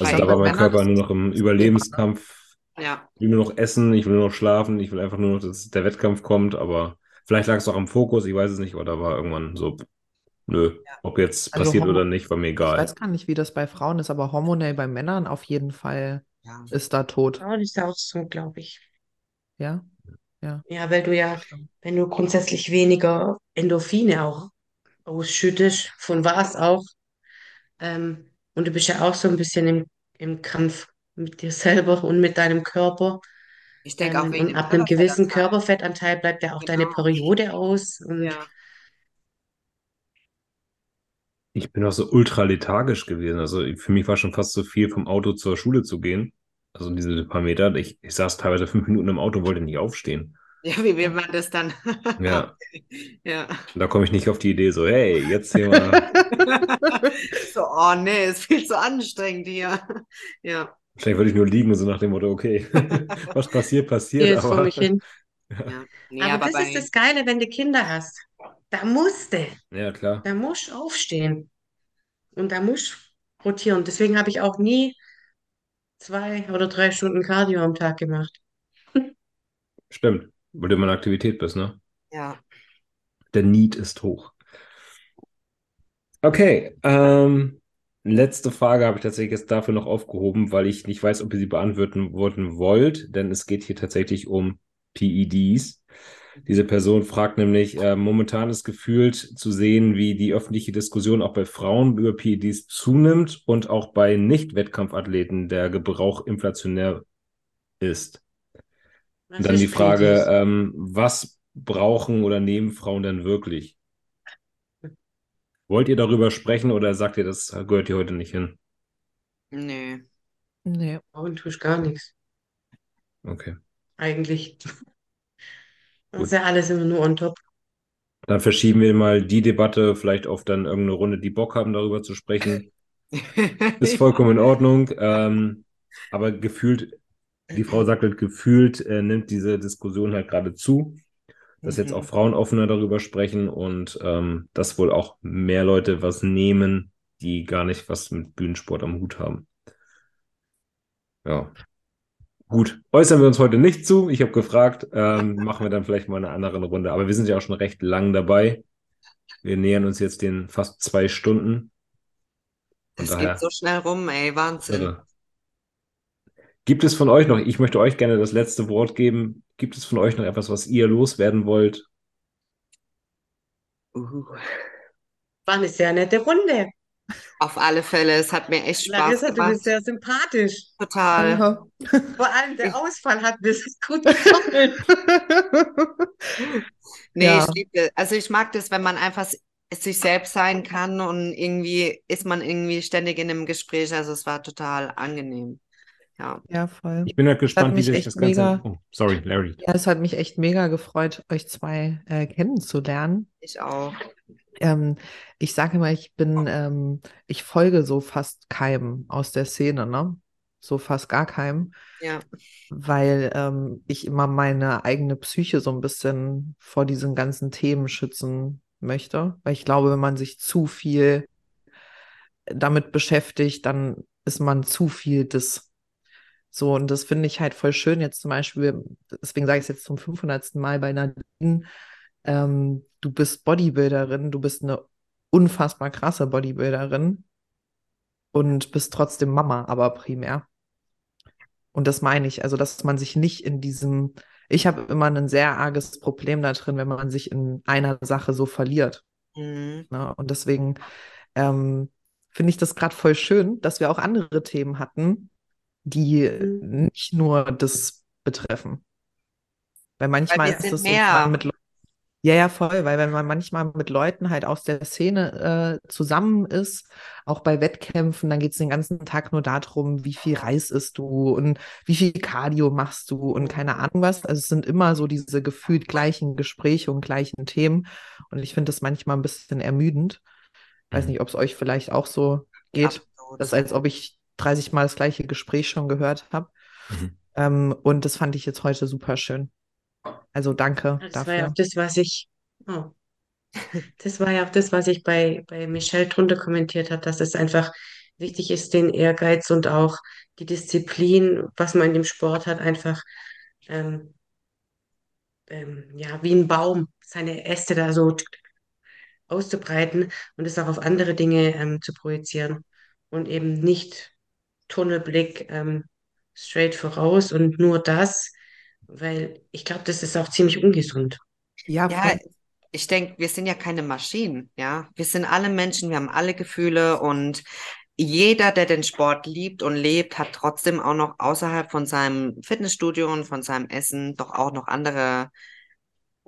Also da war mein Körper nur noch im Überlebenskampf. Ja, Ich will nur noch essen, ich will nur noch schlafen, ich will einfach nur noch, dass der Wettkampf kommt, aber vielleicht lag es auch am Fokus, ich weiß es nicht, aber da war irgendwann so, nö, ob jetzt Also passiert Hormon- oder nicht, war mir Ich egal. weiß gar nicht, wie das bei Frauen ist, aber hormonell bei Männern auf jeden Fall ja. ist da tot. Frauen ist auch so, glaube ich. Ja? Ja, weil du ja, wenn du grundsätzlich weniger Endorphine auch ausschüttest, von was auch, ähm, und du bist ja auch so ein bisschen im, im Kampf mit dir selber und mit deinem Körper. Ich denke auch Ähm, wegen und dem ab einem gewissen Körperfettanteil. Bleibt ja auch deine Genau. Periode aus. Und Ja. Ich bin auch so ultra lethargisch gewesen. Also für mich war schon fast zu viel, vom Auto zur Schule zu gehen. Also diese paar Meter. Ich, ich saß teilweise fünf Minuten im Auto und wollte nicht aufstehen. Ja, wie will man das dann? Ja. Ja. Da komme ich nicht auf die Idee, so, hey, jetzt hier mal. So, oh nee, ist viel zu anstrengend hier. Ja. Wahrscheinlich würde ich nur liegen, so nach dem Motto, okay, was passiert, passiert. Hier ist vor Aber mich hin. Ja. Nee, Aber, aber das bei, ist das Geile, wenn du Kinder hast. Da musst du, ja, klar. da musst du aufstehen. Und da musst du rotieren. Deswegen habe ich auch nie zwei oder drei Stunden Cardio am Tag gemacht. Stimmt. Weil du immer in Aktivität bist, ne? ja. Der Need ist hoch. Okay, ähm, letzte Frage habe ich tatsächlich jetzt dafür noch aufgehoben, weil ich nicht weiß, ob ihr sie beantworten wollt, denn es geht hier tatsächlich um PEDs. Diese Person fragt nämlich, äh, momentan ist gefühlt zu sehen, wie die öffentliche Diskussion auch bei Frauen über PEDs zunimmt und auch bei Nicht-Wettkampfathleten der Gebrauch inflationär ist. Und dann die Frage, ähm, was brauchen oder nehmen Frauen denn wirklich? Wollt ihr darüber sprechen oder sagt ihr, das gehört hier heute nicht hin? Nee. Nee. Frauen tue ich gar nichts. Okay. Eigentlich. Das ist ja alles immer nur on top. Dann verschieben wir mal die Debatte vielleicht auf dann irgendeine Runde, die Bock haben, darüber zu sprechen. ist vollkommen in Ordnung. Ähm, aber gefühlt, die Frau sagt halt, gefühlt äh, nimmt diese Diskussion halt gerade zu, dass jetzt auch mhm. Frauen offener darüber sprechen und ähm, dass wohl auch mehr Leute was nehmen, die gar nicht was mit Bühnensport am Hut haben. Ja. Gut, äußern wir uns heute nicht zu. Ich habe gefragt, ähm, machen wir dann vielleicht mal eine andere Runde. Aber wir sind ja auch schon recht lang dabei. Wir nähern uns jetzt den fast zwei Stunden. Es geht so schnell rum, ey, Wahnsinn. Irre. Gibt es von euch noch, ich möchte euch gerne das letzte Wort geben, gibt es von euch noch etwas, was ihr loswerden wollt? Uh. War eine sehr nette Runde. Auf alle Fälle, es hat mir echt Spaß Larissa, gemacht. du bist sehr sympathisch. Total. Ja. Vor allem der Ausfall hat mir gut gefallen. nee, ja. ich liebe, also ich mag das, wenn man einfach sich selbst sein kann und irgendwie ist man irgendwie ständig in einem Gespräch. Also es war total angenehm. Ja. ja, voll. Ich bin halt gespannt, wie sich das Ganze. Mega, oh, sorry, Larry. Ja, es hat mich echt mega gefreut, euch zwei äh, kennenzulernen. Ich auch. Ähm, ich sage mal, ich bin, ähm, ich folge so fast keinem aus der Szene, ne? So fast gar keinem. Ja. Weil ähm, ich immer meine eigene Psyche so ein bisschen vor diesen ganzen Themen schützen möchte. Weil ich glaube, wenn man sich zu viel damit beschäftigt, dann ist man zu viel des. So, und das finde ich halt voll schön jetzt zum Beispiel, deswegen sage ich es jetzt zum 500. Mal bei Nadine, ähm, du bist Bodybuilderin, du bist eine unfassbar krasse Bodybuilderin und bist trotzdem Mama, aber primär. Und das meine ich, also dass man sich nicht in diesem, ich habe immer ein sehr arges Problem da drin, wenn man sich in einer Sache so verliert. Mhm. Ne? Und deswegen ähm, finde ich das gerade voll schön, dass wir auch andere Themen hatten, die mhm. nicht nur das betreffen. Weil manchmal Weil ist es so mit Leuten ja, ja, voll, weil wenn man manchmal mit Leuten halt aus der Szene äh, zusammen ist, auch bei Wettkämpfen, dann geht es den ganzen Tag nur darum, wie viel Reis isst du und wie viel Cardio machst du und keine Ahnung was. Also es sind immer so diese gefühlt gleichen Gespräche und gleichen Themen. Und ich finde das manchmal ein bisschen ermüdend. Weiß mhm. nicht, ob es euch vielleicht auch so geht. Absolut. Das ist, als ob ich 30 Mal das gleiche Gespräch schon gehört habe. Mhm. Ähm, und das fand ich jetzt heute super schön. Also danke das dafür. war ja auch das, was ich, oh. das war ja auch das, was ich bei, bei Michelle drunter kommentiert habe, dass es einfach wichtig ist, den Ehrgeiz und auch die Disziplin, was man in dem Sport hat, einfach ähm, ähm, ja, wie ein Baum, seine Äste da so auszubreiten und es auch auf andere Dinge ähm, zu projizieren und eben nicht Tunnelblick ähm, straight voraus und nur das, weil ich glaube, das ist auch ziemlich ungesund. Ja, ja ich denke, wir sind ja keine Maschinen, ja. Wir sind alle Menschen, wir haben alle Gefühle und jeder, der den Sport liebt und lebt, hat trotzdem auch noch außerhalb von seinem Fitnessstudio und von seinem Essen doch auch noch andere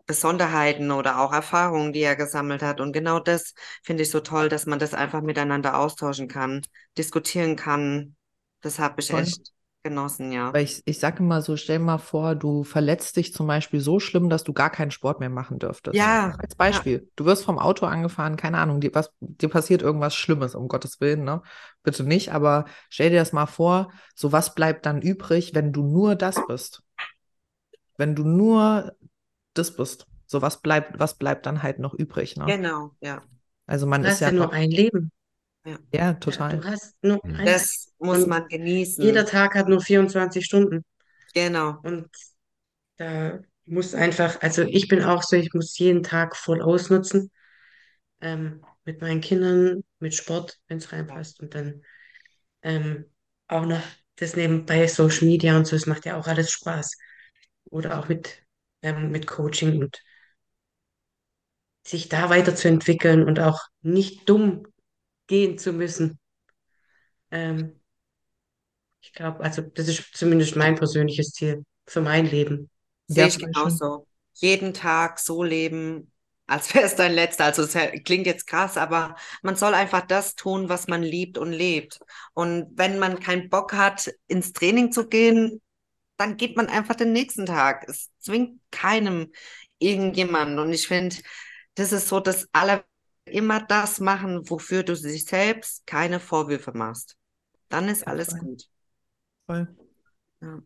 Besonderheiten oder auch Erfahrungen, die er gesammelt hat. Und genau das finde ich so toll, dass man das einfach miteinander austauschen kann, diskutieren kann. Das habe ich Voll. echt genossen, ja. Weil ich, ich sage immer so, stell mal vor, du verletzt dich zum Beispiel so schlimm, dass du gar keinen Sport mehr machen dürftest. Ja. Als Beispiel. Ja. Du wirst vom Auto angefahren, keine Ahnung, dir, was, dir passiert irgendwas Schlimmes, um Gottes Willen, ne? Bitte nicht, aber stell dir das mal vor, so was bleibt dann übrig, wenn du nur das bist. Wenn du nur das bist. So was bleibt, was bleibt dann halt noch übrig, ne? Genau, ja. Also man ist ja nur ein Leben. Ja, ja total. Ja, du hast nur mhm. das muss man genießen. Jeder Tag hat nur 24 Stunden. Genau. Und da muss einfach, also ich bin auch so, ich muss jeden Tag voll ausnutzen. Ähm, mit meinen Kindern, mit Sport, wenn es reinpasst. Und dann ähm, auch noch das nebenbei Social Media und so, es macht ja auch alles Spaß. Oder auch mit ähm, mit Coaching und sich da weiterzuentwickeln und auch nicht dumm gehen zu müssen. Ähm, ich glaube, also das ist zumindest mein persönliches Ziel für mein Leben. Sehe ich genauso. Jeden Tag so leben, als wäre es dein letzter. Also es klingt jetzt krass, aber man soll einfach das tun, was man liebt und lebt. Und wenn man keinen Bock hat, ins Training zu gehen, dann geht man einfach den nächsten Tag. Es zwingt keinem irgendjemanden. Und ich finde, das ist so dass alle immer das machen, wofür du sich selbst keine Vorwürfe machst. Dann ist alles gut. Voll. Ja.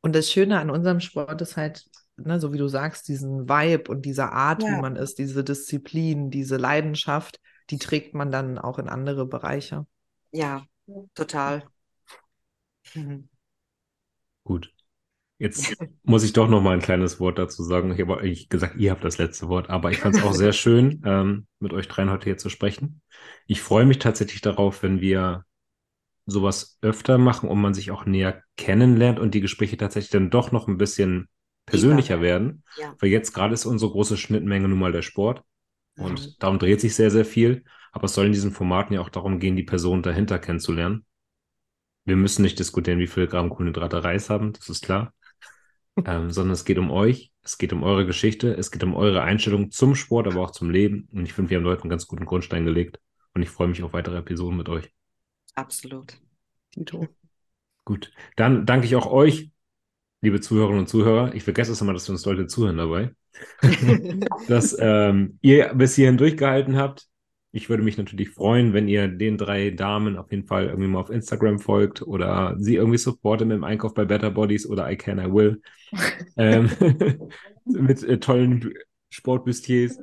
Und das Schöne an unserem Sport ist halt, ne, so wie du sagst, diesen Vibe und diese Art, ja. wie man ist, diese Disziplin, diese Leidenschaft, die trägt man dann auch in andere Bereiche. Ja, total. Mhm. Gut. Jetzt muss ich doch noch mal ein kleines Wort dazu sagen. Ich habe eigentlich gesagt, ihr habt das letzte Wort, aber ich fand es auch sehr schön, ähm, mit euch dreien heute hier zu sprechen. Ich freue mich tatsächlich darauf, wenn wir sowas öfter machen und man sich auch näher kennenlernt und die Gespräche tatsächlich dann doch noch ein bisschen persönlicher ja. werden. Ja. Weil jetzt gerade ist unsere große Schnittmenge nun mal der Sport. Und mhm. darum dreht sich sehr, sehr viel. Aber es soll in diesen Formaten ja auch darum gehen, die Person dahinter kennenzulernen. Wir müssen nicht diskutieren, wie viel Gramm Kohlenhydrate Reis haben, das ist klar. ähm, sondern es geht um euch, es geht um eure Geschichte, es geht um eure Einstellung zum Sport, aber auch zum Leben. Und ich finde, wir haben heute einen ganz guten Grundstein gelegt. Und ich freue mich auf weitere Episoden mit euch. Absolut. Tito. Gut, dann danke ich auch euch, liebe Zuhörerinnen und Zuhörer. Ich vergesse es immer, dass wir uns Leute zuhören dabei. dass ähm, ihr bis hierhin durchgehalten habt. Ich würde mich natürlich freuen, wenn ihr den drei Damen auf jeden Fall irgendwie mal auf Instagram folgt oder sie irgendwie supportet mit dem Einkauf bei Better Bodies oder I Can, I Will. ähm, mit äh, tollen Sportbustiers.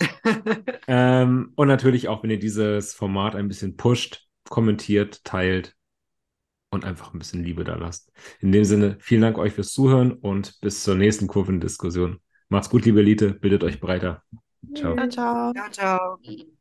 ähm, und natürlich auch, wenn ihr dieses Format ein bisschen pusht, kommentiert, teilt und einfach ein bisschen Liebe da lasst. In dem Sinne, vielen Dank euch fürs Zuhören und bis zur nächsten Kurvendiskussion. Macht's gut, liebe Elite, bildet euch breiter. Ciao. Ciao, ciao. ciao, ciao.